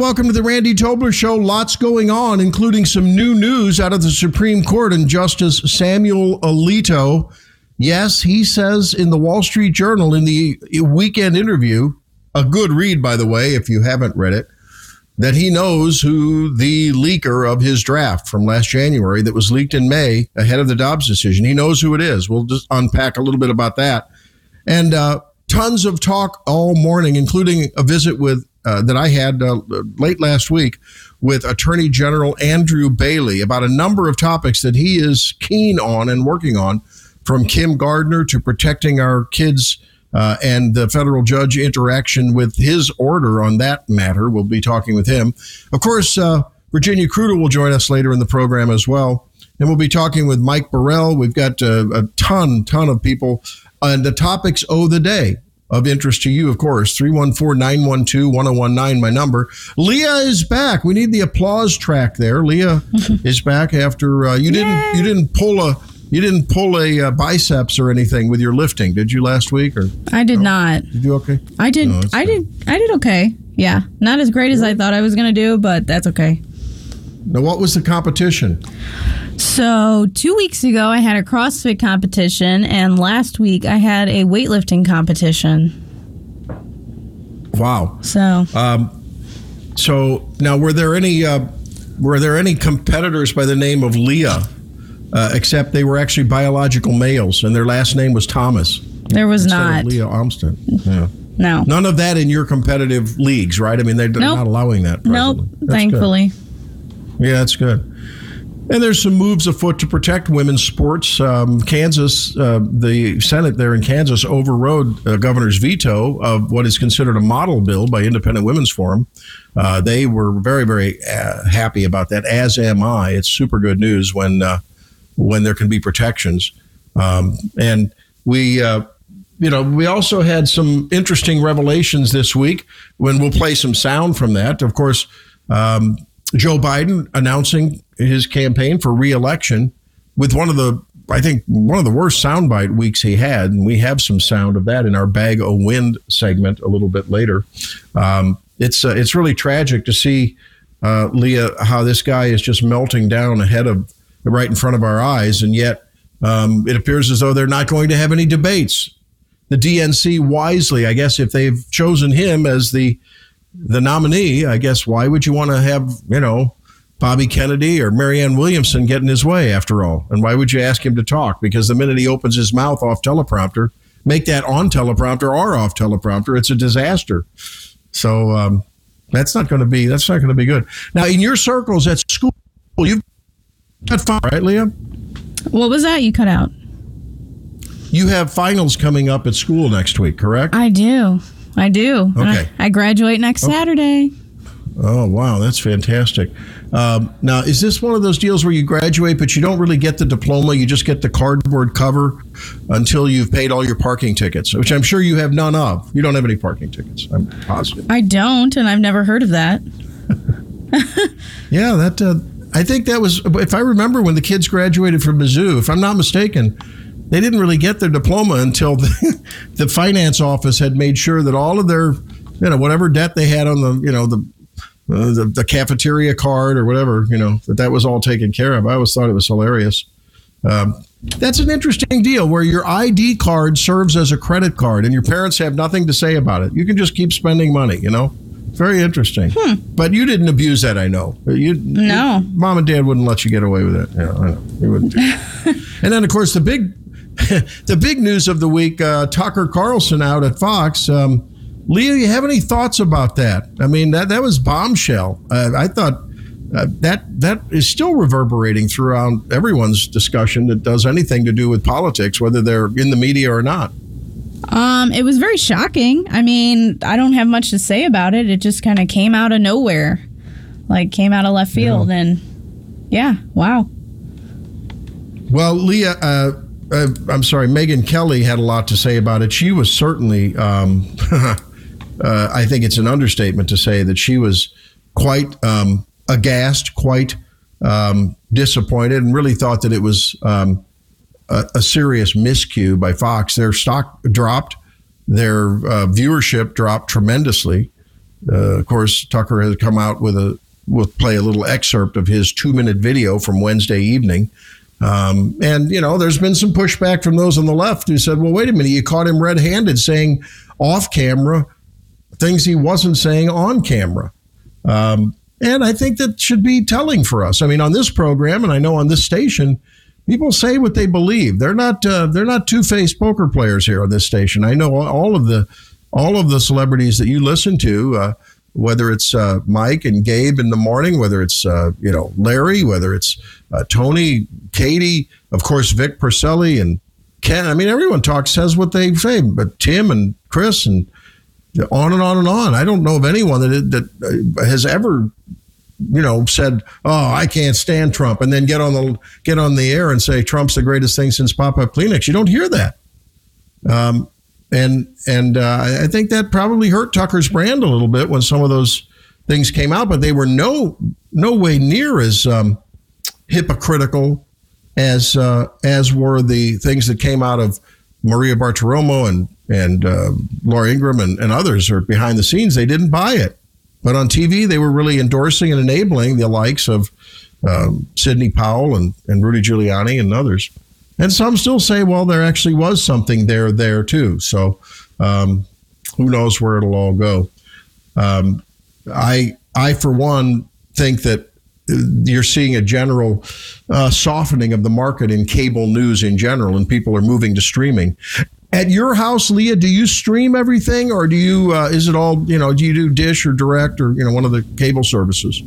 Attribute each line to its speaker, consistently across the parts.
Speaker 1: welcome to the Randy Tobler Show. Lots going on, including some new news out of the Supreme Court and Justice Samuel Alito. Yes, he says in the Wall Street Journal in the weekend interview, a good read, by the way, if you haven't read it, that he knows who the leaker of his draft from last January that was leaked in May ahead of the Dobbs decision. He knows who it is. We'll just unpack a little bit about that. And uh, tons of talk all morning, including a visit with uh, that I had uh, late last week with Attorney General Andrew Bailey about a number of topics that he is keen on and working on, from Kim Gardner to protecting our kids uh, and the federal judge interaction with his order on that matter. We'll be talking with him. Of course, uh, Virginia Kruta will join us later in the program as well. And we'll be talking with Mike Burrell. We've got uh, a ton, ton of people. And the topics of the day of interest to you, of course. 314 912 1019, my number. Leah is back. We need the applause track there. Leah is back after uh, you didn't you didn't pull a you didn't pull a uh, biceps or anything with your lifting, did you last week? Or
Speaker 2: I did not.
Speaker 1: did you okay?
Speaker 2: I did.
Speaker 1: No,
Speaker 2: I
Speaker 1: good.
Speaker 2: did. I did okay. Yeah, not as great as I thought I was gonna do, but that's okay.
Speaker 1: Now, what was the competition?
Speaker 2: So two weeks ago, I had a CrossFit competition, and last week I had a weightlifting competition.
Speaker 1: Wow.
Speaker 2: So um,
Speaker 1: So now, were there any uh, were there any competitors by the name of Leah? Uh, except they were actually biological males, and their last name was Thomas.
Speaker 2: there was not.
Speaker 1: Leah Armstead. Yeah.
Speaker 2: No.
Speaker 1: None of that in your competitive leagues, right? I mean, they're
Speaker 2: Nope.
Speaker 1: not allowing that.
Speaker 2: Nope.
Speaker 1: presently. That's good. Yeah, that's good. And there's some moves afoot to protect women's sports. Um, Kansas, uh, the Senate there in Kansas overrode uh, governor's veto of what is considered a model bill by Independent Women's Forum. Uh, they were very, very uh, happy about that, as am I. It's super good news when uh, when there can be protections. Um, and we, you know, we also had some interesting revelations this week when we'll play some sound from that. Of course, um, Joe Biden announcing his campaign for reelection with one of the, I think, one of the worst soundbite weeks he had. And we have some sound of that in our Bag of Wind segment a little bit later. Um, it's, uh, it's really tragic to see, uh, Leah, how this guy is just melting down ahead of, right in front of our eyes. And yet, um, it appears as though they're not going to have any debates. The DNC wisely, I guess, if they've chosen him as the the nominee, I guess why would you want to have, you know, Bobby Kennedy or Marianne Williamson get in his way after all? And why would you ask him to talk? Because the minute he opens his mouth off teleprompter, make that on teleprompter or off teleprompter, it's a disaster. So um, that's not going to be that's not going to be good. Now, in your circles at school, you've got fun, right, Leah?
Speaker 2: What was that you cut out?
Speaker 1: You have finals coming up at school next week, correct?
Speaker 2: I do. I do.
Speaker 1: Okay.
Speaker 2: I, I graduate next Saturday.
Speaker 1: Oh, wow. That's fantastic. Um, now, is this one of those deals where you graduate, but you don't really get the diploma? You just get the cardboard cover until you've paid all your parking tickets, which I'm sure you have none of. You don't have any parking tickets. I'm positive.
Speaker 2: I don't, and I've never heard of that.
Speaker 1: Yeah, that. Uh, I think that was, if I remember, when the kids graduated from Mizzou. If I'm not mistaken, they didn't really get their diploma until the, the finance office had made sure that all of their, you know, whatever debt they had on the, you know, the uh, the, the cafeteria card or whatever, you know, that that was all taken care of. I always thought it was hilarious. Um, that's an interesting deal where your ID card serves as a credit card and your parents have nothing to say about it. You can just keep spending money, you know? Very interesting. But you didn't abuse that, I know. You,
Speaker 2: No.
Speaker 1: you- mom and dad wouldn't let you get away with it. Yeah, I know. You wouldn't. and then, of course, the big, the big news of the week: uh, Tucker Carlson out at Fox. Um, Leah, you have any thoughts about that? I mean, that that was bombshell. Uh, I thought uh, that that is still reverberating throughout everyone's discussion that does anything to do with politics, whether they're in the media or not.
Speaker 2: Um, it was very shocking. I mean, I don't have much to say about it. It just kind of came out of nowhere, like came out of left field, and yeah, wow.
Speaker 1: Well, Leah, uh, uh, I'm sorry, Megyn Kelly had a lot to say about it. She was certainly, um, uh, I think it's an understatement to say that she was quite um, aghast, quite um, disappointed, and really thought that it was um, a, a serious miscue by Fox. Their stock dropped, their uh, viewership dropped tremendously. Uh, of course, Tucker has come out with a will play a little excerpt of his two minute video from Wednesday evening. Um, and, you know, there's been some pushback from those on the left who said, well, wait a minute, you caught him red handed saying off camera things he wasn't saying on camera. Um, and I think that should be telling for us. I mean, on this program, and I know on this station, people say what they believe. They're not uh, they're not two faced poker players here on this station. I know all of the all of the celebrities that you listen to. Uh, whether it's uh, Mike and Gabe in the morning, whether it's uh, you know Larry, whether it's uh, Tony, Katie, of course Vic Porcelli and Ken. I mean, everyone talks says what they say, but Tim and Chris and on and on and on. I don't know of anyone that that uh, has ever you know said, "Oh, I can't stand Trump," and then get on the get on the air and say Trump's the greatest thing since Papa Kleenex. You don't hear that. Um, and and uh, I- think that probably hurt Tucker's brand a little bit when some of those things came out, but they were no no way near as um, hypocritical as uh, as were the things that came out of Maria Bartiromo and and uh, Laura Ingraham and, and others are behind the scenes. They didn't buy it, but on TV they were really endorsing and enabling the likes of um, Sidney Powell and, and Rudy Giuliani and others. And some still say, well, there actually was something there there too. So um, who knows where it'll all go. Um, I I for one think that uh, you're seeing a general uh, softening of the market in cable news in general, and people are moving to streaming. At your house, Leah, do you stream everything, or do you? Uh, is it all you know? Do you do Dish or Direct or you know one of the cable services?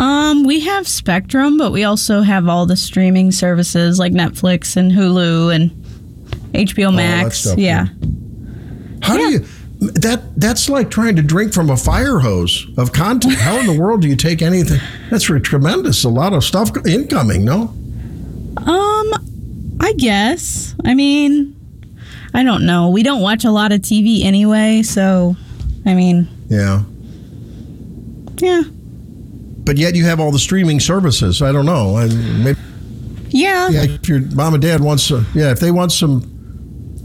Speaker 2: Um, we have Spectrum, but we also have all the streaming services like Netflix and Hulu and HBO Max.
Speaker 1: stuff,
Speaker 2: yeah.
Speaker 1: How do you? That that's like trying to drink from a fire hose of content. How in the world do you take anything? That's re- tremendous. A lot of stuff incoming. No.
Speaker 2: Um, I guess. I mean, I don't know. We don't watch a lot of TV anyway, so I mean,
Speaker 1: Yeah.
Speaker 2: yeah.
Speaker 1: But yet you have all the streaming services. I don't know. I, maybe
Speaker 2: Yeah.
Speaker 1: yeah, if your mom and dad wants, to, yeah, if they want some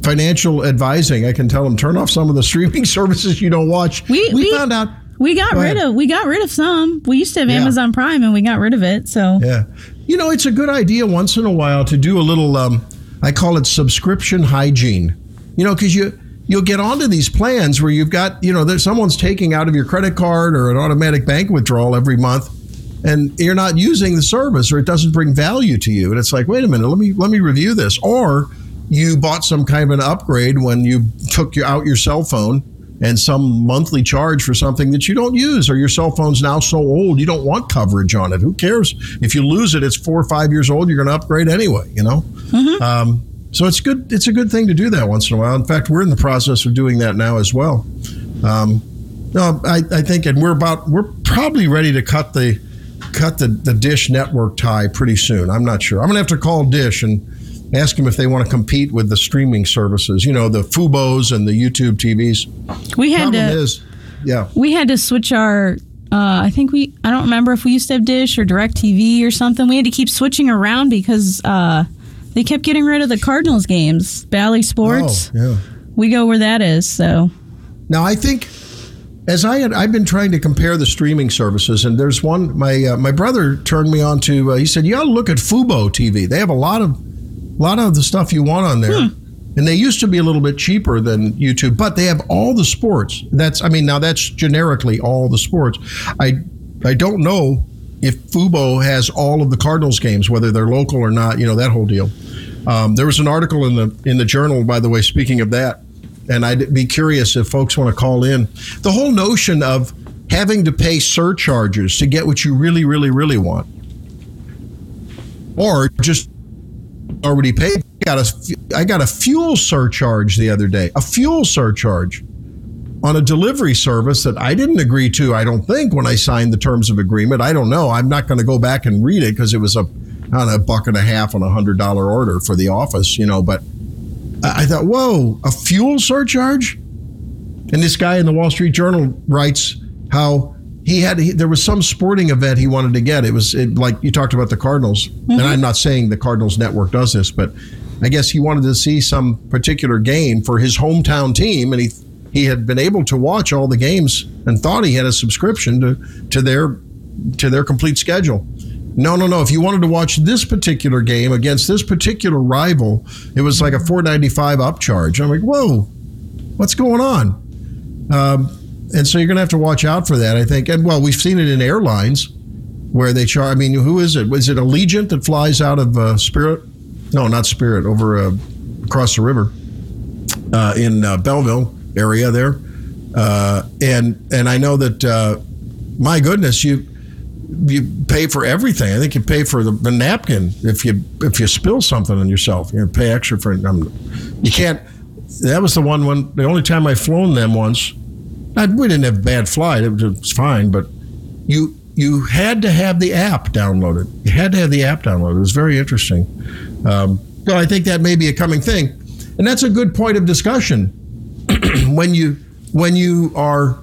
Speaker 1: financial advising, I can tell them turn off some of the streaming services you don't watch.
Speaker 2: We- we-
Speaker 1: found out.
Speaker 2: We got
Speaker 1: Go
Speaker 2: rid
Speaker 1: ahead.
Speaker 2: of we got rid of some. We used to have
Speaker 1: Yeah.
Speaker 2: Amazon Prime and we got rid of it. So
Speaker 1: Yeah. You know, it's a good idea once in a while to do a little um, I call it subscription hygiene. You know, cuz you you'll get onto these plans where you've got, you know, there's someone's taking out of your credit card or an automatic bank withdrawal every month and you're not using the service or it doesn't bring value to you. And it's like, "Wait a minute, let me let me review this." Or you bought some kind of an upgrade when you took out your cell phone and some monthly charge for something that you don't use or your cell phone's now so old you don't want coverage on it. Who cares? If you lose it it's four or five years old you're going to upgrade anyway you know? Um, so it's good it's a good thing to do that once in a while. In fact we're in the process of doing that now as well. Um, no, I, I think and we're about we're probably ready to cut the cut the, the dish network tie pretty soon i'm not sure i'm going to have to call dish and ask them if they want to compete with the streaming services you know the fubos and the youtube tvs
Speaker 2: we had
Speaker 1: problem
Speaker 2: to
Speaker 1: is yeah
Speaker 2: we had to switch our uh, I think we I don't remember if we used to have Dish or Direct TV or something. We had to keep switching around because uh, they kept getting rid of the Cardinals games. Bally Sports.
Speaker 1: oh yeah
Speaker 2: We go where that is. So
Speaker 1: Now I think as I had, I've been trying to compare the streaming services, and there's one. My uh, my brother turned me on to. Uh, he said, "You ought to look at Fubo TV. They have a lot of, a lot of the stuff you want on there." And they used to be a little bit cheaper than YouTube, but they have all the sports. That's, I mean, now that's generically all the sports. I, I don't know if Fubo has all of the Cardinals games, whether they're local or not. You know that whole deal. Um, there was an article in the in the journal, by the way. Speaking of that, and I'd be curious if folks want to call in. The whole notion of having to pay surcharges to get what you really, really, really want, or just already paid. Got a, I got a fuel surcharge the other day. A fuel surcharge on a delivery service that I didn't agree to. I don't think when I signed the terms of agreement. I don't know. I'm not going to go back and read it because it was a on a buck and a half on a hundred dollar order for the office, you know. But I thought, whoa, a fuel surcharge? And this guy in the Wall Street Journal writes how he had he, there was some sporting event he wanted to get. It was it, like you talked about the Cardinals, and mm-hmm. I'm not saying the Cardinals network does this, but I guess he wanted to see some particular game for his hometown team, and he he had been able to watch all the games and thought he had a subscription to to their to their complete schedule. No, no, no. If you wanted to watch this particular game against this particular rival, it was like a 495 upcharge. I'm like, whoa, what's going on? Um, and so you're going to have to watch out for that, I think. And well, we've seen it in airlines where they charge. I mean, who is it? Is it Allegiant that flies out of uh, Spirit? No, not Spirit. Over uh, across the river uh, in uh, Belleville area there, uh, and and I know that uh, my goodness, you you pay for everything. I think you pay for the, the napkin if you if you spill something on yourself. You pay extra for it. You can't. That was the one when the only time I flown them once. I, we didn't have a bad flight. It was, fine, but you you had to have the app downloaded. You had to have the app downloaded. It was very interesting. Um, well, I think that may be a coming thing, and that's a good point of discussion when you when you are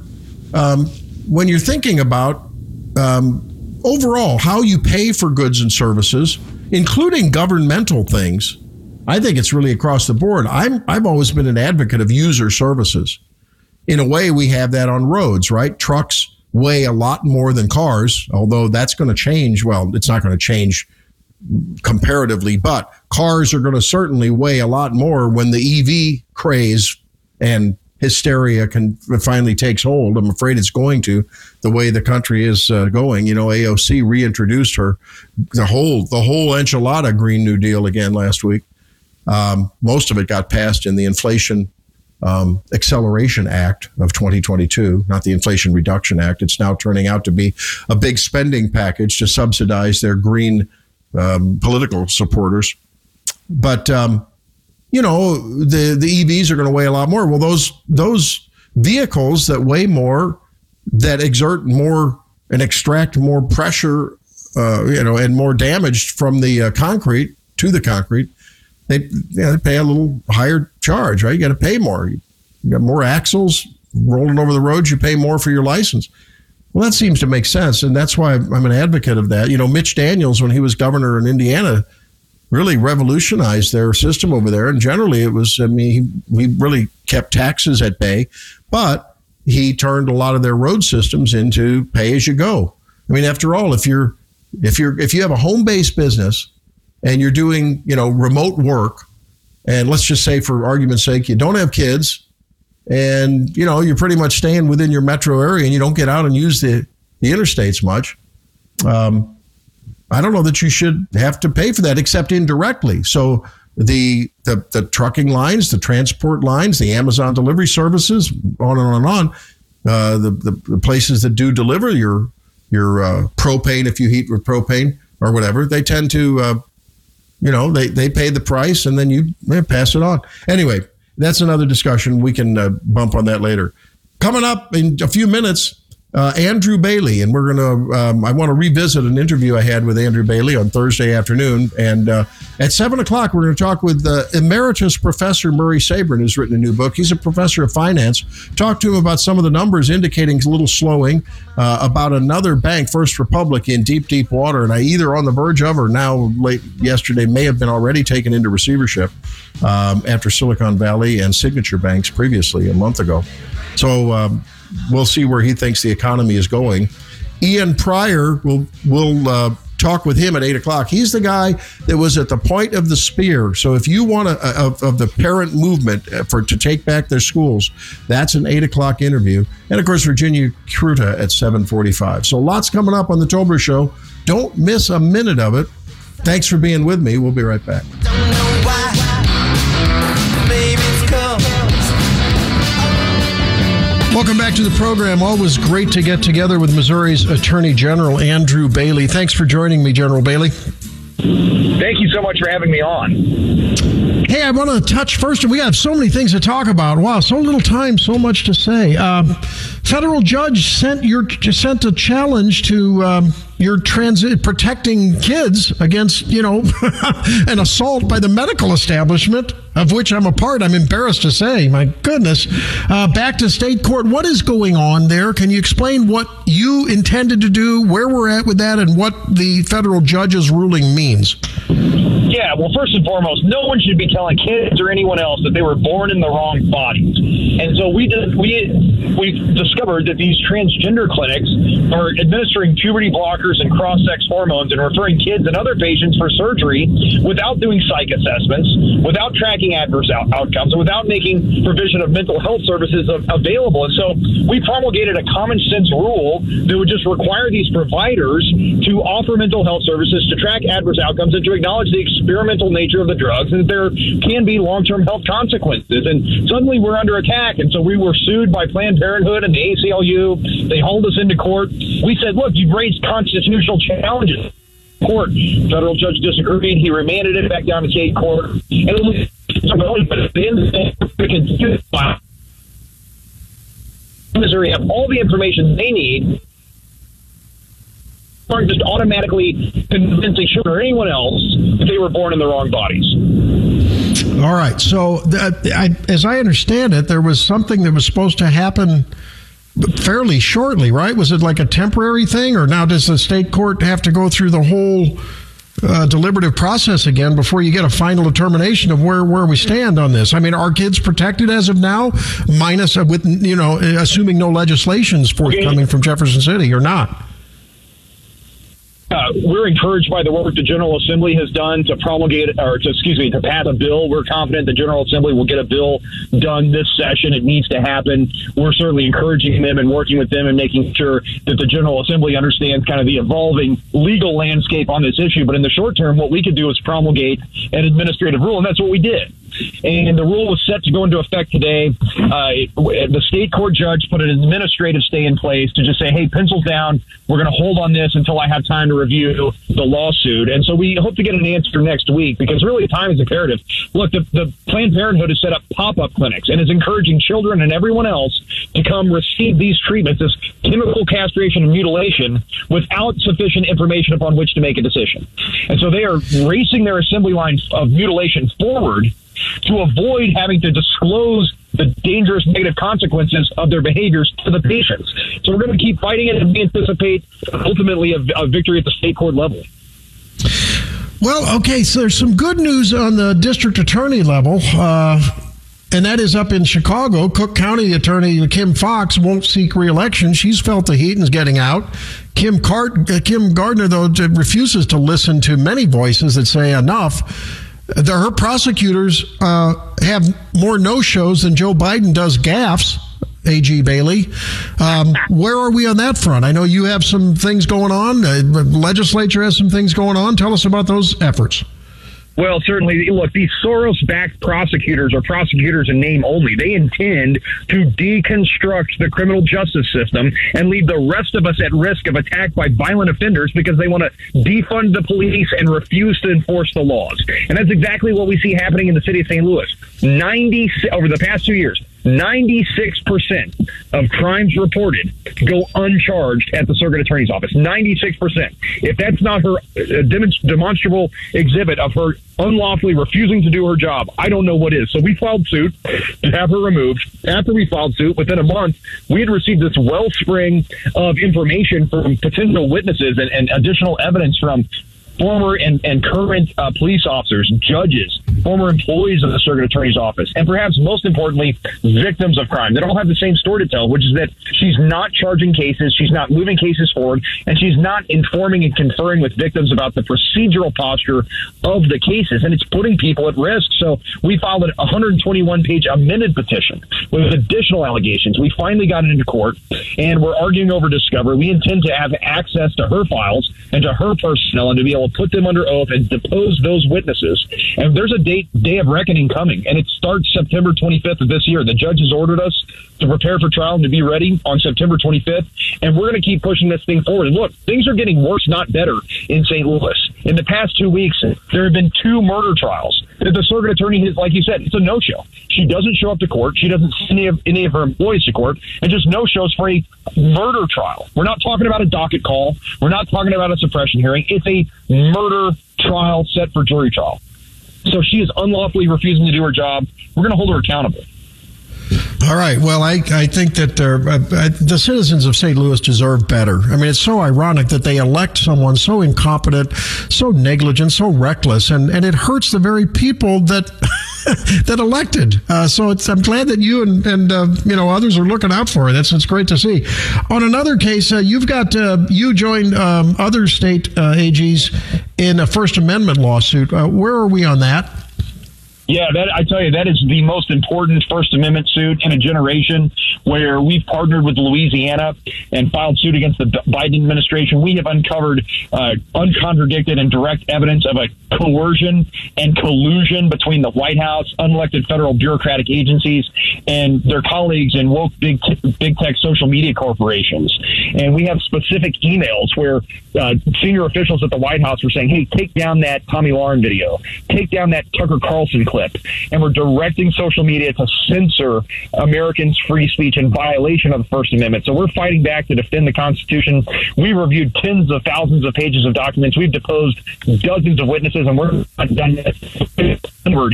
Speaker 1: um, when you're thinking about um, overall how you pay for goods and services, including governmental things. I think it's really across the board. I'm I've always been an advocate of user services. In a way, we have that on roads, right? Trucks weigh a lot more than cars, although that's going to change. Well, it's not going to change comparatively, but cars are going to certainly weigh a lot more when the EV craze and hysteria can finally takes hold. I'm afraid it's going to the way the country is uh, going. You know, AOC reintroduced her the whole the whole enchilada Green New Deal again last week. Um, most of it got passed in the Inflation um, Acceleration Act of 2022, not the Inflation Reduction Act. It's now turning out to be a big spending package to subsidize their green um, political supporters. But um, you know, the the EVs are going to weigh a lot more. Well, those those vehicles that weigh more, that exert more and extract more pressure, uh, you know, and more damage from the uh, concrete to the concrete, they, yeah, they pay a little higher charge, right? You got to pay more. You got more axles rolling over the roads. You pay more for your license. Well, that seems to make sense, and that's why I'm an advocate of that. You know, Mitch Daniels, when he was governor in Indiana, really revolutionized their system over there. And generally, it was, I mean, he, he really kept taxes at bay, but he turned a lot of their road systems into pay as you go. I mean, after all, if you're if you're if you have a home based business and you're doing you know remote work, and let's just say for argument's sake, you don't have kids, and you know you're pretty much staying within your metro area, and you don't get out and use the the interstates much. Um, I don't know that you should have to pay for that except indirectly. So the the, the trucking lines, the transport lines, the Amazon delivery services, on and on and on. Uh, the, the the places that do deliver your your uh, propane, if you heat with propane or whatever, they tend to, uh, you know, they they pay the price and then you pass it on. Anyway, that's another discussion. We can uh, bump on that later. Coming up in a few minutes, uh, Andrew Bailey, and we're going to. Um, I want to revisit an interview I had with Andrew Bailey on Thursday afternoon, and uh, at seven o'clock we're going to talk with uh, emeritus professor Murray Sabrin, who's written a new book. He's a professor of finance. Talk to him about some of the numbers indicating a little slowing uh, about another bank, First Republic, in deep, deep water, and I either on the verge of or now late yesterday may have been already taken into receivership um, after Silicon Valley and Signature Banks previously a month ago. So um, we'll see where he thinks the economy is going. Ian Prior will will uh, talk with him at eight o'clock. He's the guy that was at the point of the spear. So if you want to of, of the parent movement uh, for to take back their schools, that's an eight o'clock interview. And of course, Virginia Kruta at seven forty-five. So lots coming up on the Tobler Show. Don't miss a minute of it. Thanks for being with me. We'll be right back. Welcome back to the program. Always great to get together with Missouri's Attorney General Andrew Bailey. Thanks for joining me, General Bailey.
Speaker 3: Thank you so much for having me on.
Speaker 1: Hey, I want to touch first. We have so many things to talk about. Wow, so little time, so much to say. Um, federal judge sent your sent a challenge to um, your transit protecting kids against you know an assault by the medical establishment of which I'm a part. I'm embarrassed to say. My goodness. Uh, back to state court. What is going on there? Can you explain what you intended to do, where we're at with that, and what the federal judge's ruling means?
Speaker 3: Yeah, well, first and foremost, no one should be telling kids or anyone else that they were born in the wrong bodies. And so we did, we we discovered that these transgender clinics are administering puberty blockers and cross-sex hormones and referring kids and other patients for surgery without doing psych assessments, without tracking adverse out- outcomes, and without making provision of mental health services av- available. And so we promulgated a common sense rule that would just require these providers to offer mental health services, to track adverse outcomes, and to acknowledge the experimental nature of the drugs, and that there can be long-term health consequences. And suddenly we're under attack, and so we were sued by Planned Parenthood and the ACLU. They hauled us into court. We said, "Look, you've raised constitutional challenges." Court federal judge disagreed. He remanded it back down to state court, and it was. Missouri have all the information they need aren't just automatically convincing children or anyone else that they were born in the wrong bodies.
Speaker 1: All right. So, th- I, as I understand it, there was something that was supposed to happen fairly shortly, right? Was it like a temporary thing, or now does the state court have to go through the whole uh, deliberative process again before you get a final determination of where where we stand on this? I mean, are kids protected as of now, minus uh, with you know, assuming no legislation's forthcoming from Jefferson City or not?
Speaker 3: Uh, we're encouraged by the work the General Assembly has done to promulgate, or to, excuse me, to pass a bill. We're confident the General Assembly will get a bill done this session. It needs to happen. We're certainly encouraging them and working with them and making sure that the General Assembly understands kind of the evolving legal landscape on this issue. But in the short term, what we could do is promulgate an administrative rule, and that's what we did. And the rule was set to go into effect today. Uh, it- the state court judge put an administrative stay in place to just say, hey, pencils down. We're going to hold on this until I have time to review the lawsuit. And so we hope to get an answer next week because really time is imperative. Look, the, the Planned Parenthood has set up pop up clinics and is encouraging children and everyone else to come receive these treatments, this chemical castration and mutilation, without sufficient information upon which to make a decision. And so they are racing their assembly line of mutilation forward to avoid having to disclose the dangerous negative consequences of their behaviors to the patients. So we're going to keep fighting it, and we anticipate ultimately a, a victory at the state court level.
Speaker 1: Well, okay, so there's some good news on the district attorney level. Uh, and that is up in Chicago. Cook County Attorney Kim Foxx won't seek reelection. She's felt the heat and is getting out. Kim, Cart- uh, Kim Gardner, though, refuses to listen to many voices that say enough. The, her prosecutors uh, have more no shows than Joe Biden does gaffes. AG Bailey. Um, where are we on that front? I know you have some things going on. Uh, the legislature has some things going on. Tell us about those efforts.
Speaker 3: Well, certainly. Look, these Soros-backed prosecutors are prosecutors in name only. They intend to deconstruct the criminal justice system and leave the rest of us at risk of attack by violent offenders because they want to defund the police and refuse to enforce the laws. And that's exactly what we see happening in the city of St. Louis. Ninety over the past two years. 96% of crimes reported go uncharged at the circuit attorney's office. 96%. If that's not her uh, demonstrable exhibit of her unlawfully refusing to do her job, I don't know what is. So we filed suit to have her removed. After we filed suit, within a month, we had received this wellspring of information from potential witnesses and, and additional evidence from former and, and current uh, police officers, judges, former employees of the circuit attorney's office, and perhaps most importantly, victims of crime. They don't have the same story to tell, which is that she's not charging cases, she's not moving cases forward, and she's not informing and conferring with victims about the procedural posture of the cases, and it's putting people at risk. So we filed a 121 page amended petition with additional allegations. We finally got it into court, and we're arguing over discovery. We intend to have access to her files and to her personnel and to be able to put them under oath and depose those witnesses. And there's a date, day of reckoning coming, and it starts September 25th of this year. The judge has ordered us to prepare for trial and to be ready on September 25th, and we're going to keep pushing this thing forward. And look, things are getting worse, not better, in St. Louis. In the past two weeks, there have been two murder trials. The circuit attorney has, like you said, it's a no-show. She doesn't show up to court. She doesn't send any of, any of her employees to court, and just no-shows for a murder trial. We're not talking about a docket call. We're not talking about a suppression hearing. It's a murder trial set for jury trial. So she is unlawfully refusing to do her job. We're going to hold her accountable.
Speaker 1: All right. Well, I, I think that uh, uh, the citizens of St. Louis deserve better. I mean, it's so ironic that they elect someone so incompetent, so negligent, so reckless, and, and it hurts the very people that that elected. Uh, so I'm glad that you and, and uh, you know others are looking out for it. That's it's great to see. On another case, uh, you've got uh, you joined um, other state AGs in a First Amendment lawsuit. where are we on that?
Speaker 3: Yeah, that I tell you, that is the most important First Amendment suit in a generation. Where we've partnered with Louisiana and filed suit against the Biden administration. We have uncovered uh, uncontradicted and direct evidence of a coercion and collusion between the White House, unelected federal bureaucratic agencies, and their colleagues in woke big t- big tech social media corporations. And we have specific emails where uh, senior officials at the White House were saying, "Hey, take down that Tomi Lahren video, take down that Tucker Carlson clip," and we're directing social media to censor Americans' free speech in violation of the First Amendment. So we're fighting back to defend the Constitution. We reviewed tens of thousands of pages of documents. We've deposed dozens of witnesses, and we're not done yet.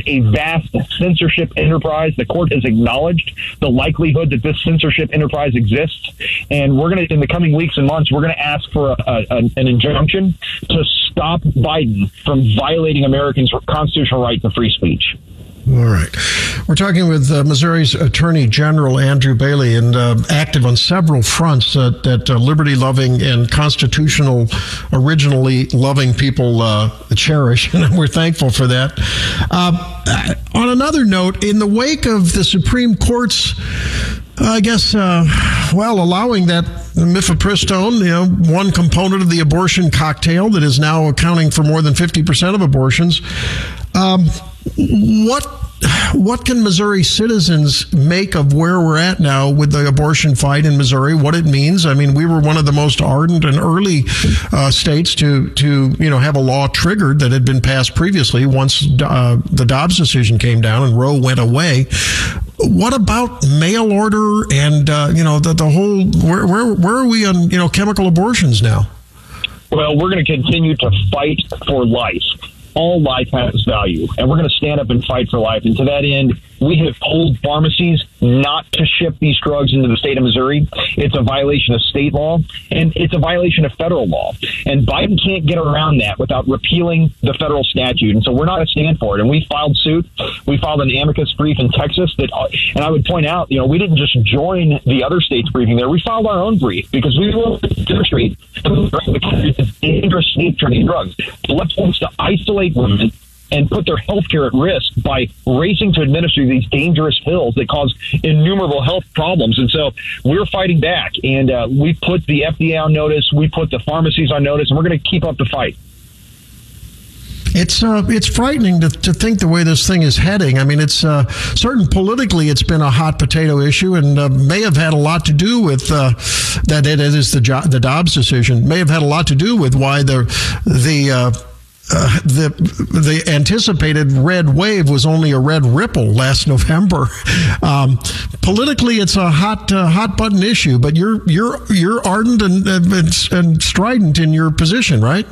Speaker 3: A vast censorship enterprise. The court has acknowledged the likelihood that this censorship enterprise exists, and we're going to, in the coming weeks and months, we're going to ask for a, a, an injunction to stop Biden from violating Americans' constitutional right to free speech.
Speaker 1: All right. We're talking with uh, Missouri's Attorney General Andrew Bailey and uh, active on several fronts that, that uh, liberty loving and constitutional, originally loving people uh, cherish. And we're thankful for that. Uh, on another note, in the wake of the Supreme Court's I guess, uh, well, allowing that mifepristone, you know, one component of the abortion cocktail that is now accounting for more than 50% of abortions. Um, what what can Missouri citizens make of where we're at now with the abortion fight in Missouri? What it means? I mean, we were one of the most ardent and early uh, states to to you know have a law triggered that had been passed previously. Once uh, the Dobbs decision came down and Roe went away, what about mail order and uh, you know the, the whole where, where where are we on you know chemical abortions now?
Speaker 3: Well, we're going to continue to fight for life all life has value, and we're going to stand up and fight for life. And to that end, we have told pharmacies not to ship these drugs into the state of Missouri. It's a violation of state law, and it's a violation of federal law. And Biden can't get around that without repealing the federal statute. And so we're not going to stand for it. And we filed suit. We filed an amicus brief in Texas that, uh, and I would point out, you know, we didn't just join the other states briefing there. We filed our own brief because we to demonstrate the dangerous nature of drugs. The left wants to isolate women and put their health care at risk by racing to administer these dangerous pills that cause innumerable health problems. And so we're fighting back, and uh, we put the FDA on notice, we put the pharmacies on notice, and we're going to keep up the fight.
Speaker 1: It's uh, it's frightening to, to think the way this thing is heading. I mean, it's uh, certain politically it's been a hot potato issue, and uh, may have had a lot to do with uh, that. It is the jo- the Dobbs decision may have had a lot to do with why the the uh, the the anticipated red wave was only a red ripple last November. Um, politically, it's a hot uh, hot button issue, but you're you're you're ardent and, and, and strident in your position, right?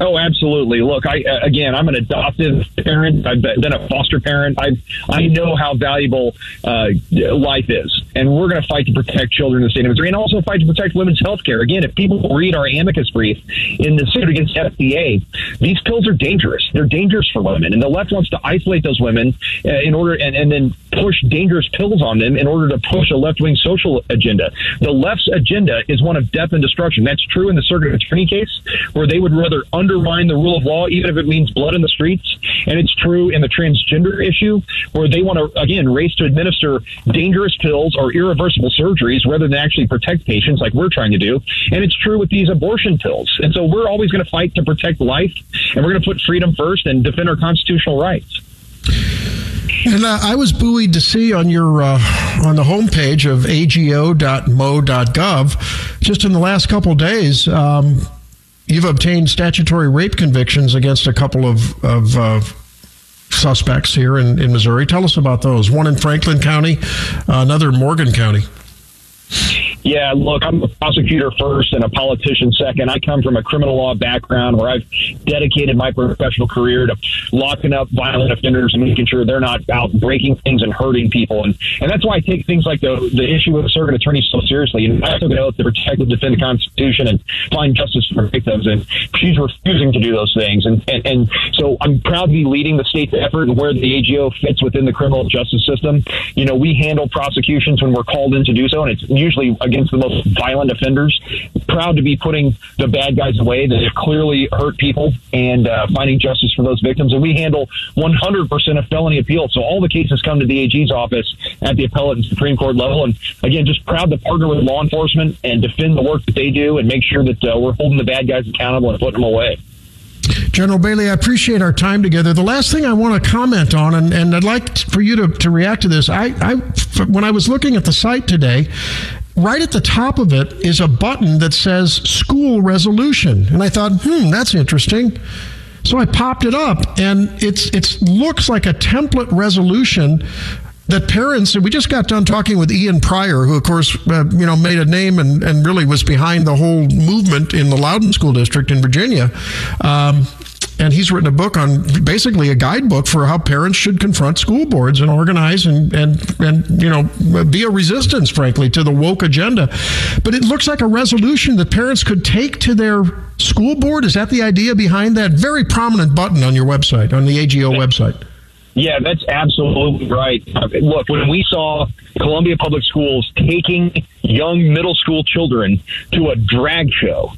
Speaker 3: Oh, absolutely. Look, I uh, again, I'm an adoptive parent. I've been a foster parent. I I know how valuable uh, life is, and we're going to fight to protect children in the state of Missouri, and also fight to protect women's health care. Again, if people read our amicus brief in the suit against FDA, these pills are dangerous. They're dangerous for women, and the left wants to isolate those women uh, in order and, and then push dangerous pills on them in order to push a left wing social agenda. The left's agenda is one of death and destruction. That's true in the circuit attorney case, where they would rather undermine the rule of law, even if it means blood in the streets. And it's true in the transgender issue, where they want to, again, race to administer dangerous pills or irreversible surgeries rather than actually protect patients like we're trying to do. And it's true with these abortion pills. And so we're always going to fight to protect life, and we're going to put freedom first and defend our constitutional rights.
Speaker 1: And uh, I was buoyed to see on your uh, on the homepage of ago.mo.gov, just in the last couple days, um, you've obtained statutory rape convictions against a couple of of uh, suspects here in, in Missouri. Tell us about those. One in Franklin County, another in Morgan County.
Speaker 3: Yeah, look, I'm a prosecutor first and a politician second. I come from a criminal law background where I've dedicated my professional career to locking up violent offenders and making sure they're not out breaking things and hurting people. And, and that's why I take things like the, the issue with circuit attorney so seriously. And I took an oath to protect and defend the Constitution and find justice for victims. And she's refusing to do those things. And, and, and so I'm proud to be leading the state's effort and where the AGO fits within the criminal justice system. You know, we handle prosecutions when we're called in to do so, and it's usually against the most violent offenders. Proud to be putting the bad guys away that have clearly hurt people and uh, finding justice for those victims. And we handle 100% of felony appeals. So all the cases come to the AG's office at the appellate and Supreme Court level. And again, just proud to partner with law enforcement and defend the work that they do and make sure that uh, we're holding the bad guys accountable and putting them away.
Speaker 1: General Bailey, I appreciate our time together. The last thing I want to comment on, and, and I'd like for you to, to react to this, I, I when I was looking at the site today, right at the top of it is a button that says school resolution. And I thought, hmm, that's interesting. So I popped it up and it's it looks like a template resolution that parents and we just got done talking with Ian Prior who of course uh, you know made a name and, and really was behind the whole movement in the Loudoun School District in Virginia. Um, and he's written a book on basically a guidebook for how parents should confront school boards and organize and and and you know be a resistance frankly to the woke agenda. But it looks like a resolution that parents could take to their school board. Is that the idea behind that? Very prominent button on your website on the AGO website
Speaker 3: Yeah, that's absolutely right. Look, when we saw Columbia Public Schools taking young middle school children to a drag show,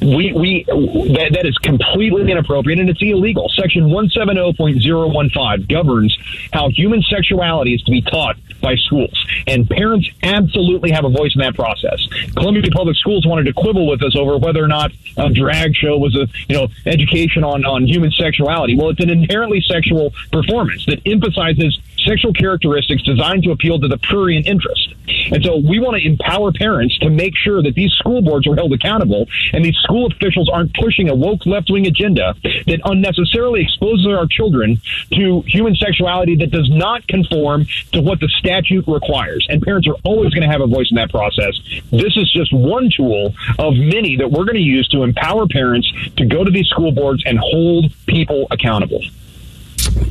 Speaker 3: we we that, that is completely inappropriate and it's illegal. Section 170.015 governs how human sexuality is to be taught by schools, and parents absolutely have a voice in that process. Columbia Public Schools wanted to quibble with us over whether or not a drag show was a you know education on on human sexuality. Well, it's an inherently sexual performance that emphasizes sexual characteristics designed to appeal to the prurient interest. And so we want to empower parents to make sure that these school boards are held accountable and these school officials aren't pushing a woke left wing agenda that unnecessarily exposes our children to human sexuality that does not conform to what the statute requires. And parents are always going to have a voice in that process. This is just one tool of many that we're going to use to empower parents to go to these school boards and hold people accountable.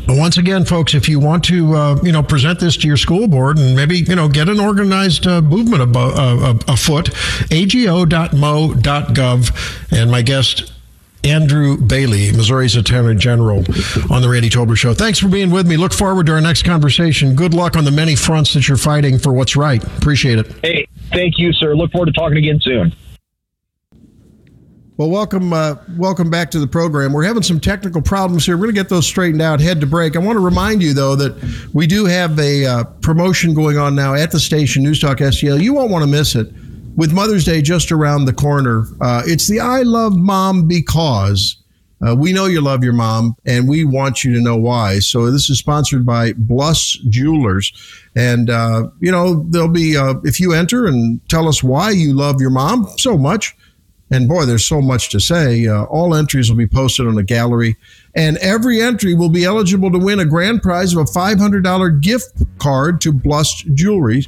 Speaker 1: Once again, folks, if you want to, uh, you know, present this to your school board and maybe, you know, get an organized uh, movement abo- uh, uh, afoot, ago.mo.gov. And my guest, Andrew Bailey, Missouri's Attorney General, on the Randy Tobler Show. Thanks for being with me. Look forward to our next conversation. Good luck on the many fronts that you're fighting for what's right. Appreciate it.
Speaker 3: Hey, thank you, sir. Look forward to talking again soon.
Speaker 1: Well, welcome, uh, welcome back to the program. We're having some technical problems here. We're going to get those straightened out. Head to break. I want to remind you though that we do have a uh, promotion going on now at the station News Talk STL. You won't want to miss it. With Mother's Day just around the corner, uh, it's the I Love Mom because. Uh, we know you love your mom, and we want you to know why. So this is sponsored by Bluss Jewelers, and uh, you know there'll be uh, if you enter and tell us why you love your mom so much, and boy, there's so much to say. Uh, all entries will be posted on the gallery, and every entry will be eligible to win a grand prize of a $500 gift card to Bluss Jewelry.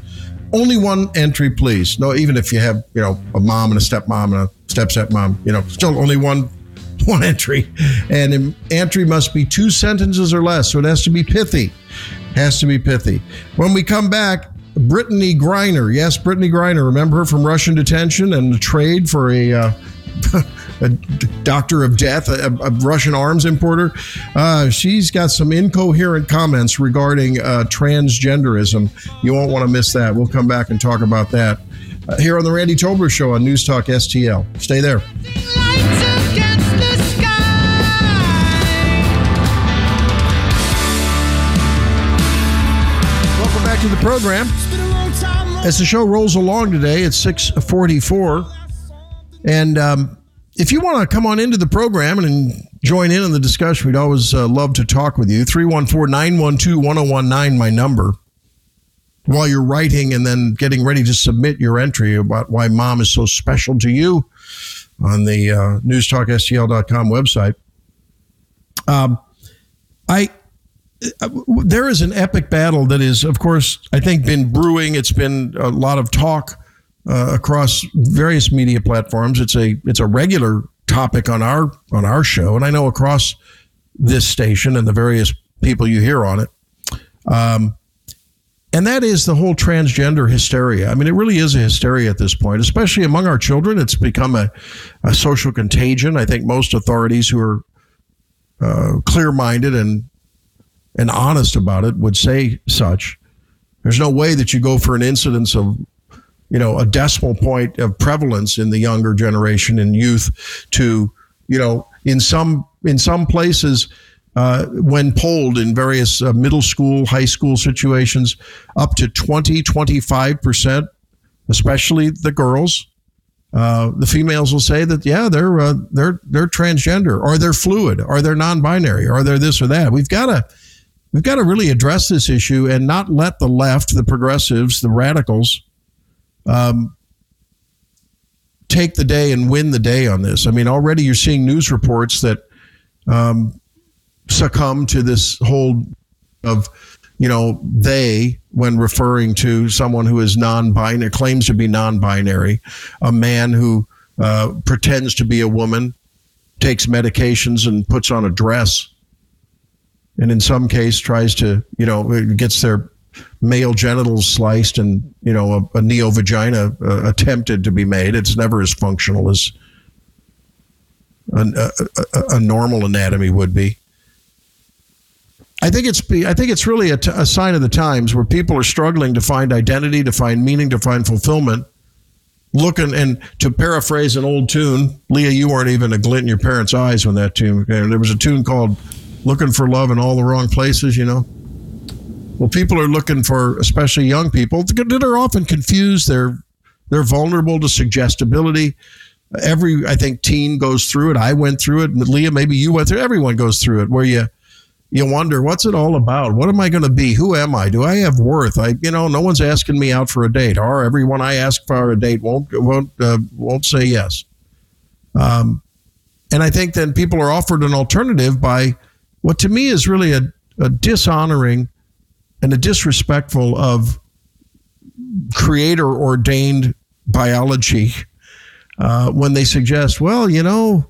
Speaker 1: Only one entry, please. No, even if you have, you know, a mom and a stepmom and a step stepmom, you know, still only one one entry, and an entry must be two sentences or less. So it has to be pithy. Has to be pithy. When we come back, Brittney Griner. Yes, Brittney Griner. Remember her from Russian detention and the trade for a. Uh, a doctor of death, a, a Russian arms importer. Uh, she's got some incoherent comments regarding uh, transgenderism. You won't want to miss that. We'll come back and talk about that uh, here on the Randy Tobler Show on News Talk STL. Stay there. Back to the program. As the show rolls along today, it's 644. And um, if you want to come on into the program and join in on the discussion, we'd always uh, love to talk with you. 314 912 1019, my number. While you're writing and then getting ready to submit your entry about why mom is so special to you on the uh, newstalkstl.com website. Um, I there is an epic battle that is, of course, I think been brewing. It's been a lot of talk uh, across various media platforms. It's a it's a regular topic on our on our show, and I know across this station and the various people you hear on it. Um, and that is the whole transgender hysteria. I mean, it really is a hysteria at this point, especially among our children. It's become a, a social contagion. I think most authorities who are uh, clear minded and and honest about it would say such. There's no way that you go for an incidence of, you know, a decimal point of prevalence in the younger generation and youth to, you know, in some in some places. Uh, when polled in various uh, middle school, high school situations, up to 20, 25%, especially the girls. Uh, the females will say that, yeah, they're, uh, they're, they're transgender or they're fluid or they're non binary or they're this or that. We've got to we've got to really address this issue and not let the left, the progressives, the radicals, um, take the day and win the day on this. I mean, already you're seeing news reports that um, succumb to this whole of you know they when referring to someone who is non-binary claims to be non-binary a man who uh, pretends to be a woman takes medications and puts on a dress and in some case tries to you know gets their male genitals sliced and you know a, a neo vagina uh, attempted to be made it's never as functional as a, a, a normal anatomy would be I think it's I think it's really a, t- a sign of the times where people are struggling to find identity, to find meaning, to find fulfillment. Looking and to paraphrase an old tune, Leah, you weren't even a glint in your parents' eyes when that tune. There was a tune called "Looking for Love in All the Wrong Places." You know. Well, people are looking for, especially young people, that are often confused. They're they're vulnerable to suggestibility. Every I think teen goes through it. I went through it. Leah, maybe you went through. it. Everyone goes through it, where you you wonder what's it all about what am i going to be who am i do i have worth i you know no one's asking me out for a date or everyone i ask for a date won't won't uh, won't say yes um, and i think then people are offered an alternative by what to me is really a, a dishonoring and a disrespectful of creator ordained biology uh, when they suggest well you know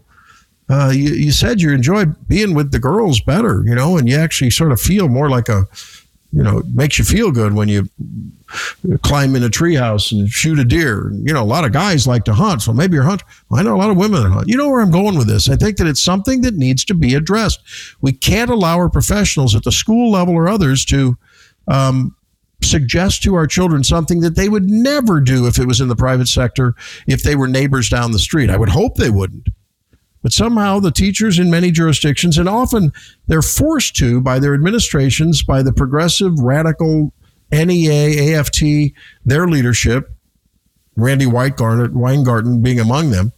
Speaker 1: uh, you, you said you enjoy being with the girls better, you know, and you actually sort of feel more like a, you know, it makes you feel good when you climb in a treehouse and shoot a deer. You know, a lot of guys like to hunt, so maybe you're hunt. I know a lot of women that hunt. You know where I'm going with this. I think that it's something that needs to be addressed. We can't allow our professionals at the school level or others to um, suggest to our children something that they would never do if it was in the private sector, if they were neighbors down the street. I would hope they wouldn't. But somehow the teachers in many jurisdictions, and often they're forced to by their administrations, by the progressive, radical NEA, AFT, their leadership, Randi Weingarten, being among them,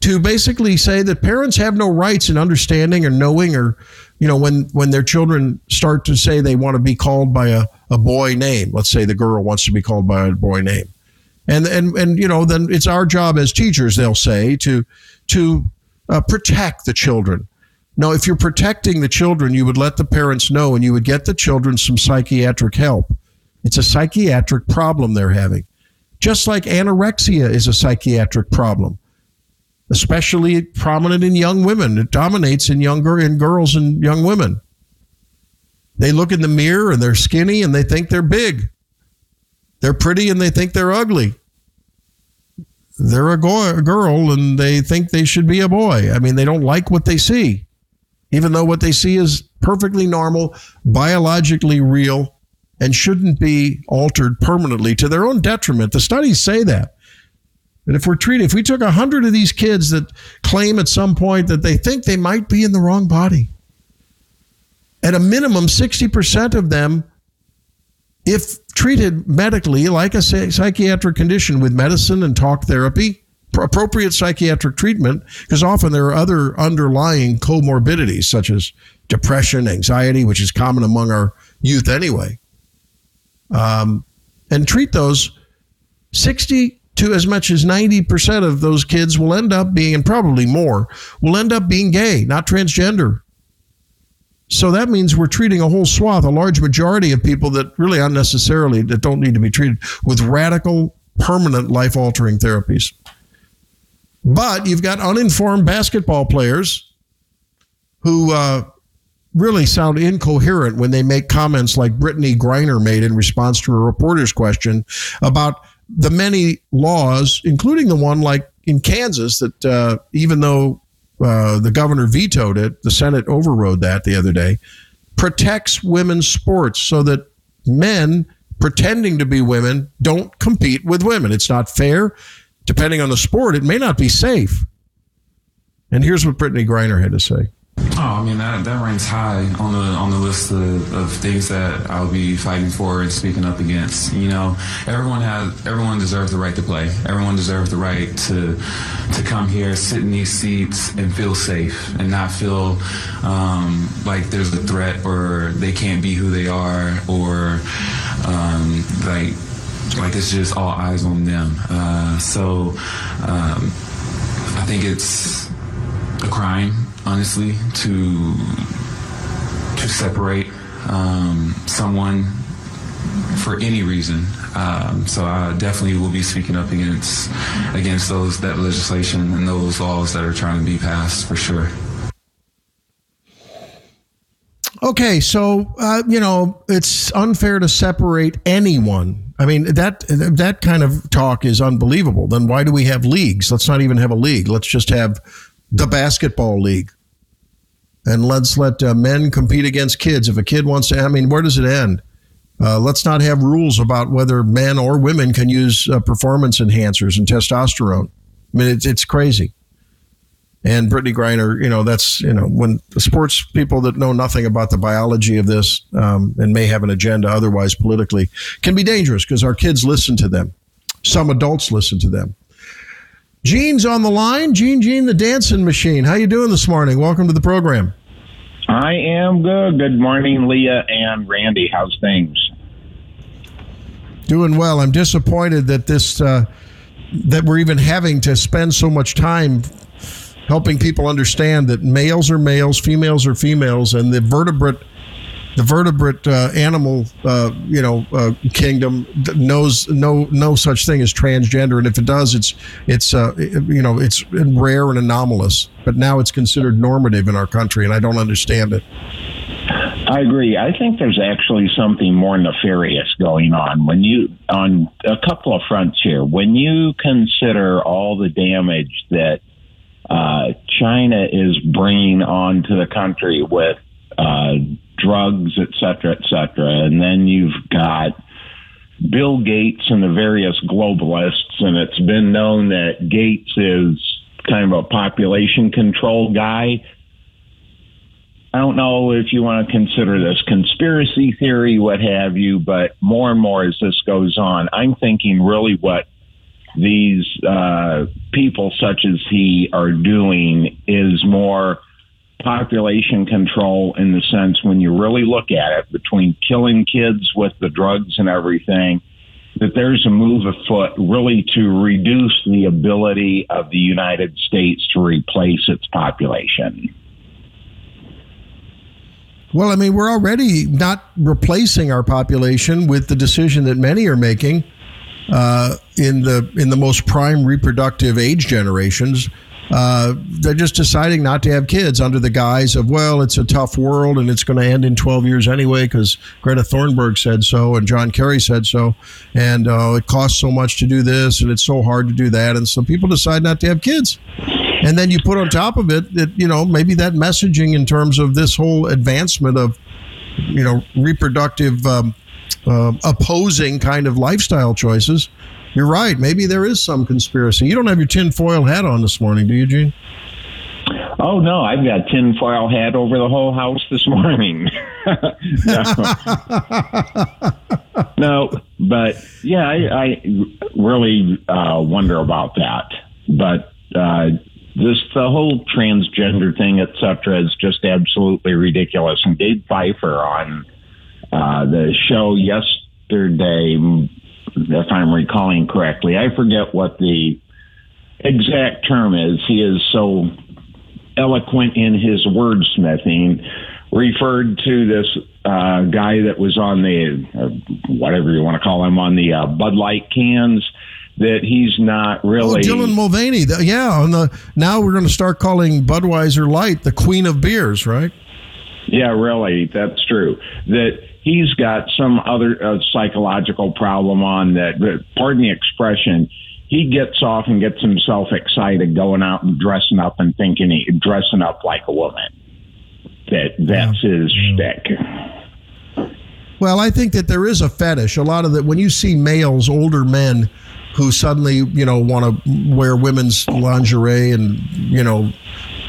Speaker 1: to basically say that parents have no rights in understanding or knowing or, you know, when, when their children start to say they want to be called by a, a boy name. Let's say the girl wants to be called by a boy name. And, and, and, you know, then it's our job as teachers, they'll say, to, to uh, protect the children. Now, if you're protecting the children, you would let the parents know and you would get the children some psychiatric help. It's a psychiatric problem they're having. Just like anorexia is a psychiatric problem. especially prominent in young women. It dominates in younger in girls and young women. They look in the mirror and they're skinny and they think they're big. They're pretty and they think they're ugly. They're a, go- a girl and they think they should be a boy. I mean, they don't like what they see, even though what they see is perfectly normal, biologically real, and shouldn't be altered permanently to their own detriment. The studies say that. And if we're treated, if we took a hundred of these kids that claim at some point that they think they might be in the wrong body, at a minimum, 60% of them, if treated medically like a psychiatric condition with medicine and talk therapy, appropriate psychiatric treatment, because often there are other underlying comorbidities such as depression, anxiety, which is common among our youth anyway. Um, and treat those 60 to as much as 90% of those kids will end up being, and probably more, will end up being gay, not transgender. So that means we're treating a whole swath, a large majority of people that really unnecessarily that don't need to be treated with radical, permanent, life altering therapies. But you've got uninformed basketball players who uh, really sound incoherent when they make comments like Brittney Griner made in response to a reporter's question about the many laws, including the one like in Kansas that uh, even though uh, the governor vetoed it, the Senate overrode that the other day, protects women's sports so that men pretending to be women don't compete with women. It's not fair. Depending on the sport, it may not be safe. And here's what Brittney Griner had to say.
Speaker 4: Oh, I mean that that ranks high on the on the list of, of things that I'll be fighting for and speaking up against. You know, everyone has everyone deserves the right to play. Everyone deserves the right to to come here, sit in these seats, and feel safe and not feel um, like there's a threat or they can't be who they are or um, like like it's just all eyes on them. Uh, so um, I think it's a crime, honestly, to to separate um, someone for any reason. Um, so I definitely will be speaking up against against those that legislation and those laws that are trying to be passed for sure.
Speaker 1: Okay, so uh, you know it's unfair to separate anyone. I mean that that kind of talk is unbelievable. Then why do we have leagues? Let's not even have a league. Let's just have the basketball league, and let's let uh, men compete against kids. If a kid wants to, I mean, where does it end? Uh, let's not have rules about whether men or women can use uh, performance enhancers and testosterone. I mean, it's it's crazy. And Brittney Griner, you know, that's, you know, when sports people that know nothing about the biology of this um, and may have an agenda otherwise politically can be dangerous because our kids listen to them. Some adults listen to them. Gene's on the line. Gene, Gene, the dancing machine. How you doing this morning? Welcome to the program.
Speaker 5: I am good. Good morning, Leah and Randy. How's things?
Speaker 1: Doing well. I'm disappointed that this, uh, that we're even having to spend so much time helping people understand that males are males, females are females, and the vertebrate, the vertebrate uh, animal, uh, you know, uh, kingdom knows no no such thing as transgender, and if it does, it's it's uh, you know it's rare and anomalous. But now it's considered normative in our country, and I don't understand it.
Speaker 5: I agree. I think there's actually something more nefarious going on when you on a couple of fronts here. When you consider all the damage that uh, China is bringing onto the country with uh, drugs, et cetera, et cetera. And then you've got Bill Gates and the various globalists, and it's been known that Gates is kind of a population control guy. I don't know if you want to consider this conspiracy theory, what have you, but more and more as this goes on, I'm thinking really what these uh, people such as he are doing is more population control in the sense when you really look at it between killing kids with the drugs and everything that there's a move afoot really to reduce the ability of the United States to replace its population.
Speaker 1: Well, I mean, we're already not replacing our population with the decision that many are making uh, in the in the most prime reproductive age generations uh, they're just deciding not to have kids under the guise of, well, it's a tough world and it's going to end in 12 years anyway because Greta Thunberg said so and John Kerry said so. And uh, it costs so much to do this and it's so hard to do that. And so people decide not to have kids. And then you put on top of it that, you know, maybe that messaging in terms of this whole advancement of, you know, reproductive um, uh, opposing kind of lifestyle choices. You're right. Maybe there is some conspiracy. You don't have your tinfoil hat on this morning, do you, Gene?
Speaker 5: Oh no, I've got tinfoil hat over the whole house this morning. no. no, but yeah, I, I really uh, wonder about that. But uh, this the whole transgender thing, et cetera, is just absolutely ridiculous. And Dave Pfeiffer on uh, the show yesterday, if I'm recalling correctly, I forget what the exact term is. He is so eloquent in his wordsmithing, referred to this uh, guy that was on the, uh, whatever you want to call him, on the uh, Bud Light cans. That he's not really.
Speaker 1: Oh, Dylan Mulvaney. Th- Yeah, on the now we're going to start calling Budweiser Light the queen of beers, right?
Speaker 5: Yeah, really, that's true. That he's got some other uh, psychological problem on that. Pardon the expression. He gets off and gets himself excited going out and dressing up and thinking he dressing up like a woman. That that's his shtick.
Speaker 1: Well, I think that there is a fetish. A lot of that when you see males, older men, who suddenly you know want to wear women's lingerie and you know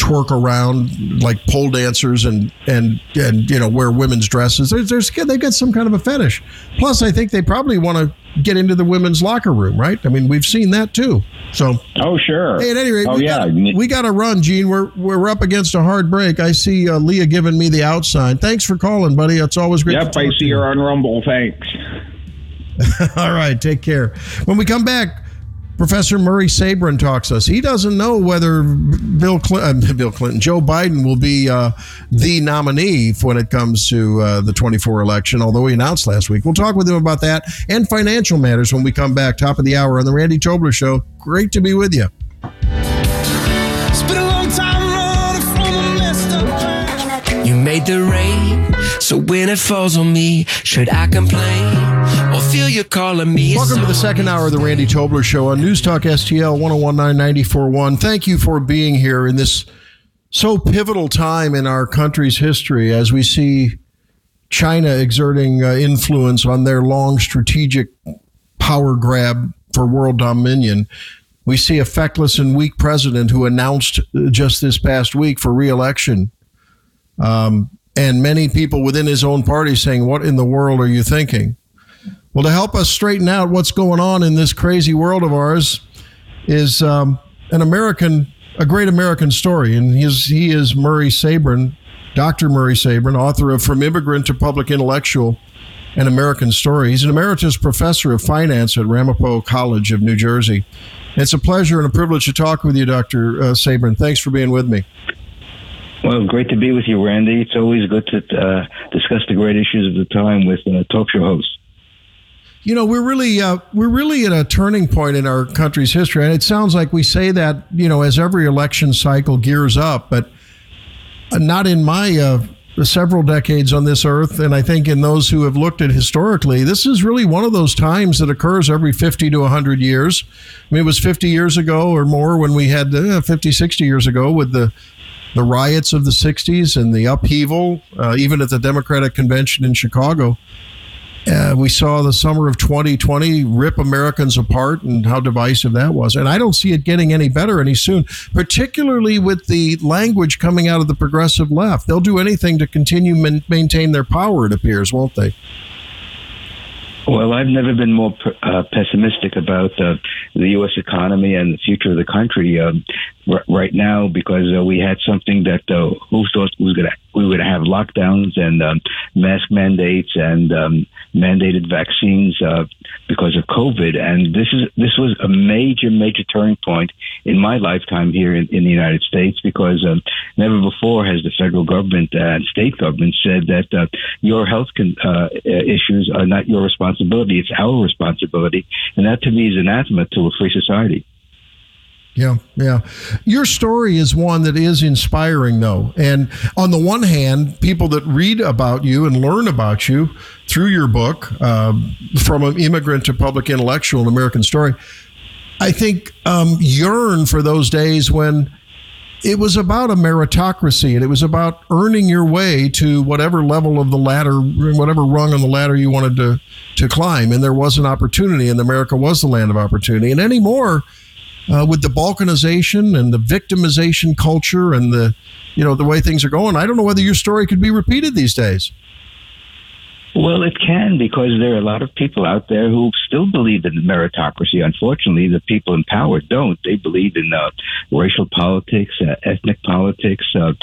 Speaker 1: twerk around like pole dancers and and and you know wear women's dresses. There's, there's they got some kind of a fetish. Plus, I think they probably want to get into the women's locker room, right? I mean, we've seen that too. So,
Speaker 5: Oh sure.
Speaker 1: hey, at any rate,
Speaker 5: oh
Speaker 1: we
Speaker 5: yeah.
Speaker 1: gotta, we got to run, Gene. We're we're up against a hard break. I see uh, Leah giving me the out sign. Thanks for calling, buddy. It's always great.
Speaker 5: Yep,
Speaker 1: to
Speaker 5: I see
Speaker 1: you.
Speaker 5: you're on Rumble. Thanks.
Speaker 1: All right, take care. When we come back, Professor Murray Sabrin talks to us. He doesn't know whether Bill Clinton, uh, Bill Clinton, Joe Biden will be uh, the nominee when it comes to uh, the 24 election, although he announced last week. We'll talk with him about that and financial matters when we come back. Top of the hour on the Randy Tobler Show. Great to be with you.
Speaker 6: It's been a long time running from a messed up plan.
Speaker 7: You made the rain, so when it falls on me, should I complain or feel you calling me?
Speaker 1: Welcome to the second hour of the Randy Tobler Show on News Talk STL 1019 941. Thank you for being here in this so pivotal time in our country's history as we see China exerting uh, influence on their long strategic power grab for world dominion. We see a feckless and weak president who announced uh, just this past week for reelection. Um, and many people within his own party saying, What in the world are you thinking? Well, to help us straighten out what's going on in this crazy world of ours is um, an American, a great American story. And he is, he is Murray Sabrin, Dr. Murray Sabrin, author of From Immigrant to Public Intellectual, an American Story. He's an emeritus professor of finance at Ramapo College of New Jersey. It's a pleasure and a privilege to talk with you, Dr. Uh, Sabrin. Thanks for being with me.
Speaker 8: Well, great to be with you, Randy. It's always good to uh, discuss the great issues of the time with uh, talk show hosts.
Speaker 1: You know, we're really uh, we're really at a turning point in our country's history, and it sounds like we say that you know as every election cycle gears up, but not in my uh, several decades on this earth, and I think in those who have looked at historically, this is really one of those times that occurs every 50 to 100 years. I mean, it was 50 years ago or more when we had uh, 50, 60 years ago with the the riots of the 60s and the upheaval, uh, even at the Democratic convention in Chicago. Uh, we saw the summer of 2020 rip Americans apart and how divisive that was. And I don't see it getting any better any soon, particularly with the language coming out of the progressive left. They'll do anything to continue man- maintain their power, it appears, won't they?
Speaker 8: Well, I've never been more uh, pessimistic about uh, the U.S. economy and the future of the country um, right now because uh, we had something that uh, who thought was going to we would have lockdowns and um, mask mandates and um, mandated vaccines uh, because of COVID, and this is this was a major major turning point in my lifetime here in, in the United States because um, never before has the federal government and state government said that uh, your health con- uh, issues are not your responsibility; it's our responsibility, and that to me is anathema to a free society.
Speaker 1: Yeah, yeah. Your story is one that is inspiring, though. And on the one hand, people that read about you and learn about you through your book, uh, From an Immigrant to Public Intellectual, an American Story, I think um, yearn for those days when it was about a meritocracy and it was about earning your way to whatever level of the ladder, whatever rung on the ladder you wanted to, to climb. And there was an opportunity, and America was the land of opportunity. And anymore, uh, with the balkanization and the victimization culture and the you know the way things are going i don't know whether your story could be repeated these days
Speaker 8: Well, it can because there are a lot of people out there who still believe in meritocracy. Unfortunately, the people in power don't. They believe in uh, racial politics, uh, ethnic politics, uh,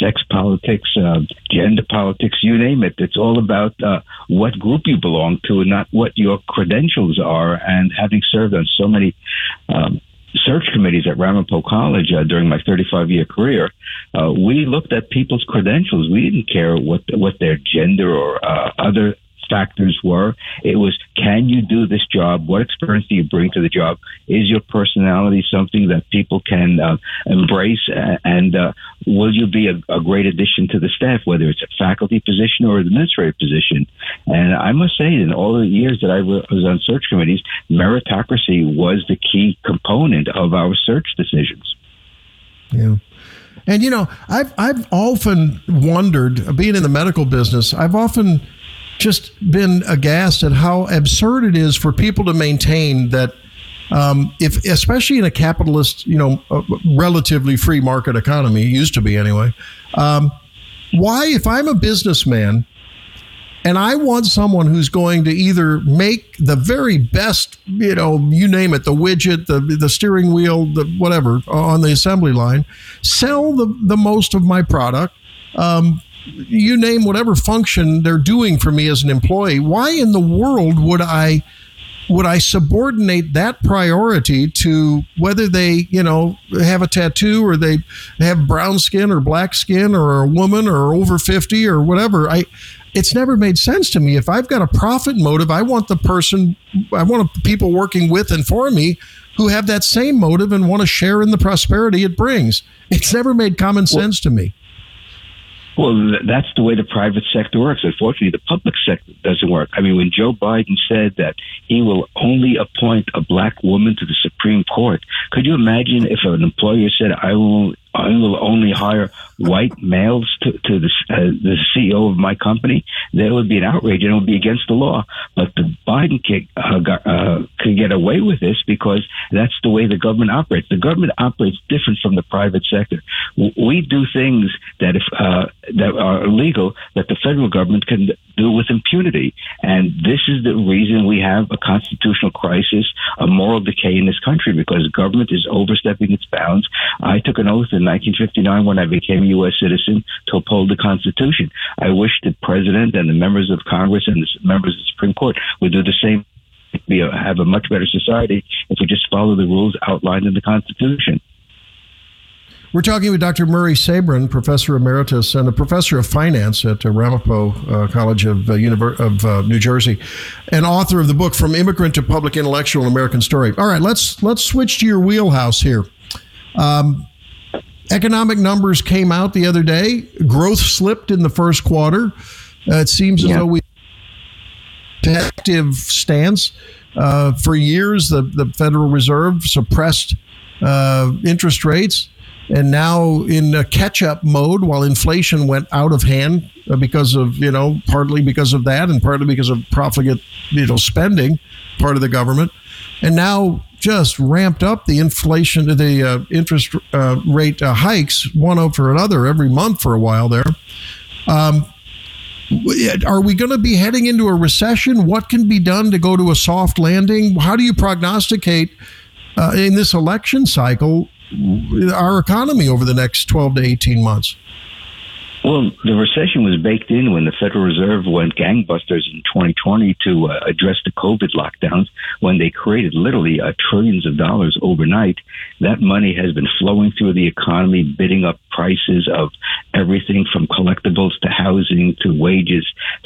Speaker 8: sex politics, uh, gender politics, you name it. It's all about uh, what group you belong to and not what your credentials are. And having served on so many um, search committees at Ramapo College uh, during my 35 year career, uh, we looked at people's credentials. We didn't care what what their gender or uh, other factors were. It was, can you do this job? What experience do you bring to the job? Is your personality something that people can uh, embrace? And uh, will you be a, a great addition to the staff, whether it's a faculty position or an administrative position? And I must say, in all the years that I was on search committees, meritocracy was the key component of our search decisions.
Speaker 1: Yeah. And you know, I've I've often wondered, being in the medical business, I've often just been aghast at how absurd it is for people to maintain that um, if especially in a capitalist, you know, relatively free market economy, used to be anyway. Um, why, if I'm a businessman and I want someone who's going to either make the very best, you know, you name it, the widget, the the steering wheel, the whatever on the assembly line, sell the the most of my product. Um, you name whatever function they're doing for me as an employee. Why in the world would I would I subordinate that priority to whether they, you know, have a tattoo or they have brown skin or black skin or a woman or over 50 or whatever? I it's never made sense to me. If I've got a profit motive, I want the person I want people working with and for me who have that same motive and want to share in the prosperity it brings. It's never made common sense to me.
Speaker 8: Well, th- that's the way the private sector works. Unfortunately, the public sector doesn't work. I mean, when Joe Biden said that he will only appoint a black woman to the Supreme Court, could you imagine if an employer said, "I will, I will only hire white males to, to the, uh, the CEO of my company"? There would be an outrage, and it would be against the law. But the Biden kick, uh, got, uh, could get away with this because that's the way the government operates. The government operates different from the private sector. We do things that if uh, that are illegal that the federal government can do with impunity. And this is the reason we have a constitutional crisis, a moral decay in this country, because government is overstepping its bounds. I took an oath in 1959 when I became a U.S. citizen to uphold the Constitution. I wish the president and the members of Congress and the members of the Supreme Court would do the same. We have a much better society if we just follow the rules outlined in the Constitution.
Speaker 1: We're talking with Dr. Murray Sabrin, professor emeritus and a professor of finance at uh, Ramapo uh, College of, uh, Univer- of uh, New Jersey, and author of the book "From Immigrant to Public Intellectual: An American Story." All right, let's let's switch to your wheelhouse here. Um, economic numbers came out the other day. Growth slipped in the first quarter. Uh, it seems as
Speaker 8: Yeah.
Speaker 1: though we active stance. Uh, for years, the, the Federal Reserve suppressed uh, interest rates, and now in a catch-up mode, while inflation went out of hand uh, because of you know partly because of that, and partly because of profligate you know spending, part of the government, and now just ramped up the inflation, to the uh, interest uh, rate uh, hikes one over another every month for a while there. Um, are we going to be heading into a recession? What can be done to go to a soft landing? How do you prognosticate uh, in this election cycle our economy over the next 12 to 18 months?
Speaker 8: Well, the recession was baked in when the Federal Reserve went gangbusters in 2020 to uh, address the COVID lockdowns, when they created literally uh, trillions of dollars overnight. That money has been flowing through the economy, bidding up prices of everything from collectibles to housing to wages,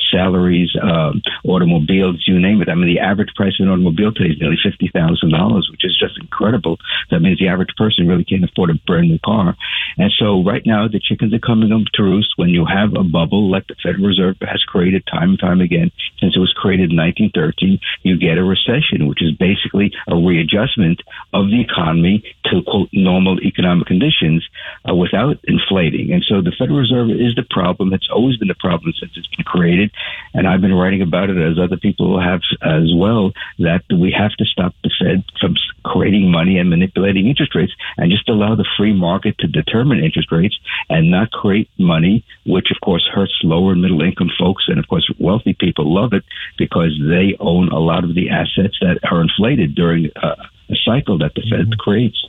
Speaker 8: salaries, um, automobiles, you name it. I mean, the average price of an automobile today is nearly $50,000, which is just incredible. That means the average person really can't afford a brand new car. And so right now, the chickens are coming home to roost when you have a bubble like the Federal Reserve has created time and time again since it was created in 1913. You get a recession, which is basically a readjustment of the economy to quote normal economic conditions uh, without inflating. And so the Federal Reserve is the problem. It's always been the problem since it's been created. And I've been writing about it as other people have as well, that we have to stop the Fed from creating money and manipulating interest rates and just allow the free market to determine interest rates and not create money, which of course hurts lower and middle income folks. And of course, wealthy people love it because they own a lot of the assets that are inflated during uh, a cycle that the Fed creates.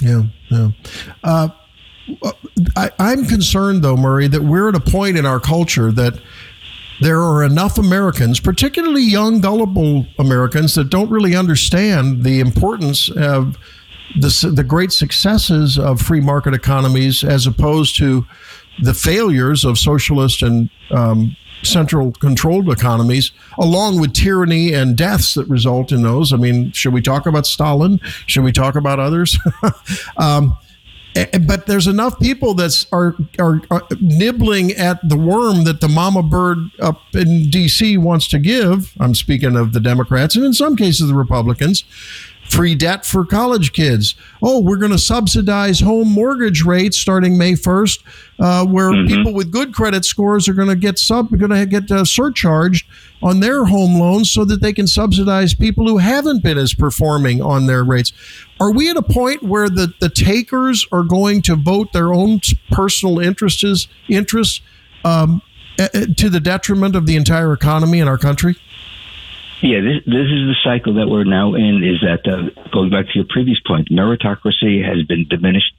Speaker 1: Yeah, yeah. Uh, I, I'm concerned, though, Murray, that we're at a point in our culture that there are enough Americans, particularly young, gullible Americans, that don't really understand the importance of the, the great successes of free market economies as opposed to the failures of socialist and um, central controlled economies, along with tyranny and deaths that result in those. I mean, should we talk about Stalin? Should we talk about others? um, but there's enough people that are, are, are nibbling at the worm that the mama bird up in D.C. wants to give. I'm speaking of the Democrats and in some cases the Republicans free debt for college kids. Oh, we're going to subsidize home mortgage rates starting May 1st, uh, where
Speaker 8: Mm-hmm.
Speaker 1: people with good credit scores are going to get sub going to get uh, surcharged on their home loans so that they can subsidize people who haven't been as performing on their rates. Are we at a point where the, the takers are going to vote their own personal interests interests um, to the detriment of the entire economy in our country?
Speaker 8: Yeah, this, this is the cycle that we're now in. Is that uh, going back to your previous point? Meritocracy has been diminished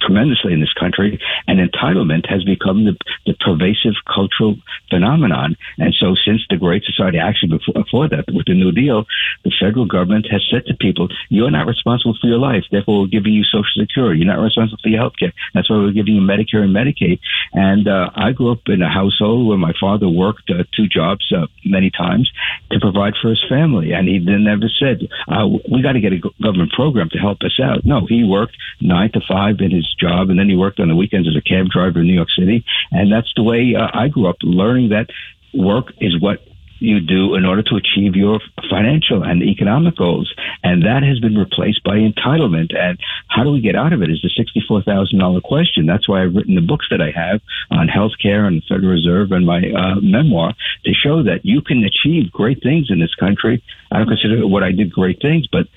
Speaker 8: tremendously in this country, and entitlement has become the, the pervasive cultural phenomenon. And so, since the Great Society, actually before, before that, with the New Deal, the federal government has said to people, "You're not responsible for your life. Therefore, we're giving you Social Security. You're not responsible for your health care. That's why we're giving you Medicare and Medicaid." And uh, I grew up in a household where my father worked uh, two jobs uh, many times to provide for his family, and he never said, uh, "We got to get a government program to help us out." No, he worked nine to five in his job, and then he worked on the weekends as a cab driver in New York City, and that's the way uh, I grew up, learning that work is what you do in order to achieve your financial and economic goals. And that has been replaced by entitlement. And how do we get out of it is the $64,000 question. That's why I've written the books that I have on healthcare and the Federal Reserve and my uh, memoir to show that you can achieve great things in this country. I don't consider what I did great things, but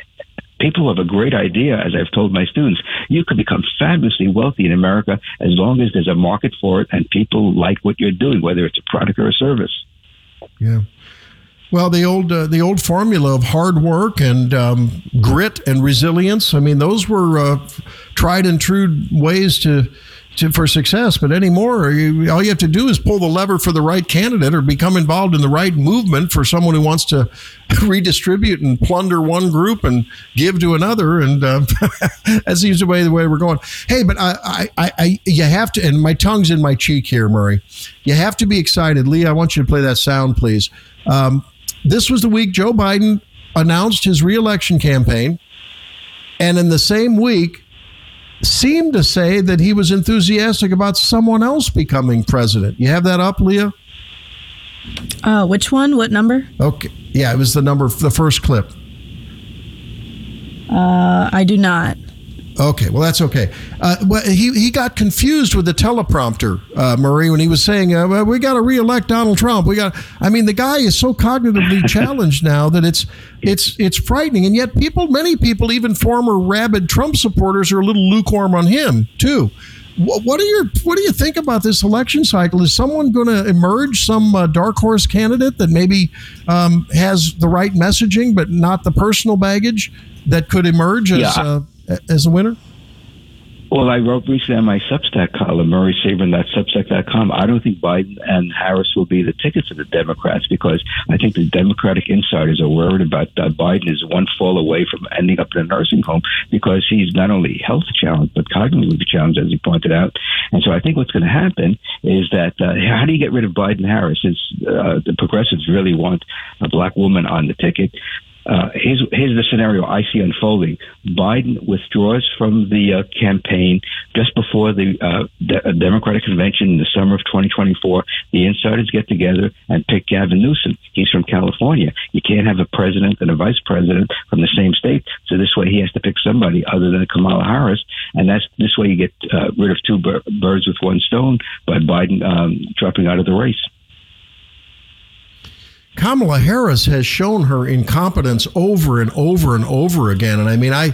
Speaker 8: people have a great idea, as I've told my students. You could become fabulously wealthy in America as long as there's a market for it and people like what you're doing, whether it's a product or a service.
Speaker 1: Yeah. Well, the old uh, the old formula of hard work and um, grit and resilience. I mean, those were uh, tried and true ways to, to for success. But anymore, you, all you have to do is pull the lever for the right candidate or become involved in the right movement for someone who wants to redistribute and plunder one group and give to another. And uh, that seems the way the way we're going. Hey, but I, I, I, I, you have to. And my tongue's in my cheek here, Murray. You have to be excited, Lee. I want you to play that sound, please. Um, this was the week Joe Biden announced his reelection campaign, and in the same week, seemed to say that he was enthusiastic about someone else becoming president. You have that up, Leah?
Speaker 2: Uh, which one? What number?
Speaker 1: Okay. Yeah, it was the number, the first clip.
Speaker 2: Uh, I do not.
Speaker 1: Okay, well that's okay. Uh, well, he he got confused with the teleprompter, uh, Murray, when he was saying, uh, well, "We got to reelect Donald Trump." We got. I mean, the guy is so cognitively challenged now that it's it's it's frightening, and yet people, many people, even former rabid Trump supporters, are a little lukewarm on him too. What, what are your What do you think about this election cycle? Is someone going to emerge, some uh, dark horse candidate that maybe um, has the right messaging but not the personal baggage that could emerge as
Speaker 8: Yeah.
Speaker 1: As a winner?
Speaker 8: Well, I wrote recently on my Substack column, murraysabrin.substack.com. I don't think Biden and Harris will be the tickets of the Democrats because I think the Democratic insiders are worried about Biden is one fall away from ending up in a nursing home because he's not only health challenged but cognitively challenged, as he pointed out. And so I think what's going to happen is that uh, how do you get rid of Biden Harris? Is uh, the progressives really want a black woman on the ticket? Uh, here's, here's the scenario I see unfolding. Biden withdraws from the uh, campaign just before the uh, de- Democratic convention in the summer of 2024. The insiders get together and pick Gavin Newsom. He's from California. You can't have a president and a vice president from the same state. So this way he has to pick somebody other than Kamala Harris. And that's this way you get uh, rid of two bir- birds with one stone by Biden um, dropping out of the race.
Speaker 1: Kamala Harris has shown her incompetence over and over and over again. And I mean, I,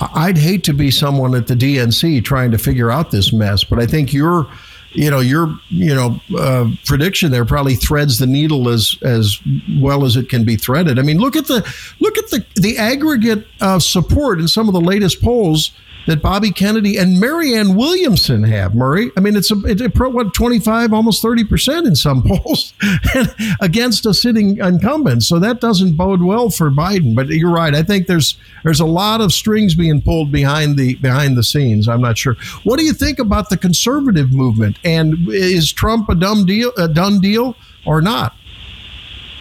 Speaker 1: I'd hate to be someone at the DNC trying to figure out this mess, but I think your, you know, your, you know, uh, prediction there probably threads the needle as as well as it can be threaded. I mean, look at the look at the the aggregate uh, support in some of the latest polls that Bobby Kennedy and Marianne Williamson have, Murray. I mean, it's a, it's a what, 25, almost 30% in some polls against a sitting incumbent. So that doesn't bode well for Biden. But you're right. I think there's there's a lot of strings being pulled behind the behind the scenes. I'm not sure. What do you think about the conservative movement? And is Trump a dumb deal, a done deal or not?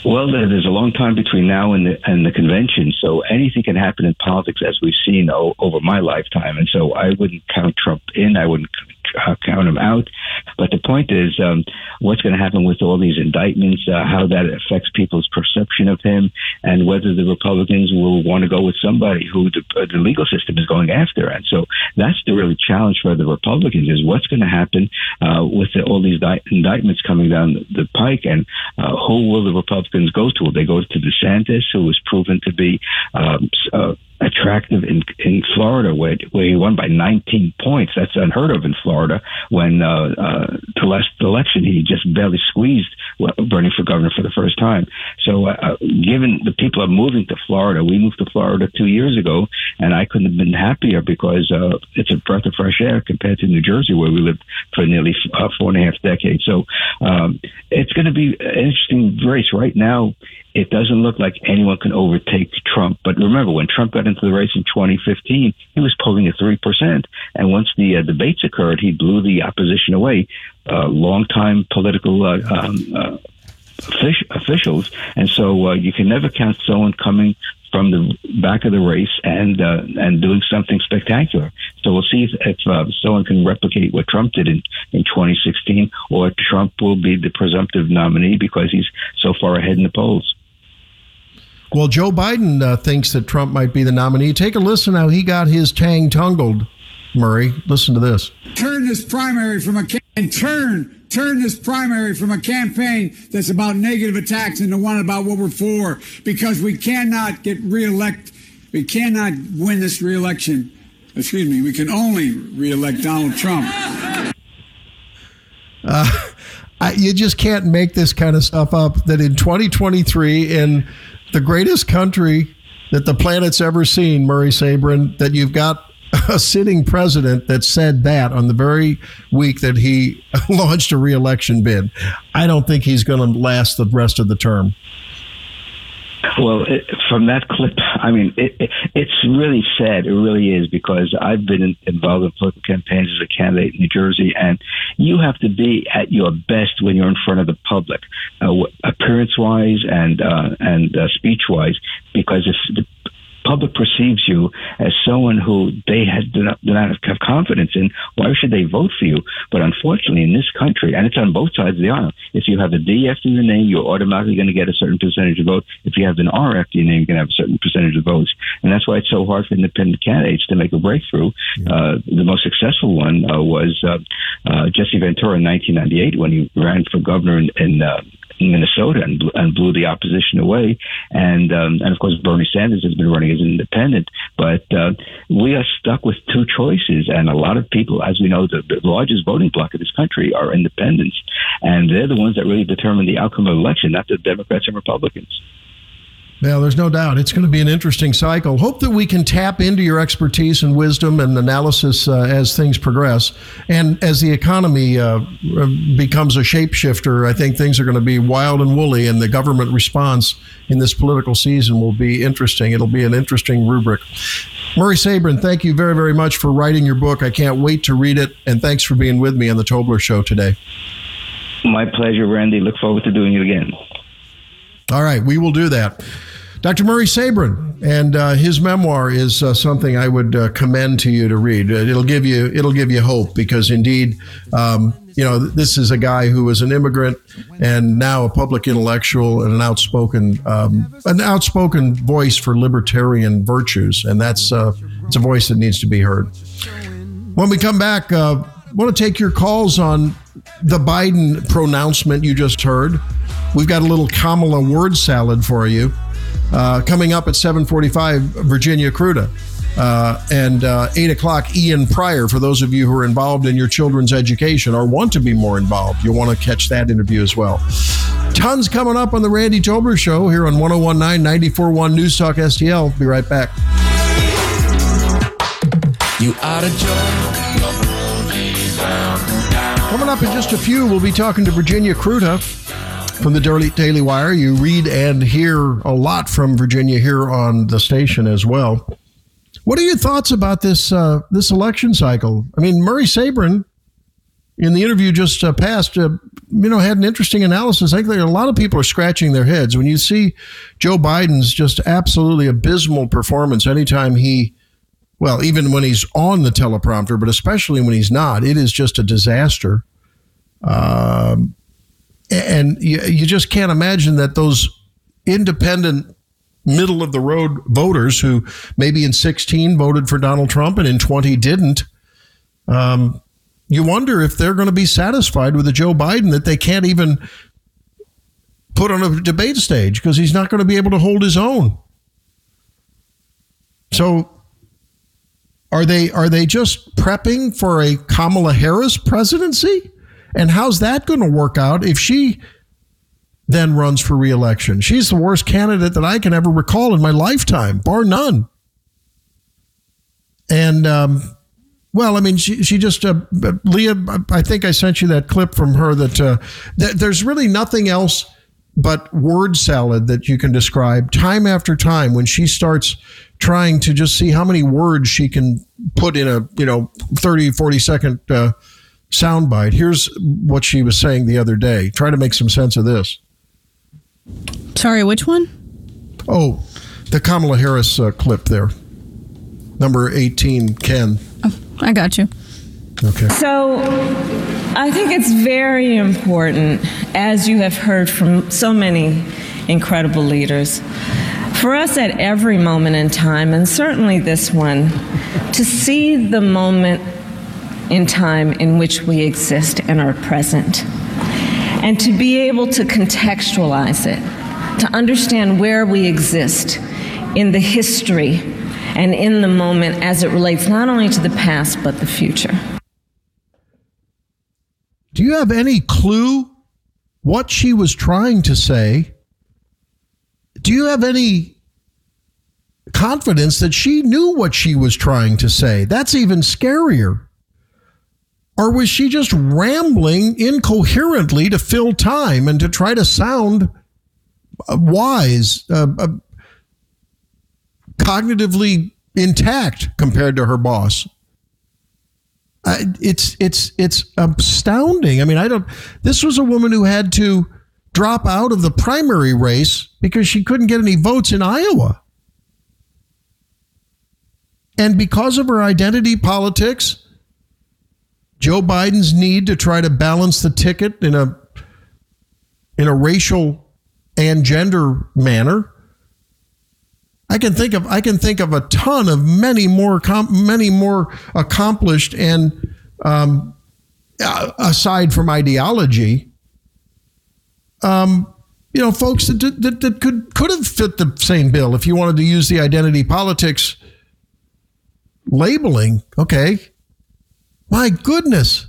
Speaker 8: Well, there's a long time between now and the, and the convention, so anything can happen in politics, as we've seen o- over my lifetime. And so I wouldn't count Trump in. I wouldn't uh, count him out. But the point is, um, what's going to happen with all these indictments, uh, how that affects people's perception of him, and whether the Republicans will want to go with somebody who the, uh, the legal system is going after. And so that's the really challenge for the Republicans is what's going to happen uh, with the, all these di- indictments coming down the, the pike, and uh, who will the Republicans go to? Will they go to DeSantis, who was proven to be um, uh, attractive in in Florida, where where he won by 19 points. That's unheard of in Florida. When uh, uh, the last election, he just barely squeezed Bernie for governor for the first time. So, uh, given the people are moving to Florida, we moved to Florida two years ago, and I couldn't have been happier because uh, it's a breath of fresh air compared to New Jersey, where we lived for nearly uh, four and a half decades. So, um, it's going to be an interesting race right now it doesn't look like anyone can overtake Trump. But remember, when Trump got into the race in 2015, he was polling at 3%. And once the uh, debates occurred, he blew the opposition away. Uh, longtime political uh, um, uh, officials. And so uh, you can never count someone coming from the back of the race and uh, and doing something spectacular. So we'll see if, if uh, someone can replicate what Trump did in, in 2016, or Trump will be the presumptive nominee because he's so far ahead in the polls.
Speaker 1: Well, Joe Biden uh, thinks that Trump might be the nominee. Take a listen how he got his tang tungled, Murray. Listen to this.
Speaker 9: Turn this primary from a and turn turn this primary from a campaign that's about negative attacks into one about what we're for because we cannot get reelect we cannot win this reelection. Excuse me, we can only reelect Donald Trump.
Speaker 1: Uh, I, you just can't make this kind of stuff up that in 2023 in the greatest country that the planet's ever seen, Murray Sabrin, that you've got a sitting president that said that on the very week that he launched a reelection bid. I don't think he's going to last the rest of the term.
Speaker 8: Well, it, from that clip, I mean, it, it, it's really sad. It really is because I've been in, involved in political campaigns as a candidate in New Jersey, and you have to be at your best when you're in front of the public, uh, appearance-wise and uh, and uh, speech-wise, because if the public perceives you as someone who they had, do, not, do not have confidence in, why should they vote for you? But unfortunately, in this country, and it's on both sides of the aisle, if you have a D after your name, you're automatically going to get a certain percentage of votes. If you have an R after your name, you're going to have a certain percentage of votes. And that's why it's so hard for independent candidates to make a breakthrough. Uh, the most successful one uh, was uh, uh Jesse Ventura in 1998 when he ran for governor in, in uh, in Minnesota and, and blew the opposition away. And um, and of course Bernie Sanders has been running as an independent. But uh, we are stuck with two choices, and a lot of people, as we know, the, the largest voting bloc of this country are independents, and they're the ones that really determine the outcome of the election, not the Democrats and Republicans.
Speaker 1: Yeah, there's no doubt. It's going to be an interesting cycle. Hope that we can tap into your expertise and wisdom and analysis uh, as things progress. And as the economy uh, becomes a shapeshifter, I think things are going to be wild and woolly, and the government response in this political season will be interesting. It'll be an interesting rubric. Murray Sabrin, thank you very, very much for writing your book. I can't wait to read it. And thanks for being with me on the Tobler Show today.
Speaker 8: My pleasure, Randy. Look forward to doing it again.
Speaker 1: All right, we will do that. Dr. Murray Sabrin and uh, his memoir is uh, something I would uh, commend to you to read. Uh, It'll give you it'll give you hope because indeed, um, you know, this is a guy who was an immigrant and now a public intellectual and an outspoken um, an outspoken voice for libertarian virtues, and that's uh, it's a voice that needs to be heard. When we come back, uh, want to take your calls on the Biden pronouncement you just heard. We've got a little Kamala word salad for you. Uh, coming up at 7:45, Virginia Kruta, uh, and uh, 8 o'clock, Ian Prior. For those of you who are involved in your children's education or want to be more involved, you'll want to catch that interview as well. Tons coming up on the Randy Tobler Show here on 1019 941 News Talk STL. Be right back.
Speaker 7: You out of joy.
Speaker 1: Coming up in just a few, we'll be talking to Virginia Kruta from the Daily, Wire. You read and hear a lot from Virginia here on the station as well. What are your thoughts about this uh, this election cycle? I mean, Murray Sabrin, in the interview just uh, passed, uh, you know, had an interesting analysis. I think there a lot of people are scratching their heads when you see Joe Biden's just absolutely abysmal performance anytime he well, even when he's on the teleprompter, but especially when he's not, it is just a disaster. Um, and you, you just can't imagine that those independent, middle of the road voters who maybe in 16 voted for Donald Trump and in 20 didn't, um, you wonder if they're going to be satisfied with a Joe Biden that they can't even put on a debate stage because he's not going to be able to hold his own. So are they are they just prepping for a Kamala Harris presidency? And how's that going to work out if she then runs for reelection? She's the worst candidate that I can ever recall in my lifetime, bar none. And um, well, I mean, she she just uh, Leah. I think I sent you that clip from her that uh, th- there's really nothing else but word salad that you can describe time after time when she starts trying to just see how many words she can put in a you know 30 40 second uh, soundbite. Here's what she was saying the other day. Try to make some sense of this.
Speaker 2: Sorry, which one?
Speaker 1: oh the kamala harris uh, clip there. Number 18 ken.
Speaker 2: I got you.
Speaker 1: okay.
Speaker 10: So I think it's very important, as you have heard from so many incredible leaders, for us at every moment in time, and certainly this one, to see the moment in time in which we exist and are present, and to be able to contextualize it, to understand where we exist in the history and in the moment as it relates not only to the past but the future.
Speaker 1: do you have any clue what she was trying to say? Do you have any confidence that she knew what she was trying to say? That's even scarier or was she just rambling incoherently to fill time and to try to sound uh, wise, uh, uh, cognitively intact compared to her boss? It's it's it's astounding. I mean, I don't. This was a woman who had to drop out of the primary race because she couldn't get any votes in Iowa. And because of her identity politics, Joe Biden's need to try to balance the ticket in a in a racial and gender manner. I can think of I can think of a ton of many more many more accomplished and um, aside from ideology, um, you know, folks that, that that could could have fit the same bill if you wanted to use the identity politics labeling. Okay, my goodness.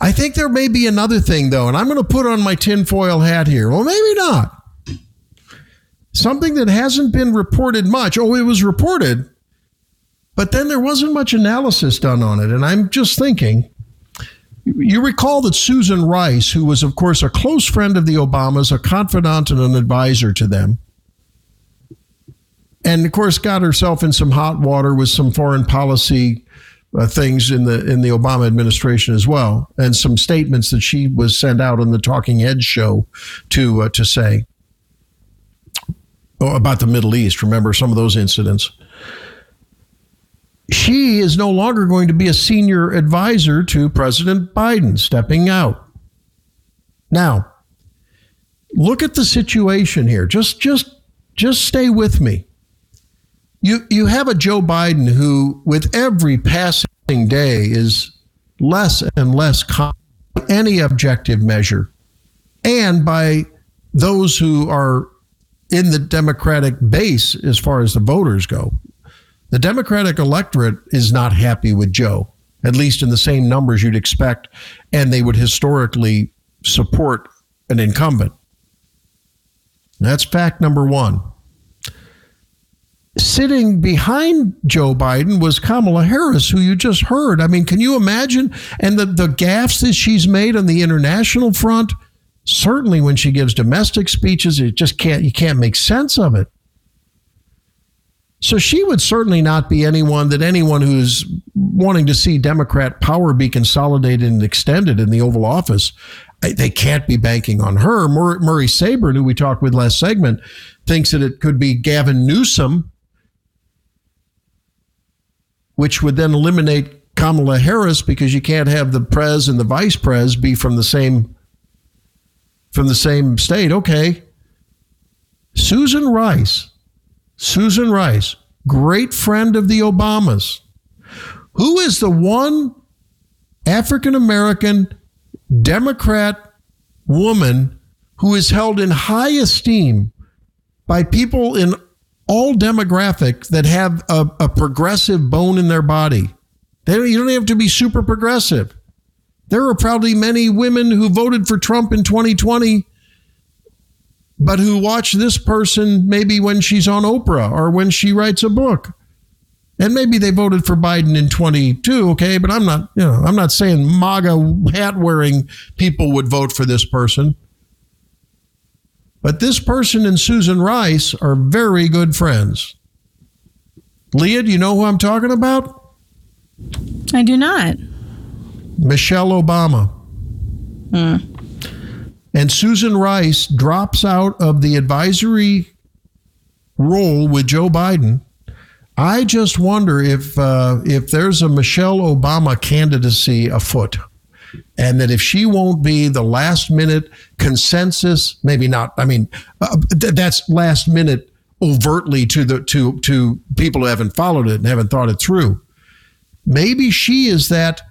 Speaker 1: I think there may be another thing, though, and I'm going to put on my tinfoil hat here. Well, maybe not. something that hasn't been reported much. Oh, it was reported, but then there wasn't much analysis done on it. And I'm just thinking, you recall that Susan Rice, who was, of course, a close friend of the Obamas, a confidant and an advisor to them, and of course, got herself in some hot water with some foreign policy uh, things in the in the Obama administration as well, and some statements that she was sent out on the Talking Heads show to uh, to say oh, about the Middle East. Remember some of those incidents. She is no longer going to be a senior advisor to President Biden, stepping out. Now, look at the situation here. Just just just stay with me. You you have a Joe Biden who, with every passing day, is less and less any objective measure, and by those who are in the Democratic base as far as the voters go. The Democratic electorate is not happy with Joe, at least in the same numbers you'd expect, and they would historically support an incumbent. That's fact number one sitting behind Joe Biden was Kamala Harris, who you just heard. I mean, can you imagine? And the, the gaffes that she's made on the international front, certainly when she gives domestic speeches, it just can't, you can't make sense of it. So she would certainly not be anyone that anyone who's wanting to see Democrat power be consolidated and extended in the Oval Office, they can't be banking on her. Murray Sabrin, who we talked with last segment, thinks that it could be Gavin Newsom which would then eliminate Kamala Harris because you can't have the pres and the vice pres be from the same from the same state. Okay. Susan Rice, Susan Rice, great friend of the Obamas. Who is the one African American Democrat woman who is held in high esteem by people in all demographic that have a, a progressive bone in their body. They don't, you don't have to be super progressive. There are probably many women who voted for Trump in 2020, but who watch this person maybe when she's on Oprah or when she writes a book. And maybe they voted for Biden in 22, okay, but I'm not, you know, I'm not saying MAGA hat wearing people would vote for this person. But this person and Susan Rice are very good friends. Leah, do you know who I'm talking about?
Speaker 2: I do not.
Speaker 1: Michelle Obama.
Speaker 2: Hmm.
Speaker 1: And Susan Rice drops out of the advisory role with Joe Biden. I just wonder if uh, if there's a Michelle Obama candidacy afoot and that if she won't be the last minute consensus, maybe not. I mean, uh, th- that's last minute overtly to the to to people who haven't followed it and haven't thought it through. Maybe she is that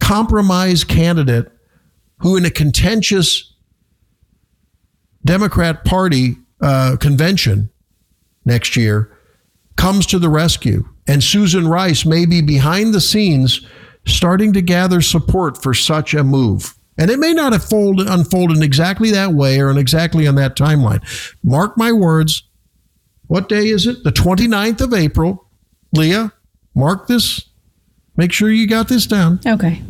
Speaker 1: compromise candidate who, in a contentious Democrat Party uh, convention next year, comes to the rescue. And Susan Rice may be behind the scenes starting to gather support for such a move. And it may not have fold, in exactly that way or in exactly on that timeline. Mark my words. What day is it? The 29th of April. Leah, mark this. Make sure you got this down.
Speaker 2: Okay.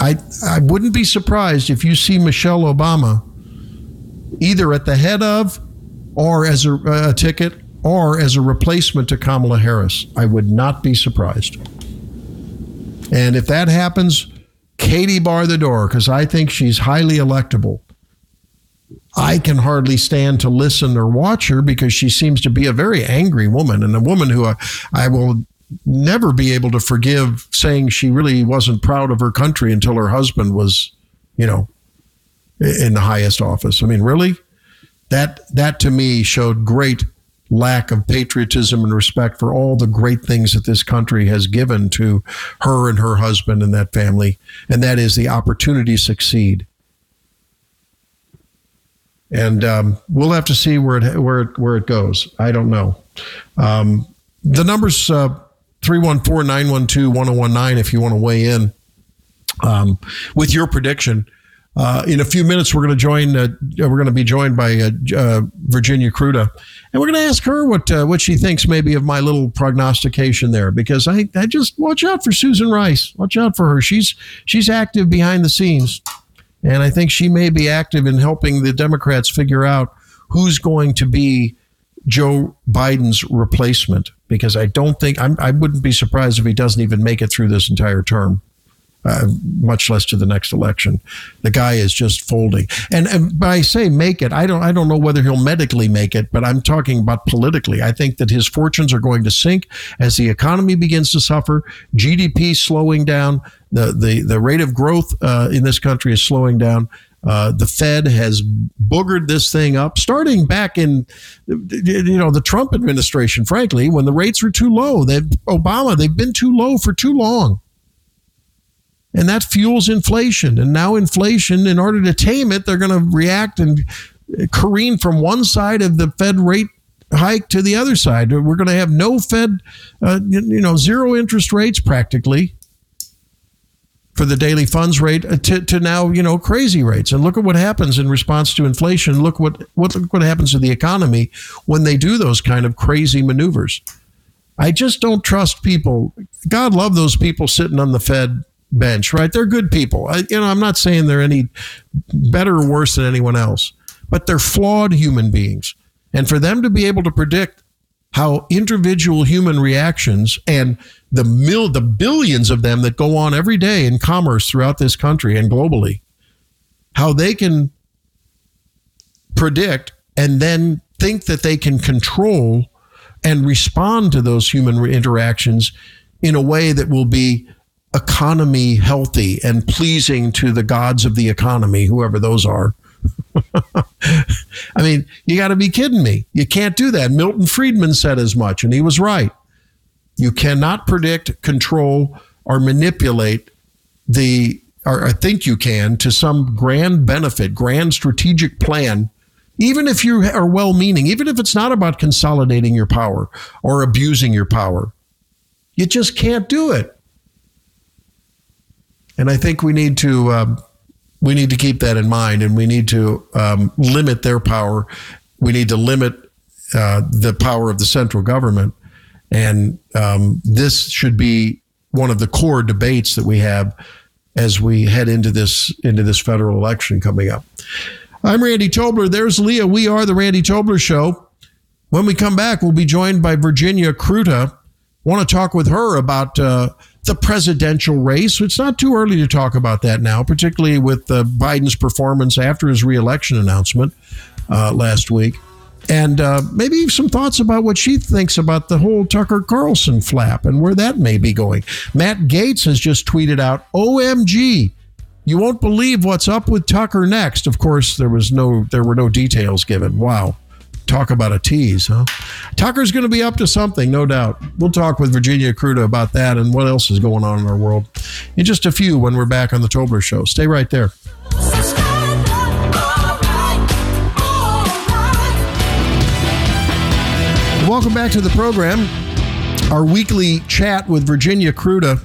Speaker 1: I, I wouldn't be surprised if you see Michelle Obama either at the head of or as a, a ticket or as a replacement to Kamala Harris. I would not be surprised. And if that happens, Katie bar the door because I think she's highly electable. I can hardly stand to listen or watch her because she seems to be a very angry woman and a woman who I, I will never be able to forgive saying she really wasn't proud of her country until her husband was, you know, in the highest office. I mean, really? That that to me showed great lack of patriotism and respect for all the great things that this country has given to her and her husband and that family, and that is the opportunity to succeed. And um, we'll have to see where it where it, where it goes. I don't know. Um, the numbers uh, 314 912 1019 if you want to weigh in um, with your prediction. Uh, in a few minutes, we're going to join. Uh, we're going to be joined by uh, uh, Virginia Kruta, and we're going to ask her what uh, what she thinks maybe of my little prognostication there. Because I, I just watch out for Susan Rice. Watch out for her. She's she's active behind the scenes, and I think she may be active in helping the Democrats figure out who's going to be Joe Biden's replacement. Because I don't think I'm, I wouldn't be surprised if he doesn't even make it through this entire term uh, much less to the next election. The guy is just folding. And, and by say make it, I don't I don't know whether he'll medically make it, but I'm talking about politically. I think that his fortunes are going to sink as the economy begins to suffer, GDP slowing down, the the the rate of growth uh, in this country is slowing down. Uh, the Fed has boogered this thing up, starting back in, you know, the Trump administration. Frankly, when the rates were too low, they Obama they've been too low for too long and that fuels inflation. And now, inflation, in order to tame it, they're going to react and careen from one side of the Fed rate hike to the other side. We're going to have no Fed, uh, you know, zero interest rates practically for the daily funds rate uh, to, to now, you know, crazy rates. And look at what happens in response to inflation. Look what, what, look what happens to the economy when they do those kind of crazy maneuvers. I just don't trust people. God love those people sitting on the Fed bench, right? They're good people. I, you know, I'm not saying they're any better or worse than anyone else, but they're flawed human beings. And for them to be able to predict how individual human reactions and the mil, the billions of them that go on every day in commerce throughout this country and globally, how they can predict and then think that they can control and respond to those human interactions in a way that will be economy healthy and pleasing to the gods of the economy, whoever those are. I mean, you got to be kidding me. You can't do that. Milton Friedman said as much, and he was right. You cannot predict, control, or manipulate the, or I think you can, to some grand benefit, grand strategic plan, even if you are well meaning, even if it's not about consolidating your power or abusing your power. You just can't do it. And I think we need to um, we need to keep that in mind, and we need to um, limit their power. We need to limit uh, the power of the central government, and um, this should be one of the core debates that we have as we head into this into this federal election coming up. I'm Randy Tobler. There's Leah. We are the Randy Tobler Show. When we come back, we'll be joined by Virginia Kruta. Want to talk with her about uh, the presidential race. It's not too early to talk about that now, particularly with uh, Biden's performance after his reelection announcement uh, last week. And uh, maybe some thoughts about what she thinks about the whole Tucker Carlson flap and where that may be going. Matt Gaetz has just tweeted out, OMG, you won't believe what's up with Tucker next. Of course, there was no there were no details given. Wow. Talk about a tease, huh? Tucker's going to be up to something, no doubt. We'll talk with Virginia Kruta about that and what else is going on in our world in just a few when we're back on the Tobler Show. Stay right there. Welcome back to the program. Our weekly chat with Virginia Kruta.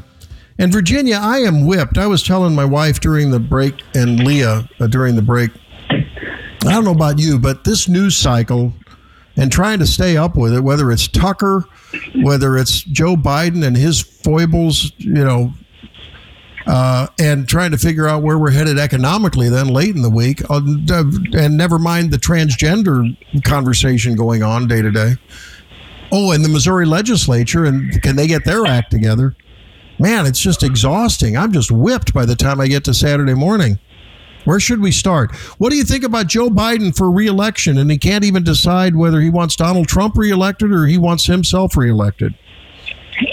Speaker 1: And Virginia, I am whipped. I was telling my wife during the break and Leah uh, during the break I don't know about you, but this news cycle and trying to stay up with it, whether it's Tucker, whether it's Joe Biden and his foibles, you know, uh, and trying to figure out where we're headed economically then late in the week, uh, and never mind the transgender conversation going on day to day. Oh, and the Missouri legislature, and can they get their act together? Man, it's just exhausting. I'm just whipped by the time I get to Saturday morning. Where should we start? What do you think about Joe Biden for reelection? And he can't even decide whether he wants Donald Trump reelected or he wants himself reelected.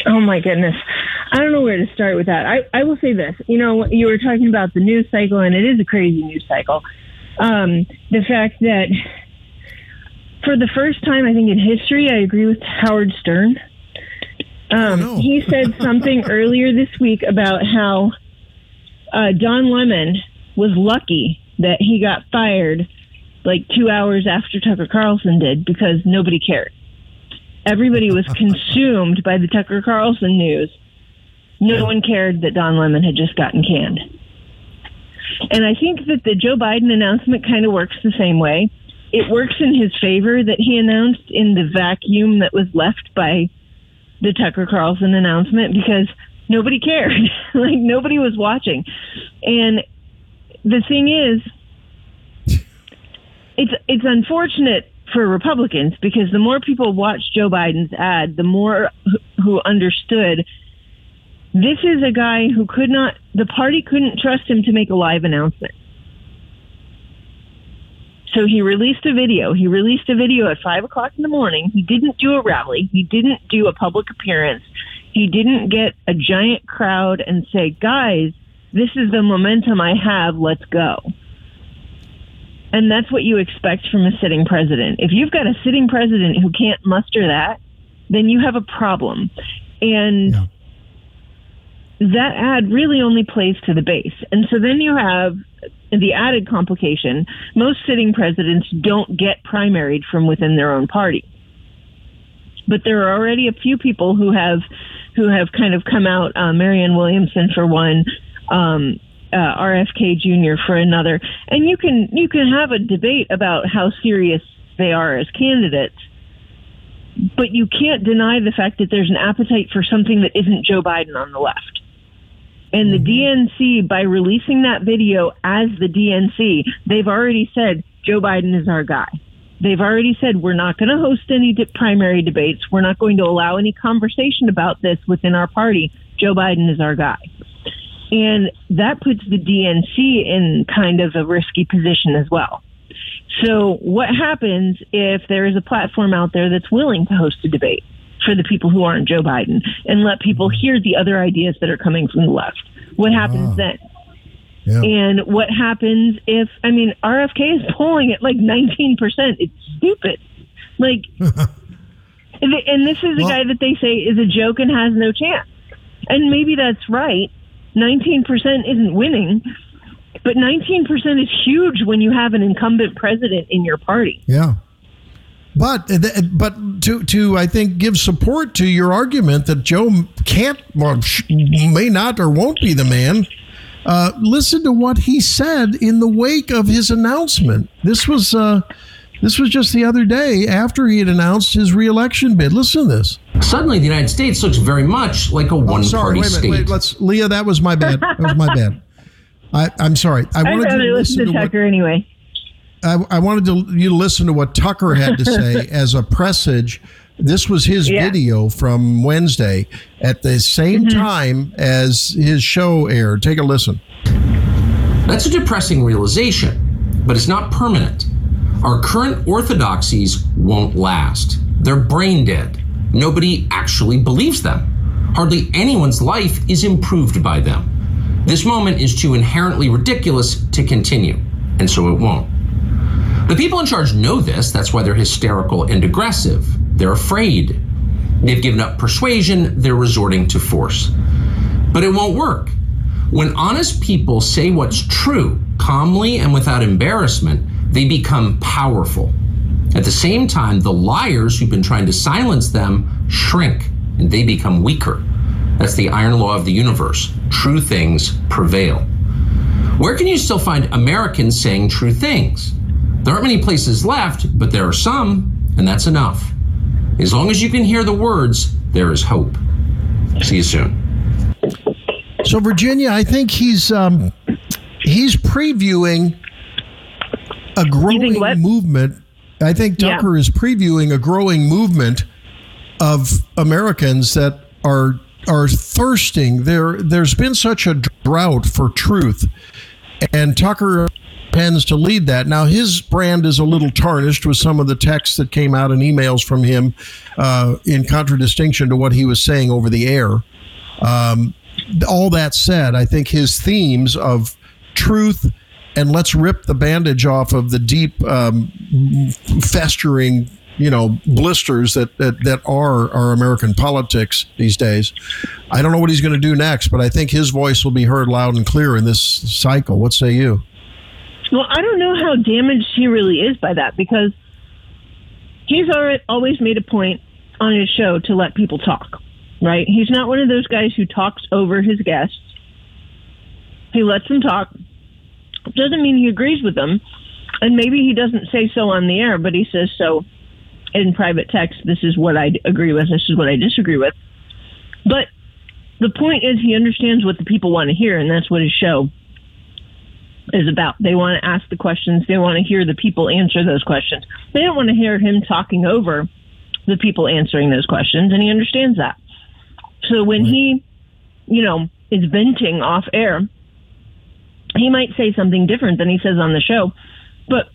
Speaker 11: Oh, my goodness. I don't know where to start with that. I, I will say this. You know, you were talking about the news cycle, and it is a crazy news cycle. Um, the fact that for the first time, I think in history, I agree with Howard Stern. Um,
Speaker 1: Oh,
Speaker 11: he said something earlier this week about how uh, Don Lemon was lucky that he got fired like two hours after Tucker Carlson did because nobody cared. Everybody was consumed by the Tucker Carlson news. No one cared that Don Lemon had just gotten canned. And I think that the Joe Biden announcement kind of works the same way. It works in his favor that he announced in the vacuum that was left by the Tucker Carlson announcement because nobody cared. like nobody was watching. And the thing is, it's it's unfortunate for Republicans because the more people watched Joe Biden's ad, the more who- who understood this is a guy who could not the party couldn't trust him to make a live announcement. So he released a video. He released a video at five o'clock in the morning. He didn't do a rally. He didn't do a public appearance. He didn't get a giant crowd and say, guys, this is the momentum I have. Let's go. And that's what you expect from a sitting president. If you've got a sitting president who can't muster that, then you have a problem. And that ad really only plays to the base. And so then you have the added complication. Most sitting presidents don't get primaried from within their own party. But there are already a few people who have who have kind of come out, uh, Marianne Williamson for one, um, uh, RFK Jr. for another, and you can you can have a debate about how serious they are as candidates, but you can't deny the fact that there's an appetite for something that isn't Joe Biden on the left. And the DNC, by releasing that video as the DNC, they've already said Joe Biden is our guy. They've already said we're not going to host any de- primary debates. We're not going to allow any conversation about this within our party. Joe Biden is our guy. And that puts the DNC in kind of a risky position as well. So, what happens if there is a platform out there that's willing to host a debate for the people who aren't Joe Biden and let people hear the other ideas that are coming from the left? What happens then? And what happens if, I mean, RFK is polling at like 19%. It's stupid. Like, and and this is a guy that they say is a joke and has no chance. And maybe that's right. 19% isn't winning, but 19% is huge when you have an incumbent president in your party.
Speaker 1: Yeah. But but to to I think give support to your argument that Joe can't or may not or won't be the man. Uh, listen to what he said in the wake of his announcement. This was uh, this was just the other day after he had announced his reelection bid. Listen to this.
Speaker 12: Suddenly, the United States looks very much like a
Speaker 1: Oh,
Speaker 12: one
Speaker 1: sorry,
Speaker 12: party
Speaker 1: wait a minute.
Speaker 12: state.
Speaker 1: Wait, let's Leah. That was my bad. That was my bad. I, I'm sorry. I
Speaker 11: I'd
Speaker 1: wanted
Speaker 11: rather
Speaker 1: to
Speaker 11: listen
Speaker 1: listen
Speaker 11: to
Speaker 1: to what
Speaker 11: Tucker anyway.
Speaker 1: I, I wanted to, you to listen to what Tucker had to say as a presage. This was his
Speaker 11: Yeah.
Speaker 1: video from Wednesday at the same
Speaker 11: Mm-hmm.
Speaker 1: time as his show aired. Take a listen.
Speaker 12: That's a depressing realization, but it's not permanent. Our current orthodoxies won't last. They're brain dead. Nobody actually believes them. Hardly anyone's life is improved by them. This moment is too inherently ridiculous to continue, and so it won't. The people in charge know this, that's why they're hysterical and aggressive. They're afraid. They've given up persuasion, they're resorting to force. But it won't work. When honest people say what's true, calmly and without embarrassment, they become powerful. At the same time, the liars who've been trying to silence them shrink and they become weaker. That's the iron law of the universe. True things prevail. Where can you still find Americans saying true things? There aren't many places left, but there are some, and that's enough. As long as you can hear the words, there is hope. See you soon.
Speaker 1: So Virginia, I think he's um, he's previewing a growing movement. I think
Speaker 11: Yeah.
Speaker 1: Tucker is previewing a growing movement of Americans that are are thirsting. There there's been such a drought for truth, and Tucker tends to lead that. Now his brand is a little tarnished with some of the texts that came out and emails from him uh, in contradistinction to what he was saying over the air. Um, all that said, I think his themes of truth and let's rip the bandage off of the deep, um, festering, you know, blisters that, that that are our American politics these days. I don't know what he's going to do next, but I think his voice will be heard loud and clear in this cycle. What say you?
Speaker 11: Well, I don't know how damaged he really is by that because he's always made a point on his show to let people talk, right? He's not one of those guys who talks over his guests. He lets them talk. Doesn't mean he agrees with them, and maybe he doesn't say so on the air, but he says so in private text. This is what I agree with. This is what I disagree with. But the point is, he understands what the people want to hear, and that's what his show is about. They want to ask the questions. They want to hear the people answer those questions. They don't want to hear him talking over the people answering those questions, and he understands that. So when he, you know, is venting off air, he might say something different than he says on the show, but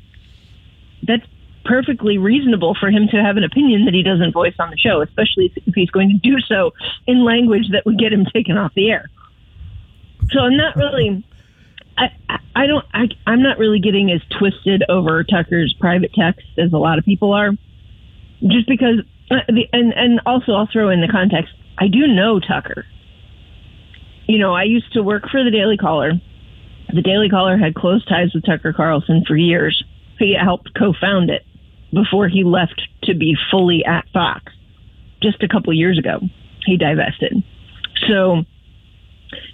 Speaker 11: that's perfectly reasonable for him to have an opinion that he doesn't voice on the show, especially if he's going to do so in language that would get him taken off the air. So I'm not really, I, I- don't, I, I'm not really getting as twisted over Tucker's private text as a lot of people are, just because, uh, the, and and also I'll throw in the context. I do know Tucker. You know, I used to work for the Daily Caller. The Daily Caller had close ties with Tucker Carlson for years. He helped co-found it before he left to be fully at Fox. Just a couple years ago, he divested. So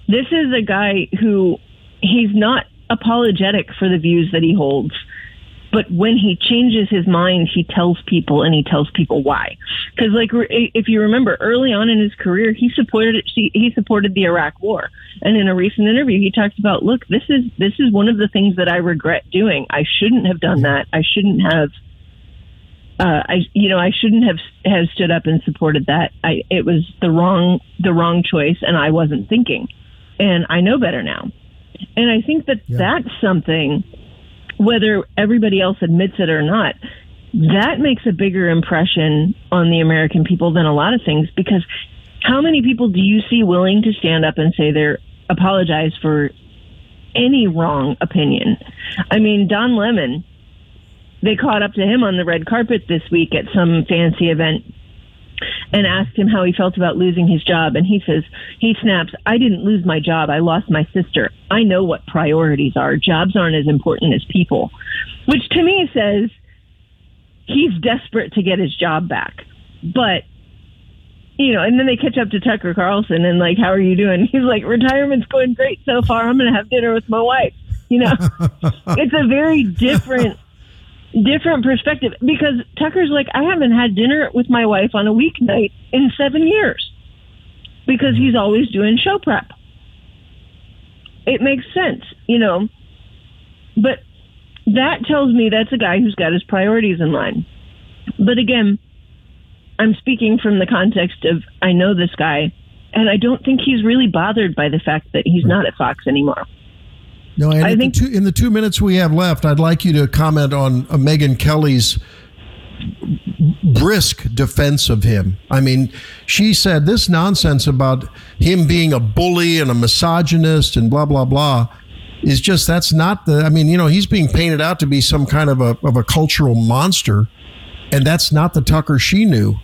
Speaker 11: this is a guy who he's not apologetic for the views that he holds. But when he changes his mind, he tells people and he tells people why. Because, like, if you remember, early on in his career, he supported he he supported the Iraq War, and in a recent interview, he talked about, look, this is this is one of the things that I regret doing. I shouldn't have done that. I shouldn't have. Uh, I you know I shouldn't have have stood up and supported that. I it was the wrong the wrong choice, and I wasn't thinking, and I know better now. And I think that that's something, whether everybody else admits it or not, that makes a bigger impression on the American people than a lot of things because how many people do you see willing to stand up and say they're apologize for any wrong opinion? I mean, Don Lemon, they caught up to him on the red carpet this week at some fancy event and asked him how he felt about losing his job. And he says, he snaps, I didn't lose my job. I lost my sister. I know what priorities are. Jobs aren't as important as people, which to me says he's desperate to get his job back. But, you know, and then they catch up to Tucker Carlson and like, how are you doing? He's like, retirement's going great so far. I'm going to have dinner with my wife. You know, it's a very different different perspective because Tucker's like, I haven't had dinner with my wife on a weeknight in seven years because he's always doing show prep. It makes sense, you know, but that tells me that's a guy who's got his priorities in line. But again, I'm speaking from the context of I know this guy, and I don't think he's really bothered by the fact that he's not at Fox anymore.
Speaker 1: No, and
Speaker 11: I
Speaker 1: in,
Speaker 11: think-
Speaker 1: the two, in the two minutes we have left, I'd like you to comment on uh, Megyn Kelly's brisk defense of him. I mean, she said this nonsense about him being a bully and a misogynist and blah blah blah is just that's not the. I mean, you know, he's being painted out to be some kind of a of a cultural monster, and that's not the Tucker she knew.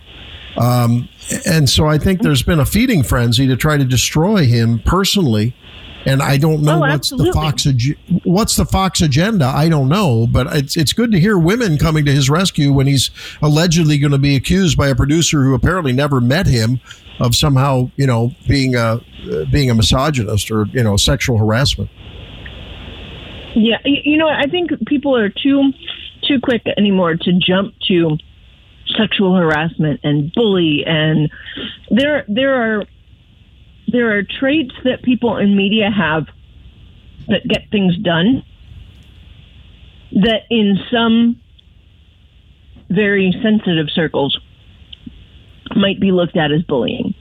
Speaker 1: Um, and so I think there's been a feeding frenzy to try to destroy him personally. And I don't know
Speaker 11: Oh,
Speaker 1: what's the. Fox ag- what's the Fox agenda. I don't know, but it's it's good to hear women coming to his rescue when he's allegedly going to be accused by a producer who apparently never met him of somehow you know being a uh, being a misogynist or you know sexual harassment.
Speaker 11: Yeah, you know, I think people are too too quick anymore to jump to sexual harassment and bully, and there there are there are traits that people in media have that get things done that in some very sensitive circles might be looked at as bullying.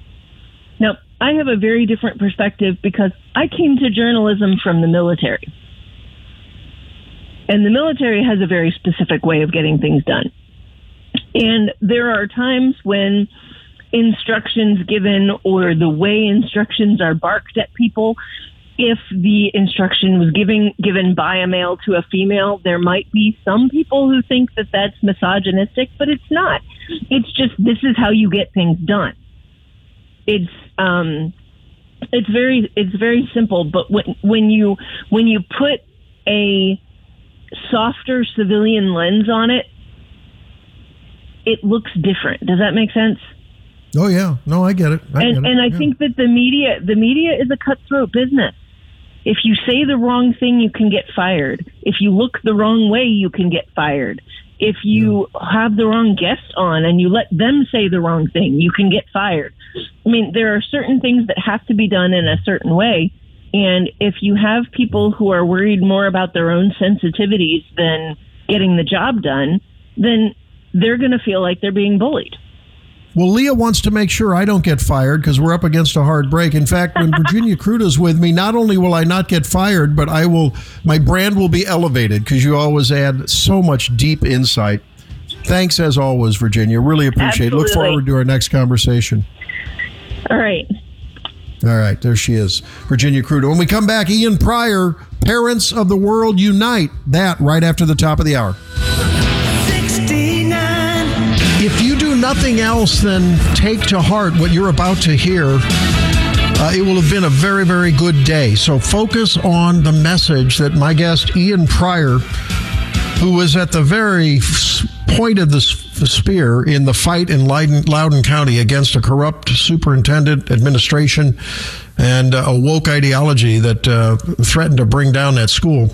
Speaker 11: Now, I have a very different perspective because I came to journalism from the military. And the military has a very specific way of getting things done. And there are times when instructions given or the way instructions are barked at people, if the instruction was given given by a male to a female, there might be some people who think that that's misogynistic, but it's not. It's just this is how you get things done. It's um, it's very it's very simple. But when when you when you put a softer civilian lens on it, it looks different. Does that make sense?
Speaker 1: Oh yeah, no, I get it. I
Speaker 11: and
Speaker 1: get it.
Speaker 11: and I
Speaker 1: Yeah.
Speaker 11: think that the media the media is a cutthroat business. If you say the wrong thing, you can get fired. If you look the wrong way, you can get fired. If you have the wrong guest on and you let them say the wrong thing, you can get fired. I mean, there are certain things that have to be done in a certain way. And if you have people who are worried more about their own sensitivities than getting the job done, then they're going to feel like they're being bullied.
Speaker 1: Well, Leah wants to make sure I don't get fired because we're up against a hard break. In fact, when Virginia Kruta's with me, not only will I not get fired, but I will, my brand will be elevated because you always add so much deep insight. Thanks as always, Virginia. Really appreciate it. Look forward to our next conversation.
Speaker 11: All right.
Speaker 1: All right, there she is, Virginia Kruta. When we come back, Ian Prior, Parents of the World Unite. That right after the top of the hour. Nothing else than take to heart what you're about to hear, uh, it will have been a very, very good day. So focus on the message that my guest, Ian Prior, who was at the very point of the spear in the fight in Loudoun County against a corrupt superintendent administration and a woke ideology that uh, threatened to bring down that school.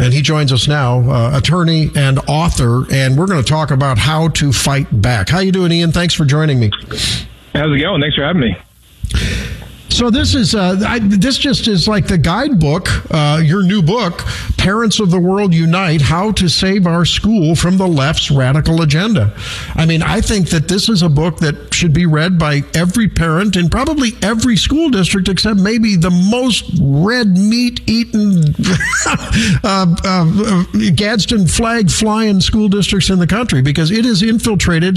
Speaker 1: And he joins us now, uh, attorney and author, and we're going to talk about how to fight back. How you doing, Ian? Thanks for joining me.
Speaker 13: How's it going? Thanks for having me.
Speaker 1: So this is uh, I, this just is like the guidebook, uh, your new book, "Parents of the World Unite: How to Save Our School from the Left's Radical Agenda." I mean, I think that this is a book that should be read by every parent in probably every school district, except maybe the most red meat eaten, uh, uh, Gadsden flag flying school districts in the country, because it has infiltrated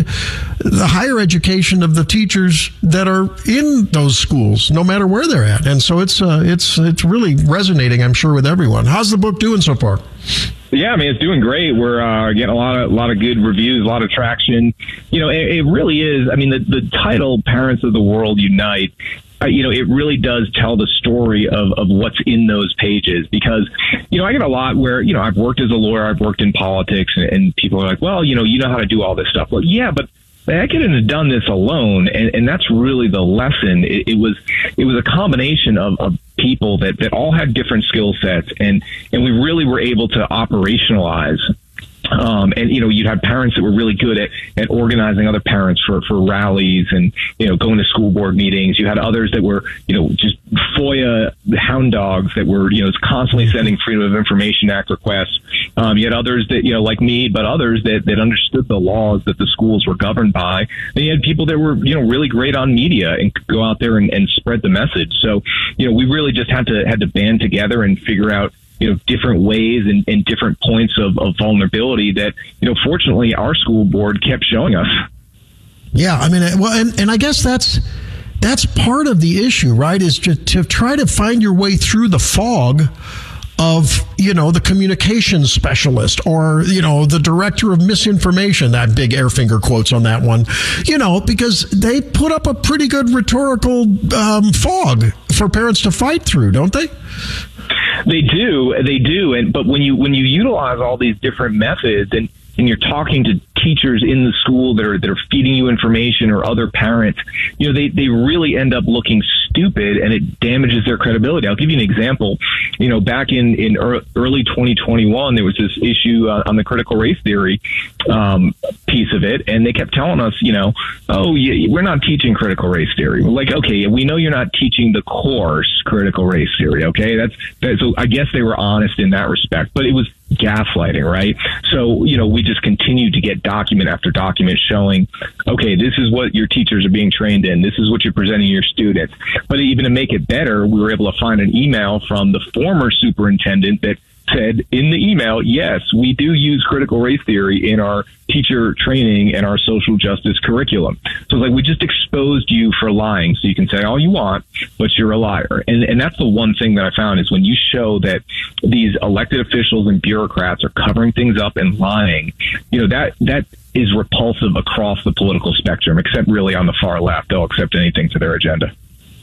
Speaker 1: the higher education of the teachers that are in those schools, no matter where they're at. And so it's uh, it's it's really resonating, I'm sure, with everyone. How's the book doing so far?
Speaker 13: Yeah, I mean it's doing great. We're uh, getting a lot of a lot of good reviews, a lot of traction. You know, it, it really is. I mean, the the title "Parents of the World Unite." uh, You know, it really does tell the story of, of what's in those pages because, you know, I get a lot where, you know, I've worked as a lawyer, I've worked in politics, and, and people are like, well, you know, you know how to do all this stuff. Well, yeah, but I couldn't have done this alone, and, and that's really the lesson. It, it was it was a combination of, of people that, that all had different skill sets, and and we really were able to operationalize. Um, and you know, you'd have parents that were really good at, at organizing other parents for, for rallies and you know going to school board meetings. You had others that were you know just FOIA hound dogs that were you know constantly sending Freedom of Information Act requests. Um, you had others that you know like me, but others that, that understood the laws that the schools were governed by. And you had people that were you know really great on media and could go out there and, and spread the message. So you know we really just had to had to band together and figure out you know different ways and, and different points of, of vulnerability that you know fortunately our school board kept showing us.
Speaker 1: Yeah, I mean, well, and, and I guess that's that's part of the issue, right? Is to, to try to find your way through the fog of you know the communications specialist or you know the director of misinformation that big air finger quotes on that one you know because they put up a pretty good rhetorical um, fog for parents to fight through don't they
Speaker 13: They do, they do, and but when you when you utilize all these different methods and and you're talking to teachers in the school that are that are feeding you information or other parents, you know, they they really end up looking stupid and it damages their credibility. I'll give you an example. You know, back in in early 2021, there was this issue uh, on the critical race theory um, piece of it, and they kept telling us, you know, oh, yeah, we're not teaching critical race theory. We're like, okay, we know you're not teaching the course critical race theory. Okay, that's that, so. I guess they were honest in that respect, but it was gaslighting, right? So, you know, we just continued to get document after document showing, okay, this is what your teachers are being trained in. This is what you're presenting your students. But even to make it better, we were able to find an email from the former superintendent that said in the email, yes, we do use critical race theory in our teacher training and our social justice curriculum. So it's like we just exposed you for lying. So you can say all you want, but you're a liar. And and that's the one thing that I found is when you show that these elected officials and bureaucrats are covering things up and lying, you know, that that is repulsive across the political spectrum, except really on the far left. They'll accept anything to their agenda.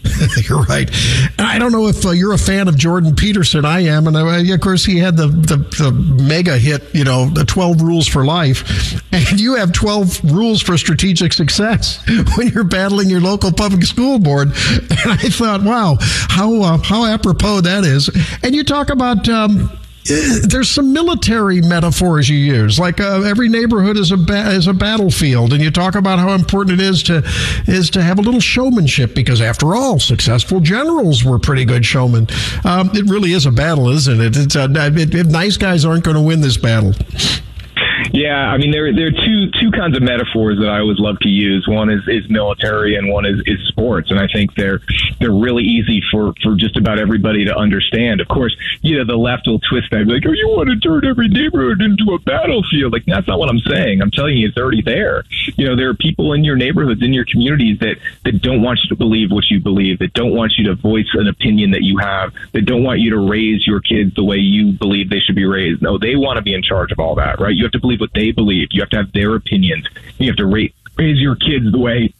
Speaker 1: you're right. I don't know if uh, you're a fan of Jordan Peterson. I am, and uh, of course he had the, the the mega hit, you know, the 12 rules for life, and you have 12 rules for strategic success when you're battling your local public school board. And I thought, wow, how uh, how apropos that is. And you talk about. Um, there's some military metaphors you use, like uh, every neighborhood is a ba- is a battlefield, and you talk about how important it is to is to have a little showmanship because, after all, successful generals were pretty good showmen. Um, it really is a battle, isn't it? It's a, it, it, nice guys aren't going to win this battle.
Speaker 13: Yeah, I mean there there are two two kinds of metaphors that I always love to use. One is, is military and one is, is sports, and I think they're they're really easy for, for just about everybody to understand. Of course, you know the left will twist that like, oh, you want to turn every neighborhood into a battlefield. Like that's not what I'm saying. I'm telling you, it's already there. You know, there are people in your neighborhoods, in your communities that that don't want you to believe what you believe, that don't want you to voice an opinion that you have, that don't want you to raise your kids the way you believe they should be raised. No, they want to be in charge of all that, right? You have to believe what they believe. You have to have their opinions. You have to raise, raise your kids the way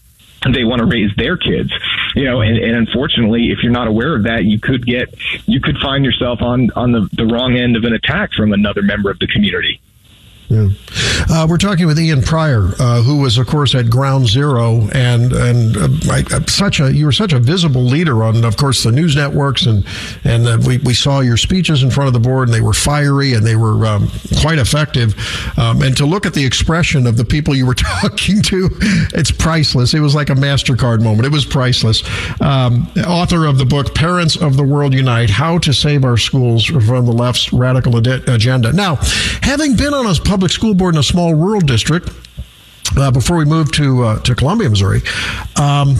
Speaker 13: they want to raise their kids you know and, and unfortunately if you're not aware of that you could get you could find yourself on on the, the wrong end of an attack from another member of the community
Speaker 1: yeah. Uh, we're talking with Ian Prior, uh, who was, of course, at Ground Zero, and and uh, such a you were such a visible leader on, of course, the news networks, and and uh, we, we saw your speeches in front of the board, and they were fiery and they were um, quite effective. Um, and to look at the expression of the people you were talking to, it's priceless. It was like a Mastercard moment. It was priceless. Um, author of the book "Parents of the World Unite: How to Save Our Schools from the Left's Radical Ad- Agenda." Now, having been on a public public school board in a small rural district. Uh, before we moved to uh, to Columbia, Missouri, um,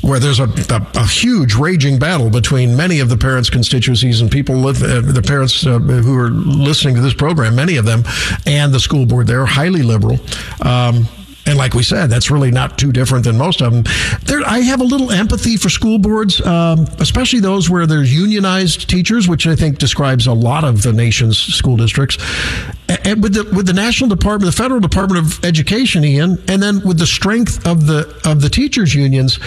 Speaker 1: where there's a, a, a, huge raging battle between many of the parents' constituencies and people live uh, the parents uh, who are listening to this program, many of them, and the school board. They're highly liberal. Um, and like we said, that's really not too different than most of them. There, I have a little empathy for school boards, um, especially those where there's unionized teachers, which I think describes a lot of the nation's school districts. And with the with the national department, the federal Department of Education, Ian, and then with the strength of the of the teachers unions,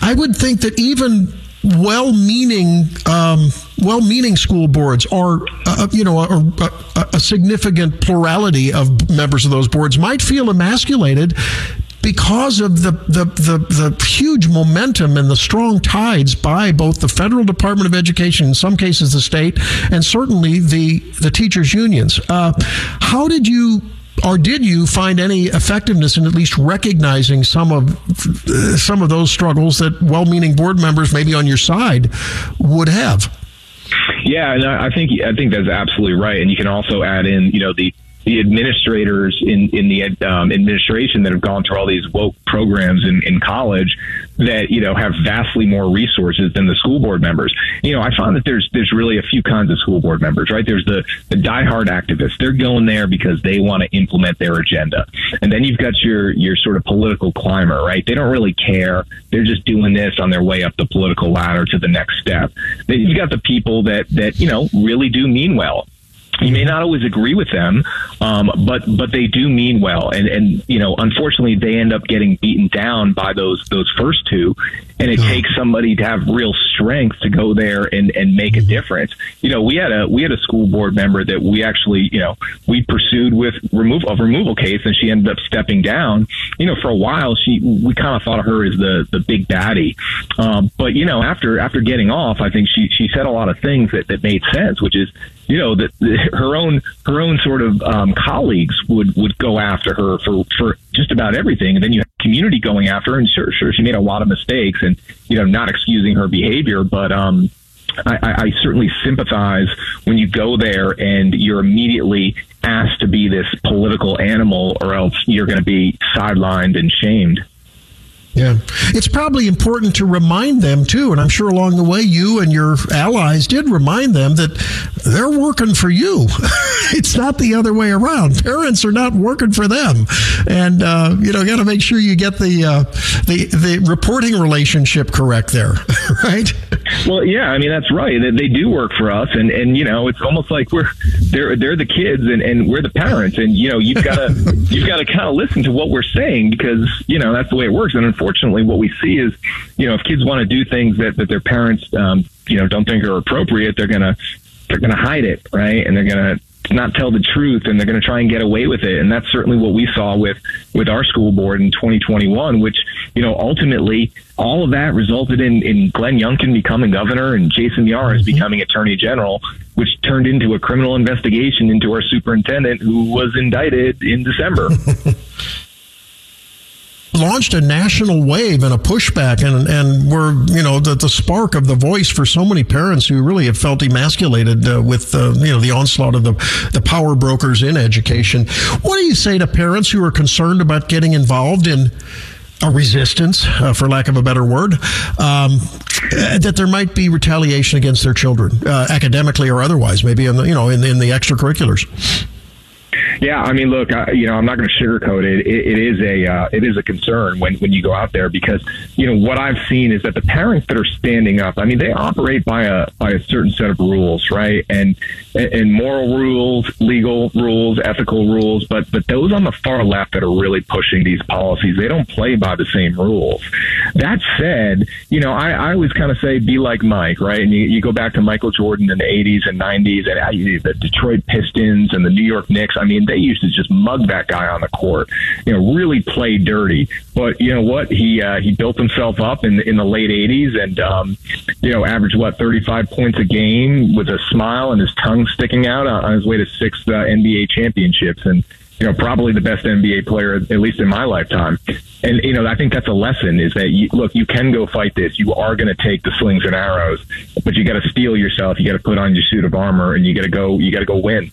Speaker 1: I would think that even well-meaning um, well-meaning school boards are uh, you know a, a, a, significant plurality of members of those boards might feel emasculated because of the, the, the, the, huge momentum and the strong tides by both the federal Department of Education, in some cases the state, and certainly the, the teachers' unions. Uh, how did you or did you find any effectiveness in at least recognizing some of uh, some of those struggles that well-meaning board members, maybe on your side, would have?
Speaker 13: Yeah, and I think I think that's absolutely right. And you can also add in, you know, the the administrators in in the um, administration that have gone through all these woke programs in, in college that you know have vastly more resources than the school board members. You know, I found that there's there's really a few kinds of school board members, right? There's the the diehard activists. They're going there because they want to implement their agenda, and then you've got your your sort of political climber, right? They don't really care. They're just doing this on their way up the political ladder to the next step. Then you've got the people that that you know really do mean well you may not always agree with them, um, but but they do mean well, and and you know, unfortunately, they end up getting beaten down by those those first two, and it takes somebody to have real strength to go there and and make a mm-hmm. difference. You know, we had a we had a school board member that we actually you know we pursued with removal of removal case, and she ended up stepping down. You know, for a while, she we kind of thought of her as the the big baddie, um, but you know, after after getting off, I think she she said a lot of things that that made sense, which is you know that her own her own sort of um, colleagues would would go after her for for just about everything, and then you have community going after her. And sure, sure, she made a lot of mistakes, and you know, not excusing her behavior, but um, I, I certainly sympathize when you go there and you're immediately asked to be this political animal, or else you're going to be sidelined and shamed.
Speaker 1: Yeah. It's probably important to remind them, too. And I'm sure along the way, you and your allies did remind them that they're working for you. it's not the other way around. Parents are not working for them. And, uh, you know, got to make sure you get the, uh, the, the reporting relationship correct there, right?
Speaker 13: Well, yeah, I mean that's right. They, do work for us, and and you know it's almost like we're they're they're the kids, and and we're the parents, and you know you've got to you've got to kind of listen to what we're saying because you know that's the way it works. And what we see is you know if kids want to do things that that their parents um, you know don't think are appropriate, they're gonna they're gonna hide it, right? And they're gonna not tell the truth and they're going to try and get away with it. And that's certainly what we saw with with our school board in 2021 which you know ultimately all of that resulted in in Glenn Youngkin becoming governor and Jason Miyares becoming attorney general which turned into a criminal investigation into our superintendent who was indicted in December
Speaker 1: launched a national wave and a pushback and and were you know the, the spark of the voice for so many parents who really have felt emasculated uh, with uh, you know the onslaught of the the power brokers in education what do you say to parents who are concerned about getting involved in a resistance, uh, for lack of a better word, um, that there might be retaliation against their children, uh, academically or otherwise, maybe in the you know in, in the extracurriculars.
Speaker 13: Yeah, I mean, look, I, you know, I'm not going to sugarcoat it. it. It is a uh, it is a concern when when you go out there because you know what I've seen is that the parents that are standing up, I mean, they operate by a by a certain set of rules, right? And and moral rules, legal rules, ethical rules, but but those on the far left that are really pushing these policies, they don't play by the same rules. That said, you know, I, I always kind of say be like Mike, right? And you, you go back to Michael Jordan in the 80s and 90s, and uh, the Detroit Pistons and the New York Knicks. I mean, they used to just mug that guy on the court, you know, really play dirty. But you know what? He uh, he built himself up in in the late 80s, and um, you know, averaged what 35 points a game with a smile and his tongue sticking out on his way to six uh, NBA championships, and you know, probably the best NBA player, at least in my lifetime. And, you know, I think that's a lesson is that, you, look, you can go fight this. You are going to take the slings and arrows, but you got to steel yourself. You got to put on your suit of armor and you got to go, you got to go win.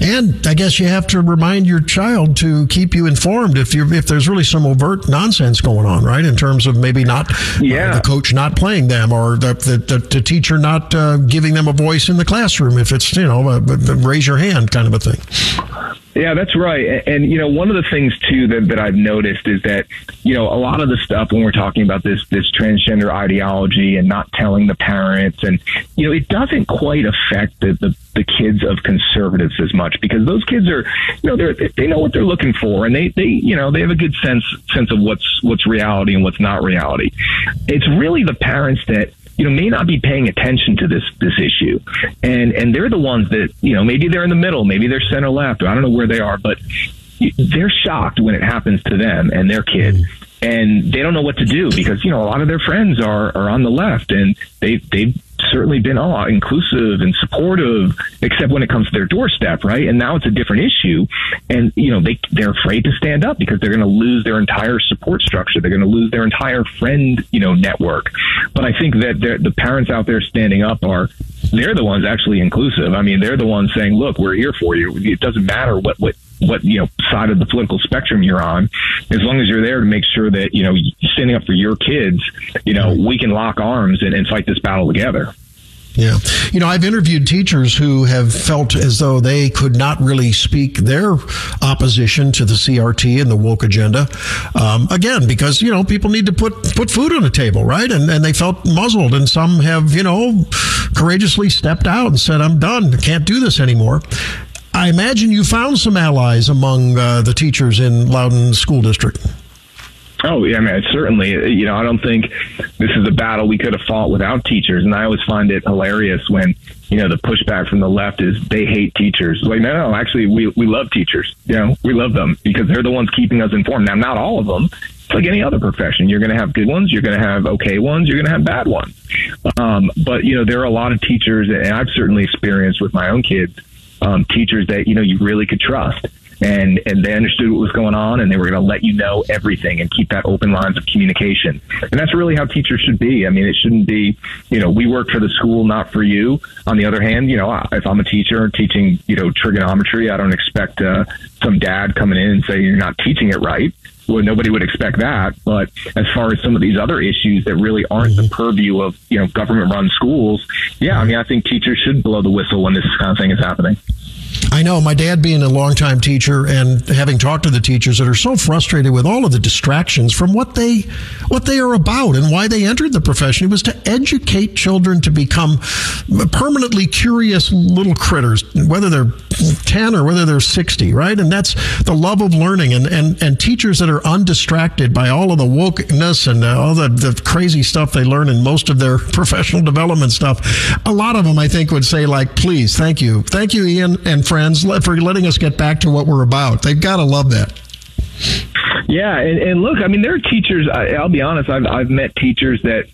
Speaker 1: And I guess you have to remind your child to keep you informed if you if there's really some overt nonsense going on, right? In terms of maybe not
Speaker 13: yeah.
Speaker 1: uh, the coach not playing them or the the, the, the teacher not uh, giving them a voice in the classroom. If it's you know a, a raise your hand kind of a thing.
Speaker 13: Yeah, that's right. And, and, you know, one of the things too that, that I've noticed is that, you know, a lot of the stuff when we're talking about this this transgender ideology and not telling the parents and you know, it doesn't quite affect the, the, the kids of conservatives as much because those kids are you know, they're they know what they're looking for and they, they you know, they have a good sense sense of what's what's reality and what's not reality. It's really the parents that you know, may not be paying attention to this this issue, and and they're the ones that you know maybe they're in the middle, maybe they're center left, or I don't know where they are, but they're shocked when it happens to them and their kid. And they don't know what to do because you know a lot of their friends are, are on the left and they they've certainly been oh, inclusive and supportive, except when it comes to their doorstep, right? And now it's a different issue, and you know they they're afraid to stand up because they're going to lose their entire support structure. They're going to lose their entire friend you know network. But I think that the parents out there standing up are they're the ones actually inclusive. I mean, they're the ones saying, "Look, we're here for you. It doesn't matter what what." What you know side of the political spectrum you're on as long as you're there to make sure that you know standing up for your kids you know we can lock arms and, and fight this battle together
Speaker 1: yeah. You know, I've interviewed teachers who have felt as though they could not really speak their opposition to the CRT and the woke agenda. Um, again, because, you know, people need to put, put food on the table, right? And, and they felt muzzled. And some have, you know, courageously stepped out and said, I'm done. I can't do this anymore. I imagine you found some allies among uh, the teachers in Loudoun School District.
Speaker 13: Oh, yeah, I mean, certainly. You know, I don't think this is a battle we could have fought without teachers. And I always find it hilarious when, you know, the pushback from the left is they hate teachers. Like, no, no, actually, we, we love teachers. You know, we love them because they're the ones keeping us informed. Now, not all of them. It's like any other profession. You're going to have good ones. You're going to have okay ones. You're going to have bad ones. Um, but, you know, there are a lot of teachers, and I've certainly experienced with my own kids, um, teachers that, you know, you really could trust. And and they understood what was going on and they were going to let you know everything and keep that open lines of communication. And that's really how teachers should be. I mean it shouldn't be you know we work for the school not for you. On the other hand you know if i'm a teacher teaching you know trigonometry i don't expect uh, some dad coming in and say you're not teaching it right well, nobody would expect that. But as far as some of these other issues that really aren't the mm-hmm. purview of you know government run schools, yeah, I mean, I think teachers should blow the whistle when this kind of thing is happening.
Speaker 1: I know my dad being a longtime teacher and having talked to the teachers that are so frustrated with all of the distractions from what they what they are about and why they entered the profession was to educate children to become permanently curious little critters, whether they're 10 or whether they're 60, right? And that's the love of learning and and, and teachers that are undistracted by all of the wokeness and all the, the crazy stuff they learn in most of their professional development stuff. A lot of them I think would say like, "Please, thank you. Thank you Ian and friends for letting us get back to what we're about. They've got to love that.
Speaker 13: Yeah, and, and look, I mean, there are teachers. I, I'll be honest. I've I've met teachers that,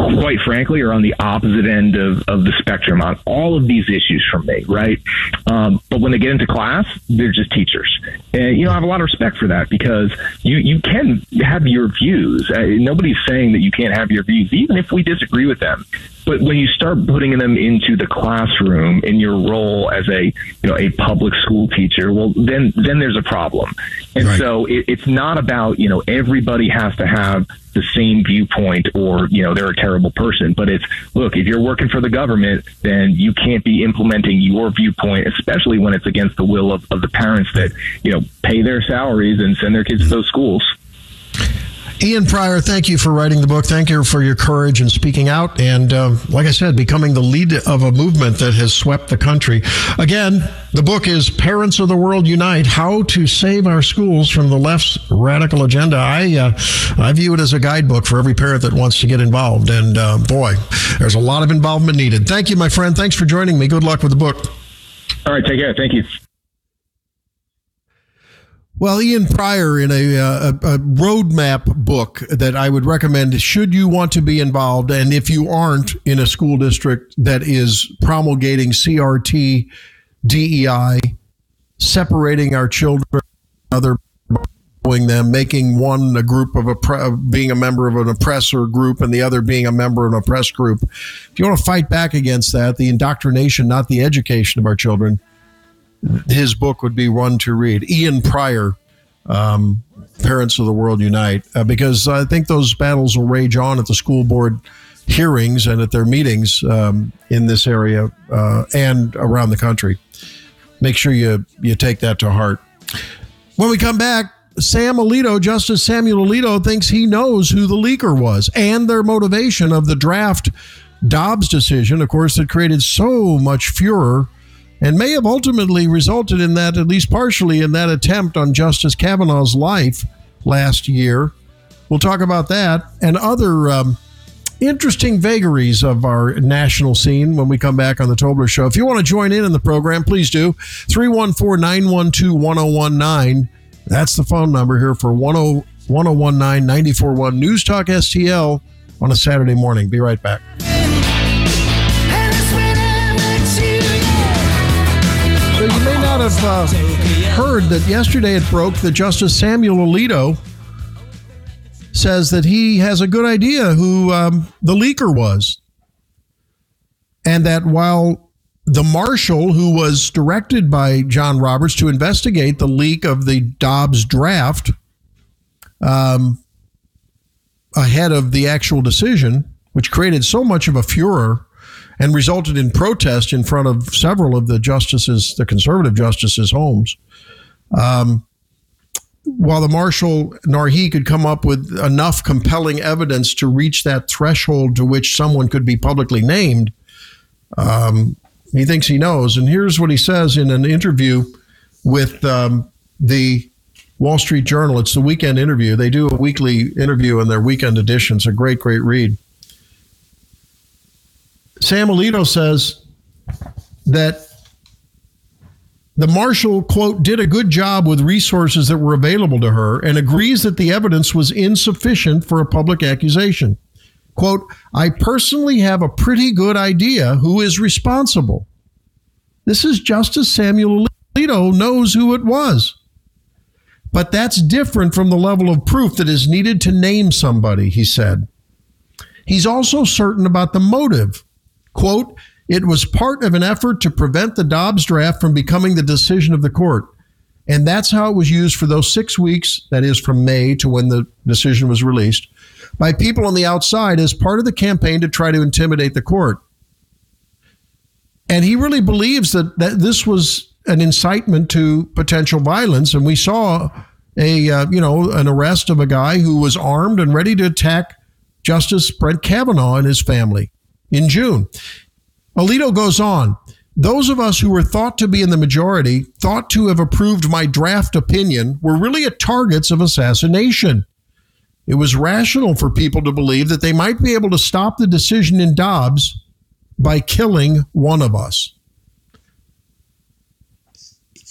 Speaker 13: quite frankly, are on the opposite end of, of the spectrum on all of these issues from me. Right, um, but when they get into class, they're just teachers, and you know I have a lot of respect for that because you you can have your views. Uh, nobody's saying that you can't have your views, even if we disagree with them. But when you start putting them into the classroom in your role as a you know a public school teacher, well then then there's a problem. And right. so it, it's not about you know everybody has to have the same viewpoint or you know they're a terrible person. But it's look if you're working for the government, then you can't be implementing your viewpoint, especially when it's against the will of, of the parents that you know pay their salaries and send their kids to those schools.
Speaker 1: Ian Prior, thank you for writing the book. Thank you for your courage and speaking out. And uh, like I said, becoming the lead of a movement that has swept the country. Again, the book is Parents of the World Unite How to Save Our Schools from the Left's Radical Agenda. I, uh, I view it as a guidebook for every parent that wants to get involved. And uh, boy, there's a lot of involvement needed. Thank you, my friend. Thanks for joining me. Good luck with the book.
Speaker 13: All right, take care. Thank you.
Speaker 1: Well, Ian Prior in a, uh, a, a, roadmap book that I would recommend should you want to be involved, and if you aren't in a school district that is promulgating CRT, DEI, separating our children, other them, making one a group of a being a member of an oppressor group and the other being a member of an oppressed group. If you want to fight back against that, the indoctrination, not the education of our children his book would be one to read. Ian Prior, um, Parents of the World Unite, uh, because I think those battles will rage on at the school board hearings and at their meetings um, in this area uh, and around the country. Make sure you you take that to heart. When we come back, Sam Alito, Justice Samuel Alito, thinks he knows who the leaker was and their motivation of the draft Dobbs decision, of course, that created so much furor and may have ultimately resulted in that, at least partially, in that attempt on Justice Kavanaugh's life last year. We'll talk about that and other um, interesting vagaries of our national scene when we come back on the Tobler Show. If you want to join in in the program, please do. 314 912 1019. That's the phone number here for 1019 941 News Talk STL on a Saturday morning. Be right back. Not have uh, heard that yesterday it broke that Justice Samuel Alito says that he has a good idea who um, the leaker was. And that while the marshal who was directed by John Roberts to investigate the leak of the Dobbs draft um, ahead of the actual decision, which created so much of a furor and resulted in protest in front of several of the justices, the conservative justices' homes. Um, while the marshal nor he could come up with enough compelling evidence to reach that threshold to which someone could be publicly named, um, he thinks he knows. And here's what he says in an interview with um, the Wall Street Journal. It's the weekend interview. They do a weekly interview in their weekend edition. It's a great, great read. Sam Alito says that the marshal, quote, did a good job with resources that were available to her and agrees that the evidence was insufficient for a public accusation. Quote, I personally have a pretty good idea who is responsible. This is Justice Samuel Alito knows who it was. But that's different from the level of proof that is needed to name somebody, he said. He's also certain about the motive Quote, it was part of an effort to prevent the Dobbs draft from becoming the decision of the court. And that's how it was used for those six weeks, that is from May to when the decision was released, by people on the outside as part of the campaign to try to intimidate the court. And he really believes that, that this was an incitement to potential violence. And we saw a uh, you know an arrest of a guy who was armed and ready to attack Justice Brett Kavanaugh and his family in June. Alito goes on. Those of us who were thought to be in the majority, thought to have approved my draft opinion, were really at targets of assassination. It was rational for people to believe that they might be able to stop the decision in Dobbs by killing one of us.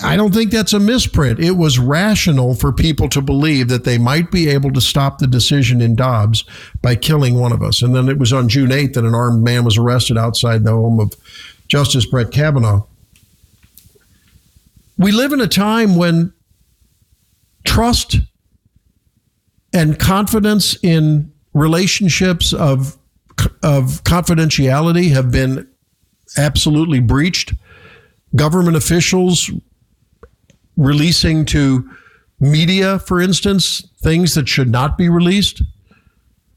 Speaker 1: I don't think that's a misprint. It was rational for people to believe that they might be able to stop the decision in Dobbs by killing one of us. And then it was on June 8th that an armed man was arrested outside the home of Justice Brett Kavanaugh. We live in a time when trust and confidence in relationships of of confidentiality have been absolutely breached. Government officials releasing to media, for instance, things that should not be released.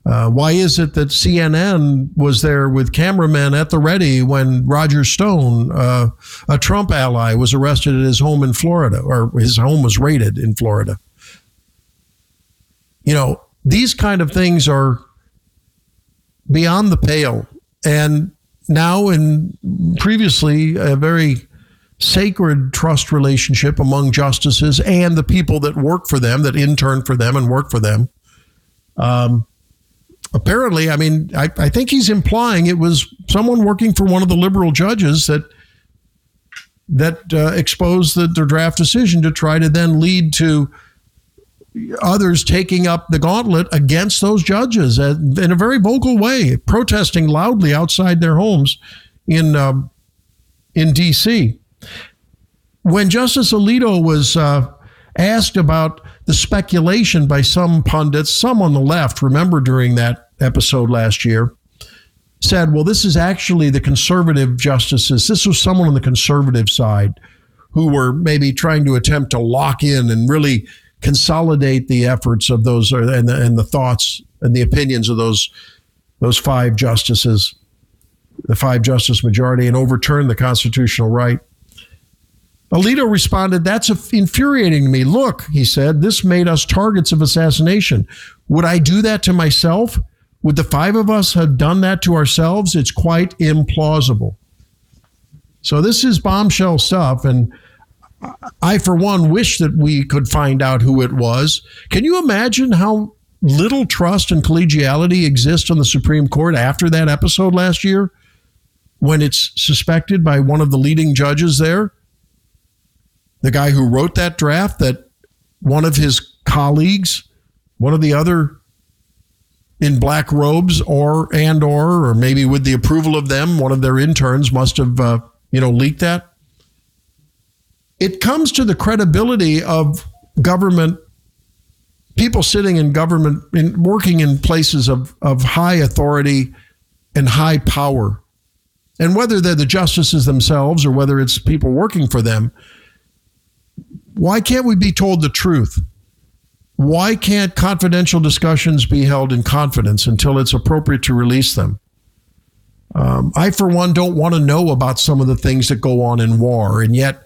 Speaker 1: Uh, why is it that CNN was there with cameramen at the ready when Roger Stone, uh, a Trump ally, was arrested at his home in Florida, or his home was raided in Florida? You know, these kind of things are beyond the pale. And now, and previously, a very sacred trust relationship among justices and the people that work for them, that intern for them and work for them. Um, apparently, I mean, I, I think he's implying it was someone working for one of the liberal judges that that uh, exposed the, the draft decision to try to then lead to others taking up the gauntlet against those judges uh, in a very vocal way, protesting loudly outside their homes in um, in D.C. When Justice Alito was uh, asked about the speculation by some pundits, some on the left, remember during that episode last year, said, well, this is actually the conservative justices. This was someone on the conservative side who were maybe trying to attempt to lock in and really consolidate the efforts of those and the, and the thoughts and the opinions of those those five justices, the five justice majority, and overturn the constitutional right. Alito responded, That's infuriating to me. Look, he said, this made us targets of assassination. Would I do that to myself? Would the five of us have done that to ourselves? It's quite implausible. So, this is bombshell stuff. And I, for one, wish that we could find out who it was. Can you imagine how little trust and collegiality exists on the Supreme Court after that episode last year when it's suspected by one of the leading judges there? The guy who wrote that draft, that one of his colleagues, one of the other in black robes or and or or maybe with the approval of them one of their interns must have uh, you know leaked that. It comes to the credibility of government people sitting in government in working in places of, of high authority and high power. And whether they're the justices themselves or whether it's people working for them why can't we be told the truth why can't confidential discussions be held in confidence until it's appropriate to release them um, i for one don't want to know about some of the things that go on in war and yet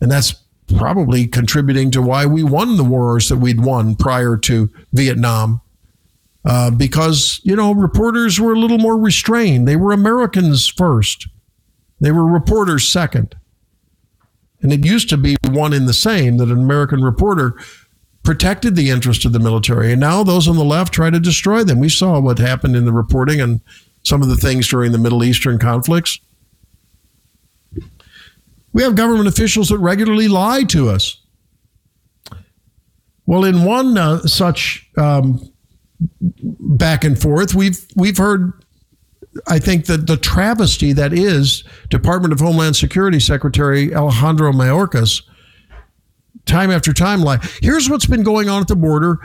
Speaker 1: and that's probably contributing to why we won the wars that we'd won prior to Vietnam. Uh, because, you know, reporters were a little more restrained. They were Americans first, they were reporters second. And it used to be one in the same that an American reporter protected the interest of the military. And now those on the left try to destroy them. We saw what happened in the reporting and some of the things during the Middle Eastern conflicts. We have government officials that regularly lie to us. Well, in one uh, such um, back and forth, we've we've heard, I think that the travesty that is Department of Homeland Security Secretary Alejandro Mayorkas, time after time lie. Here's what's been going on at the border,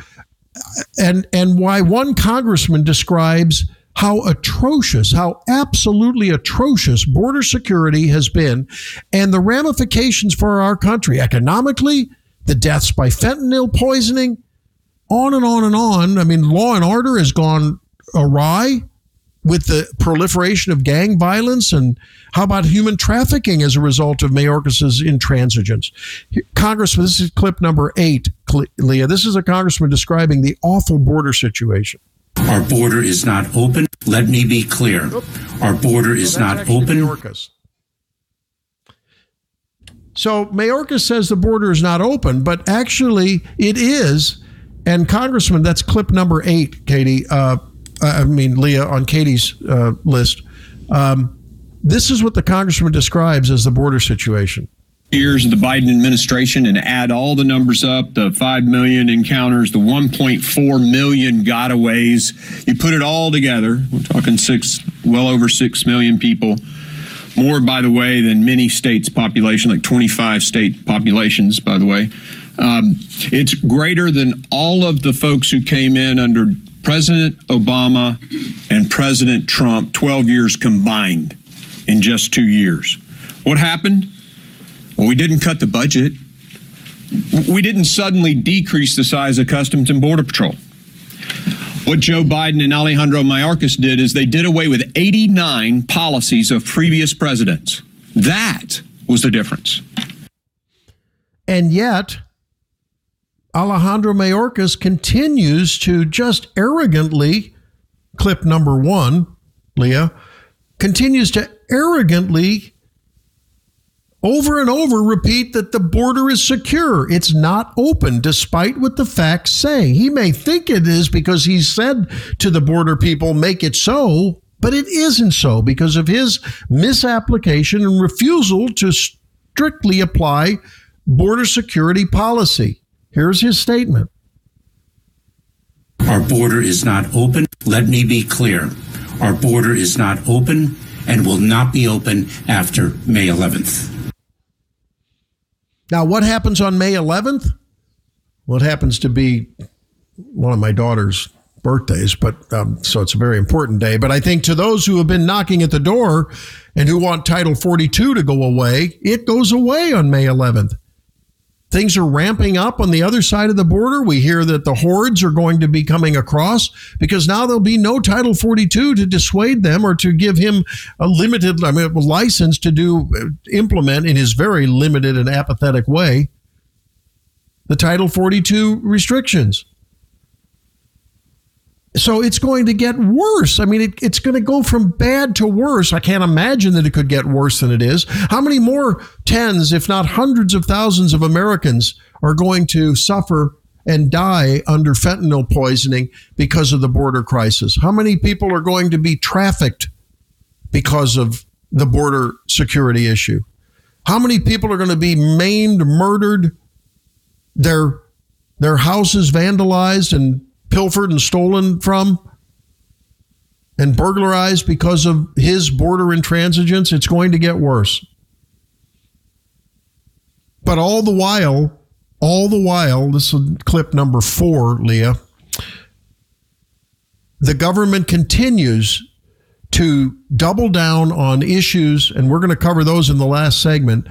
Speaker 1: and and why one congressman describes how atrocious, how absolutely atrocious border security has been and the ramifications for our country economically, the deaths by fentanyl poisoning, on and on and on. I mean, law and order has gone awry. With the proliferation of gang violence and how about human trafficking as a result of Mayorkas's intransigence? Congressman, this is clip number eight, Leah. This is a congressman describing the awful border situation.
Speaker 14: Our border is not open. Let me be clear. Our border is
Speaker 1: So
Speaker 14: not open.
Speaker 1: Mayorkas. So Mayorkas says the border is not open, but actually it is. And Congressman, that's clip number eight, Katie. Uh, I mean, Leah, on Katie's uh, list. Um, this is what the Congressman describes as the border situation.
Speaker 15: years of the Biden administration and add all the numbers up the 5 million encounters, the 1.4 million gotaways. You put it all together, we're talking six, well over 6 million people. More, by the way, than many states' population, like 25 state populations, by the way. Um, it's greater than all of the folks who came in under President Obama and President Trump, 12 years combined in just two years. What happened? Well, we didn't cut the budget. We didn't suddenly decrease the size of Customs and Border Patrol. What Joe Biden and Alejandro Mayorkas did is they did away with 89 policies of previous presidents. That was the difference.
Speaker 1: And yet, Alejandro Mayorkas continues to just arrogantly, clip number one, Leah, continues to arrogantly over and over repeat that the border is secure. It's not open, despite what the facts say. He may think it is because he said to the border people, make it so, but it isn't so because of his misapplication and refusal to strictly apply border security policy. Here's his statement.
Speaker 14: Our border is not open. Let me be clear. Our border is not open and will not be open after May 11th.
Speaker 1: Now, what happens on May 11th? Well, it happens to be one of my daughter's birthdays, but um, so it's a very important day. But I think to those who have been knocking at the door and who want Title 42 to go away, it goes away on May 11th. Things are ramping up on the other side of the border. We hear that the hordes are going to be coming across because now there'll be no Title 42 to dissuade them or to give him a limited I mean, license to do uh, implement in his very limited and apathetic way the Title 42 restrictions. So it's going to get worse. I mean, it, it's going to go from bad to worse. I can't imagine that it could get worse than it is. How many more tens, if not hundreds of thousands of Americans are going to suffer and die under fentanyl poisoning because of the border crisis? How many people are going to be trafficked because of the border security issue? How many people are going to be maimed, murdered, their their houses vandalized and pilfered and stolen from and burglarized because of his border intransigence, it's going to get worse. But all the while, all the while, this is clip number four, Leah, the government continues to double down on issues, and we're going to cover those in the last segment,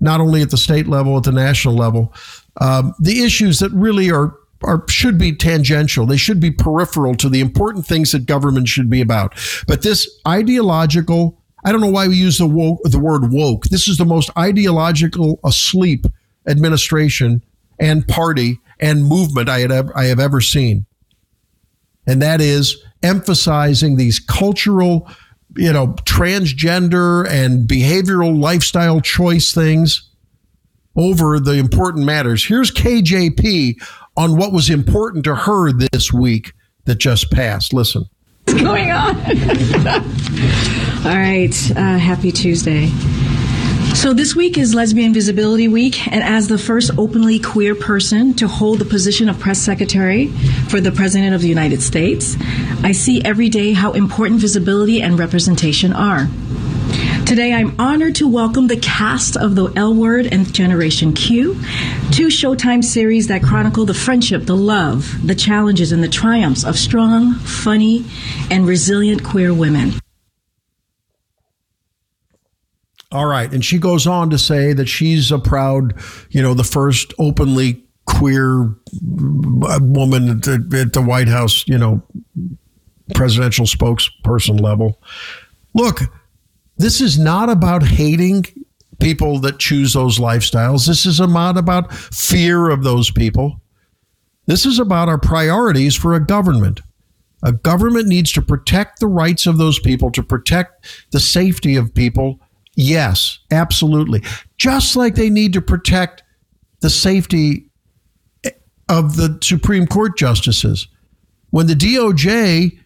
Speaker 1: not only at the state level, at the national level. Um, the issues that really are are should be tangential. They should be peripheral to the important things that government should be about. But this ideological, I don't know why we use the woke, the word woke. This is the most ideological asleep administration and party and movement I had ever, I have ever seen. And that is emphasizing these cultural, you know, transgender and behavioral lifestyle choice things over the important matters. Here's KJP on what was important to her this week that just passed. Listen.
Speaker 16: What's going on? All right. Uh, happy Tuesday. So, this week is Lesbian Visibility Week, and as the first openly queer person to hold the position of press secretary for the President of the United States, I see every day how important visibility and representation are. Today, I'm honored to welcome the cast of The L Word and Generation Q, two Showtime series that chronicle the friendship, the love, the challenges, and the triumphs of strong, funny, and resilient queer women.
Speaker 1: All right. And she goes on to say that she's a proud, you know, the first openly queer uh, woman at the, at the White House, you know, presidential spokesperson level. Look, this is not about hating people that choose those lifestyles. This is not about fear of those people. This is about our priorities for a government. A government needs to protect the rights of those people, to protect the safety of people. Yes, absolutely. Just like they need to protect the safety of the Supreme Court justices. When the DOJ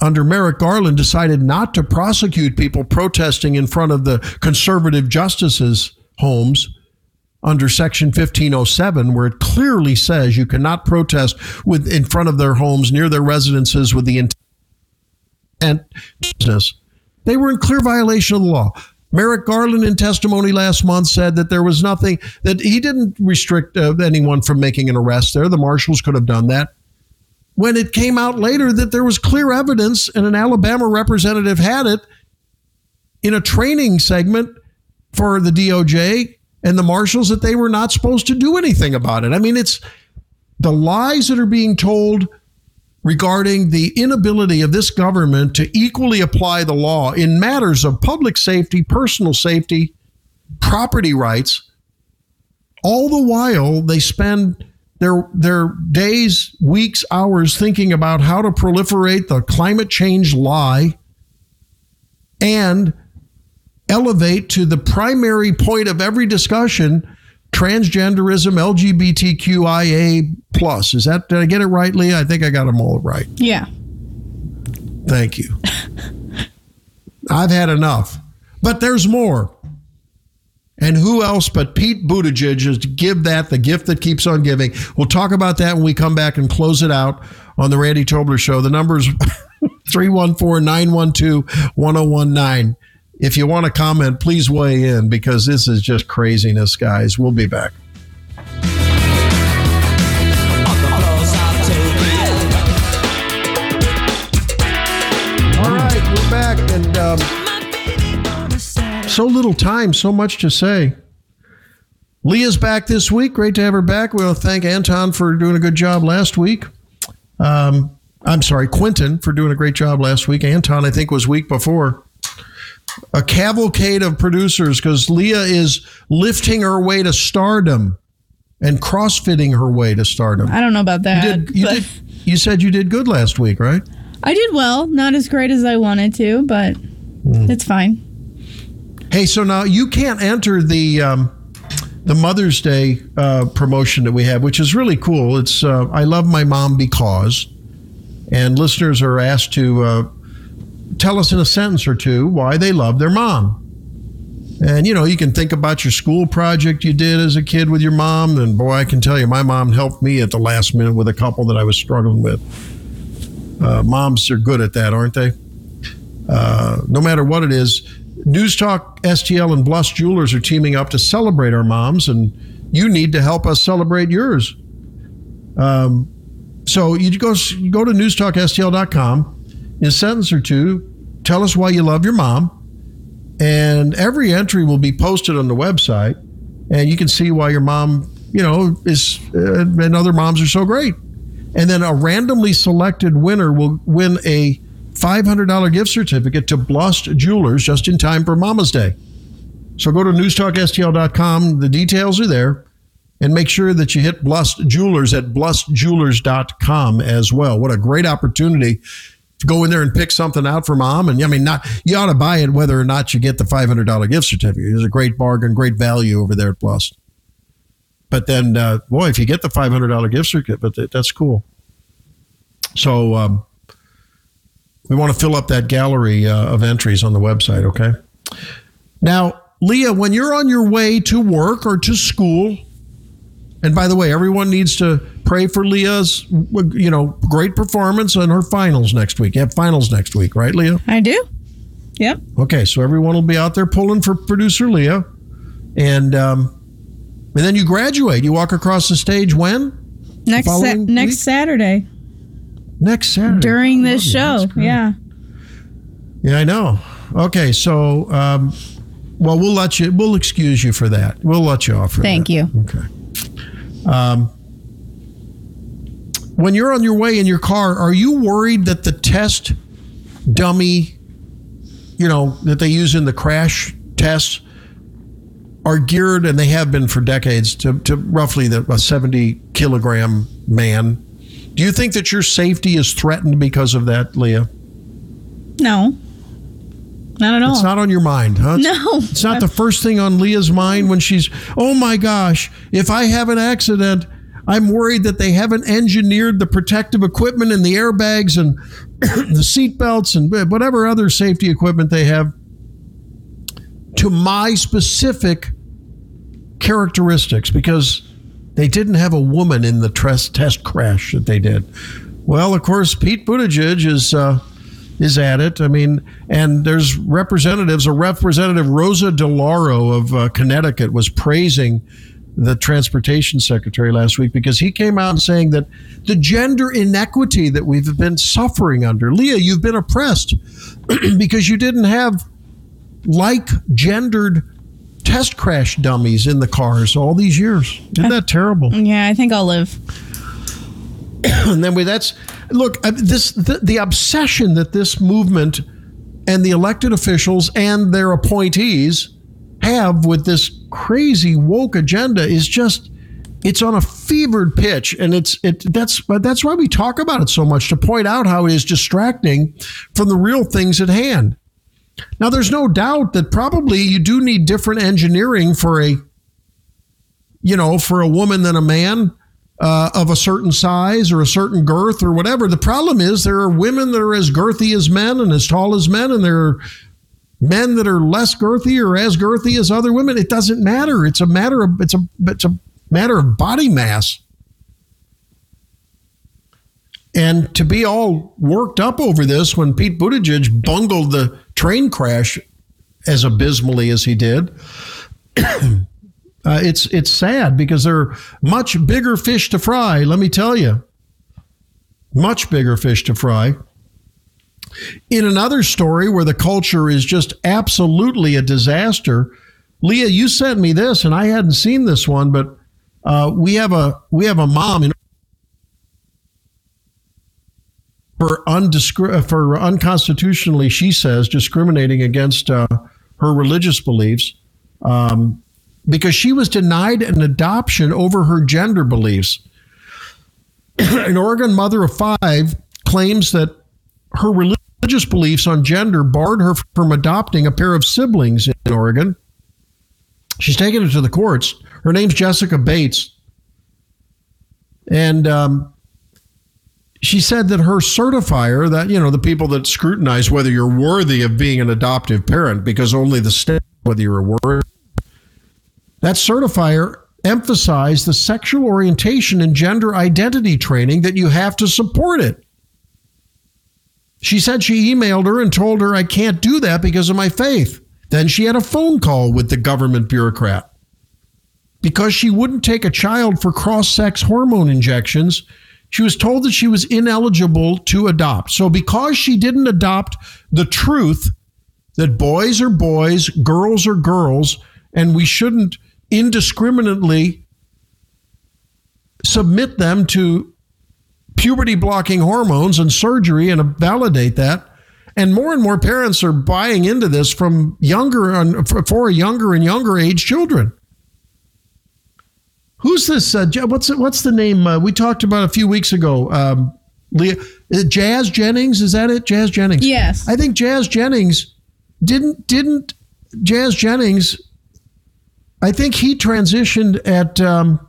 Speaker 1: under Merrick Garland decided not to prosecute people protesting in front of the conservative justices' homes under section 1507 where it clearly says you cannot protest with in front of their homes near their residences with the intent business they were in clear violation of the law Merrick Garland, in testimony last month, said that there was nothing that he didn't restrict uh, anyone from making an arrest there. The marshals could have done that. When it came out later that there was clear evidence, and an Alabama representative had it in a training segment for the DOJ and the marshals that they were not supposed to do anything about it. I mean, it's the lies that are being told regarding the inability of this government to equally apply the law in matters of public safety, personal safety, property rights. All the while, they spend their their days, weeks, hours thinking about how to proliferate the climate change lie and elevate to the primary point of every discussion transgenderism, LGBTQIA plus. Is that did I get it right, Leah? I think I got them all right.
Speaker 2: Yeah.
Speaker 1: Thank you. I've had enough. But there's more. And who else but Pete Buttigieg is to give that the gift that keeps on giving? We'll talk about that when we come back and close it out on the Randy Tobler Show. The number is 314 912 1019. If you want to comment, please weigh in because this is just craziness, guys. We'll be back. All right, we're back, and um, so little time, so much to say. Leah's back this week. Great to have her back. We want to thank Anton for doing a good job last week. Um, I'm sorry, Quentin for doing a great job last week. Anton, I think, was week before. A cavalcade of producers because Leah is lifting her way to stardom and crossfitting her way to stardom.
Speaker 2: I don't know about that.
Speaker 1: You did. You, did, you said you did good last week, right?
Speaker 2: I did well. Not as great as I wanted to, but
Speaker 1: Hmm.
Speaker 2: it's fine.
Speaker 1: Hey, so now you can't enter the um, the Mother's Day uh, promotion that we have, which is really cool. It's uh, I love my mom because, and listeners are asked to uh, tell us in a sentence or two why they love their mom. And you know, you can think about your school project you did as a kid with your mom, and boy, I can tell you, my mom helped me at the last minute with a couple that I was struggling with. Uh, moms are good at that, aren't they? Uh, no matter what it is, News Talk, STL, and Blust Jewelers are teaming up to celebrate our moms, and you need to help us celebrate yours. Um, so you go you go to newstalkstl.com in a sentence or two, tell us why you love your mom, and every entry will be posted on the website, and you can see why your mom, you know, is uh, and other moms are so great. And then a randomly selected winner will win a $500 gift certificate to Blust Jewelers just in time for Mama's Day. So go to newstalkstl.com. The details are there. And make sure that you hit Blust Jewelers at blustjewelers.com as well. What a great opportunity to go in there and pick something out for mom. And I mean, not you ought to buy it whether or not you get the $500 gift certificate. It's a great bargain, great value over there at Blust. But then, uh, boy, if you get the $500 gift certificate, that's cool. So, um, we want to fill up that gallery uh, of entries on the website, okay? Now, Leah, when you're on your way to work or to school, and by the way, everyone needs to pray for Leah's, you know, great performance on her finals next week. You have finals next week, right, Leah?
Speaker 2: I do. Yep.
Speaker 1: Okay, so everyone will be out there pulling for producer Leah, and um, and then you graduate. You walk across the stage when
Speaker 2: Next sa- next? Saturday
Speaker 1: next Saturday
Speaker 2: during this show. Yeah.
Speaker 1: Yeah, I know. Okay, so um, well, we'll let you. We'll excuse you for that. We'll let you off. For
Speaker 2: Thank
Speaker 1: that.
Speaker 2: you.
Speaker 1: Okay. Um, when you're on your way in your car, are you worried that the test dummy, you know, that they use in the crash tests are geared, and they have been for decades, to, to roughly the, a 70 kilogram man? Do you think that your safety is threatened because of that, Leah?
Speaker 2: No. Not at all.
Speaker 1: It's not on your mind, huh?
Speaker 2: No.
Speaker 1: It's not the first thing on Leah's mind when she's, oh my gosh, if I have an accident, I'm worried that they haven't engineered the protective equipment and the airbags and the seat belts and whatever other safety equipment they have to my specific characteristics because they didn't have a woman in the test crash that they did. Well, of course, Pete Buttigieg is uh, is at it. I mean, and there's representatives. A representative Rosa DeLauro of uh, Connecticut was praising the transportation secretary last week because he came out saying that the gender inequity that we've been suffering under, Leah, you've been oppressed because you didn't have like gendered test crash dummies in the cars all these years. Isn't that terrible?
Speaker 2: Yeah, I think I'll live.
Speaker 1: and then we that's look uh, this the, the obsession that this movement and the elected officials and their appointees have with this crazy woke agenda is just it's on a fevered pitch and it's it that's but that's why we talk about it so much to point out how it is distracting from the real things at hand now there's no doubt that probably you do need different engineering for a you know for a woman than a man uh, of a certain size or a certain girth or whatever. The problem is there are women that are as girthy as men and as tall as men, and there are men that are less girthy or as girthy as other women. It doesn't matter. It's a matter of it's a it's a matter of body mass. And to be all worked up over this when Pete Buttigieg bungled the train crash as abysmally as he did. Uh, it's it's sad because there are much bigger fish to fry. Let me tell you, much bigger fish to fry. In another story where the culture is just absolutely a disaster, Leah, you sent me this, and I hadn't seen this one, but uh, we have a we have a mom in for undiscri- for unconstitutionally, she says, discriminating against uh, her religious beliefs. Um, because she was denied an adoption over her gender beliefs. an Oregon mother of five claims that her religious beliefs on gender barred her from adopting a pair of siblings in Oregon. She's taken it to the courts. Her name's Jessica Bates. And um, she said that her certifier, that, you know, the people that scrutinize whether you're worthy of being an adoptive parent, because only the state, whether you're worthy that certifier emphasized the sexual orientation and gender identity training that you have to support it. She said she emailed her and told her, I can't do that because of my faith. Then she had a phone call with the government bureaucrat. Because she wouldn't take a child for cross sex hormone injections, she was told that she was ineligible to adopt. So, because she didn't adopt the truth that boys are boys, girls are girls, and we shouldn't indiscriminately submit them to puberty blocking hormones and surgery and validate that. And more and more parents are buying into this from younger for younger and younger age children. Who's this? Uh, what's what's the name? Uh, we talked about a few weeks ago. Um, Leah, Jazz Jennings, is that it? Jazz Jennings.
Speaker 2: Yes.
Speaker 1: I think Jazz Jennings didn't didn't Jazz Jennings I think he transitioned at um,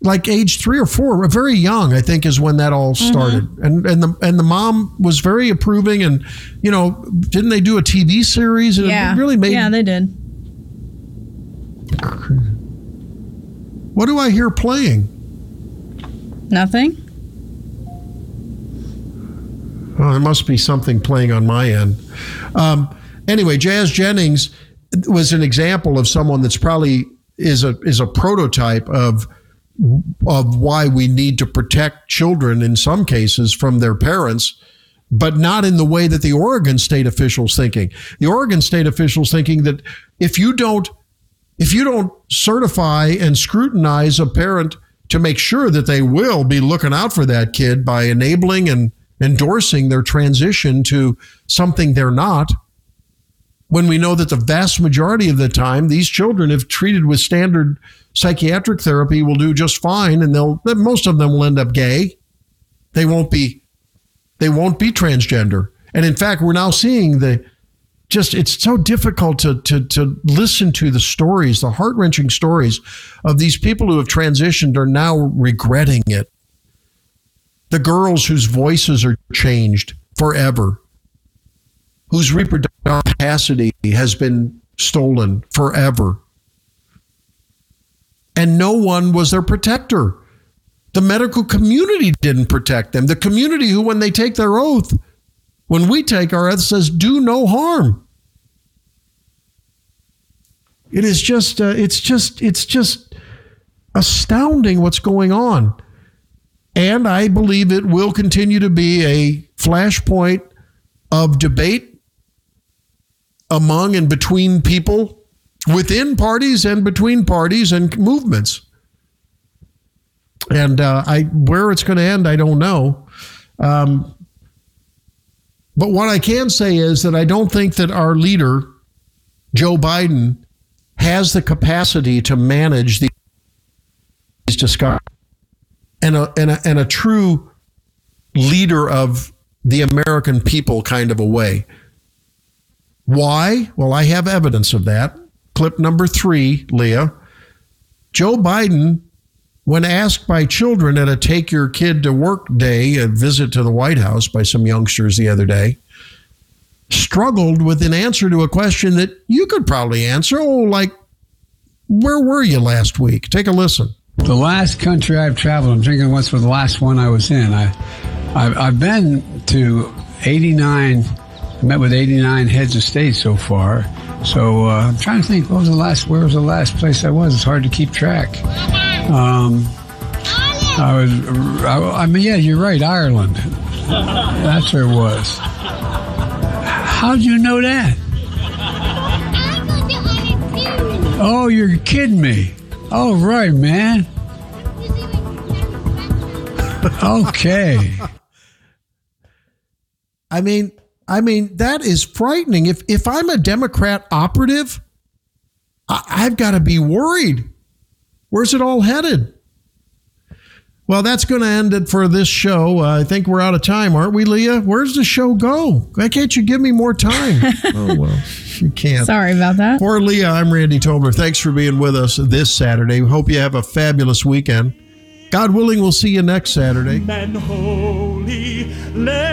Speaker 1: like age three or four, very young. I think is when that all started, mm-hmm. and and the and the mom was very approving, and you know, didn't they do a TV series? And
Speaker 2: yeah,
Speaker 1: it really made.
Speaker 2: Yeah, they did.
Speaker 1: What do I hear playing?
Speaker 2: Nothing.
Speaker 1: Oh, there must be something playing on my end. Um, anyway, Jazz Jennings was an example of someone that's probably is a is a prototype of of why we need to protect children in some cases from their parents but not in the way that the Oregon state officials thinking. The Oregon state officials thinking that if you don't if you don't certify and scrutinize a parent to make sure that they will be looking out for that kid by enabling and endorsing their transition to something they're not. When we know that the vast majority of the time, these children, if treated with standard psychiatric therapy, will do just fine, and they'll most of them will end up gay. They won't be they won't be transgender. And in fact, we're now seeing the just it's so difficult to to to listen to the stories, the heart-wrenching stories of these people who have transitioned are now regretting it. The girls whose voices are changed forever, whose reproductive capacity has been stolen forever. And no one was their protector. The medical community didn't protect them. The community who, when they take their oath, when we take our oath, says, do no harm. It is just, uh, it's just, it's just astounding what's going on. And I believe it will continue to be a flashpoint of debate among and between people, within parties and between parties and movements. And uh, I, where it's going to end, I don't know. Um, but what I can say is that I don't think that our leader, Joe Biden, has the capacity to manage these discussions and a, and a, and a true leader of the American people kind of a way. Why? Well, I have evidence of that. Clip number three, Leah. Joe Biden, when asked by children at a take your kid to work day, a visit to the White House by some youngsters the other day, struggled with an answer to a question that you could probably answer. Oh, like, where were you last week? Take a listen.
Speaker 17: The last country I've traveled, I'm thinking what's for the last one I was in. I, I've, I've been to 89, met with 89 heads of state so far. So uh, I'm trying to think, what was the last, where was the last place I was? It's hard to keep track. Um, I was, I, I mean, yeah, you're right, Ireland. That's where it was. How'd you know that? Oh, you're kidding me. Oh, right, man. Okay.
Speaker 1: I mean, I mean that is frightening. If if I'm a Democrat operative, I, I've got to be worried. Where's it all headed? Well, that's going to end it for this show. Uh, I think we're out of time, aren't we, Leah? Where's the show go? Why can't you give me more time? oh well, you can't.
Speaker 2: Sorry about that.
Speaker 1: For Leah, I'm Randy Tobler. Thanks for being with us this Saturday. We Hope you have a fabulous weekend. God willing, we'll see you next Saturday.
Speaker 6: and holy. Let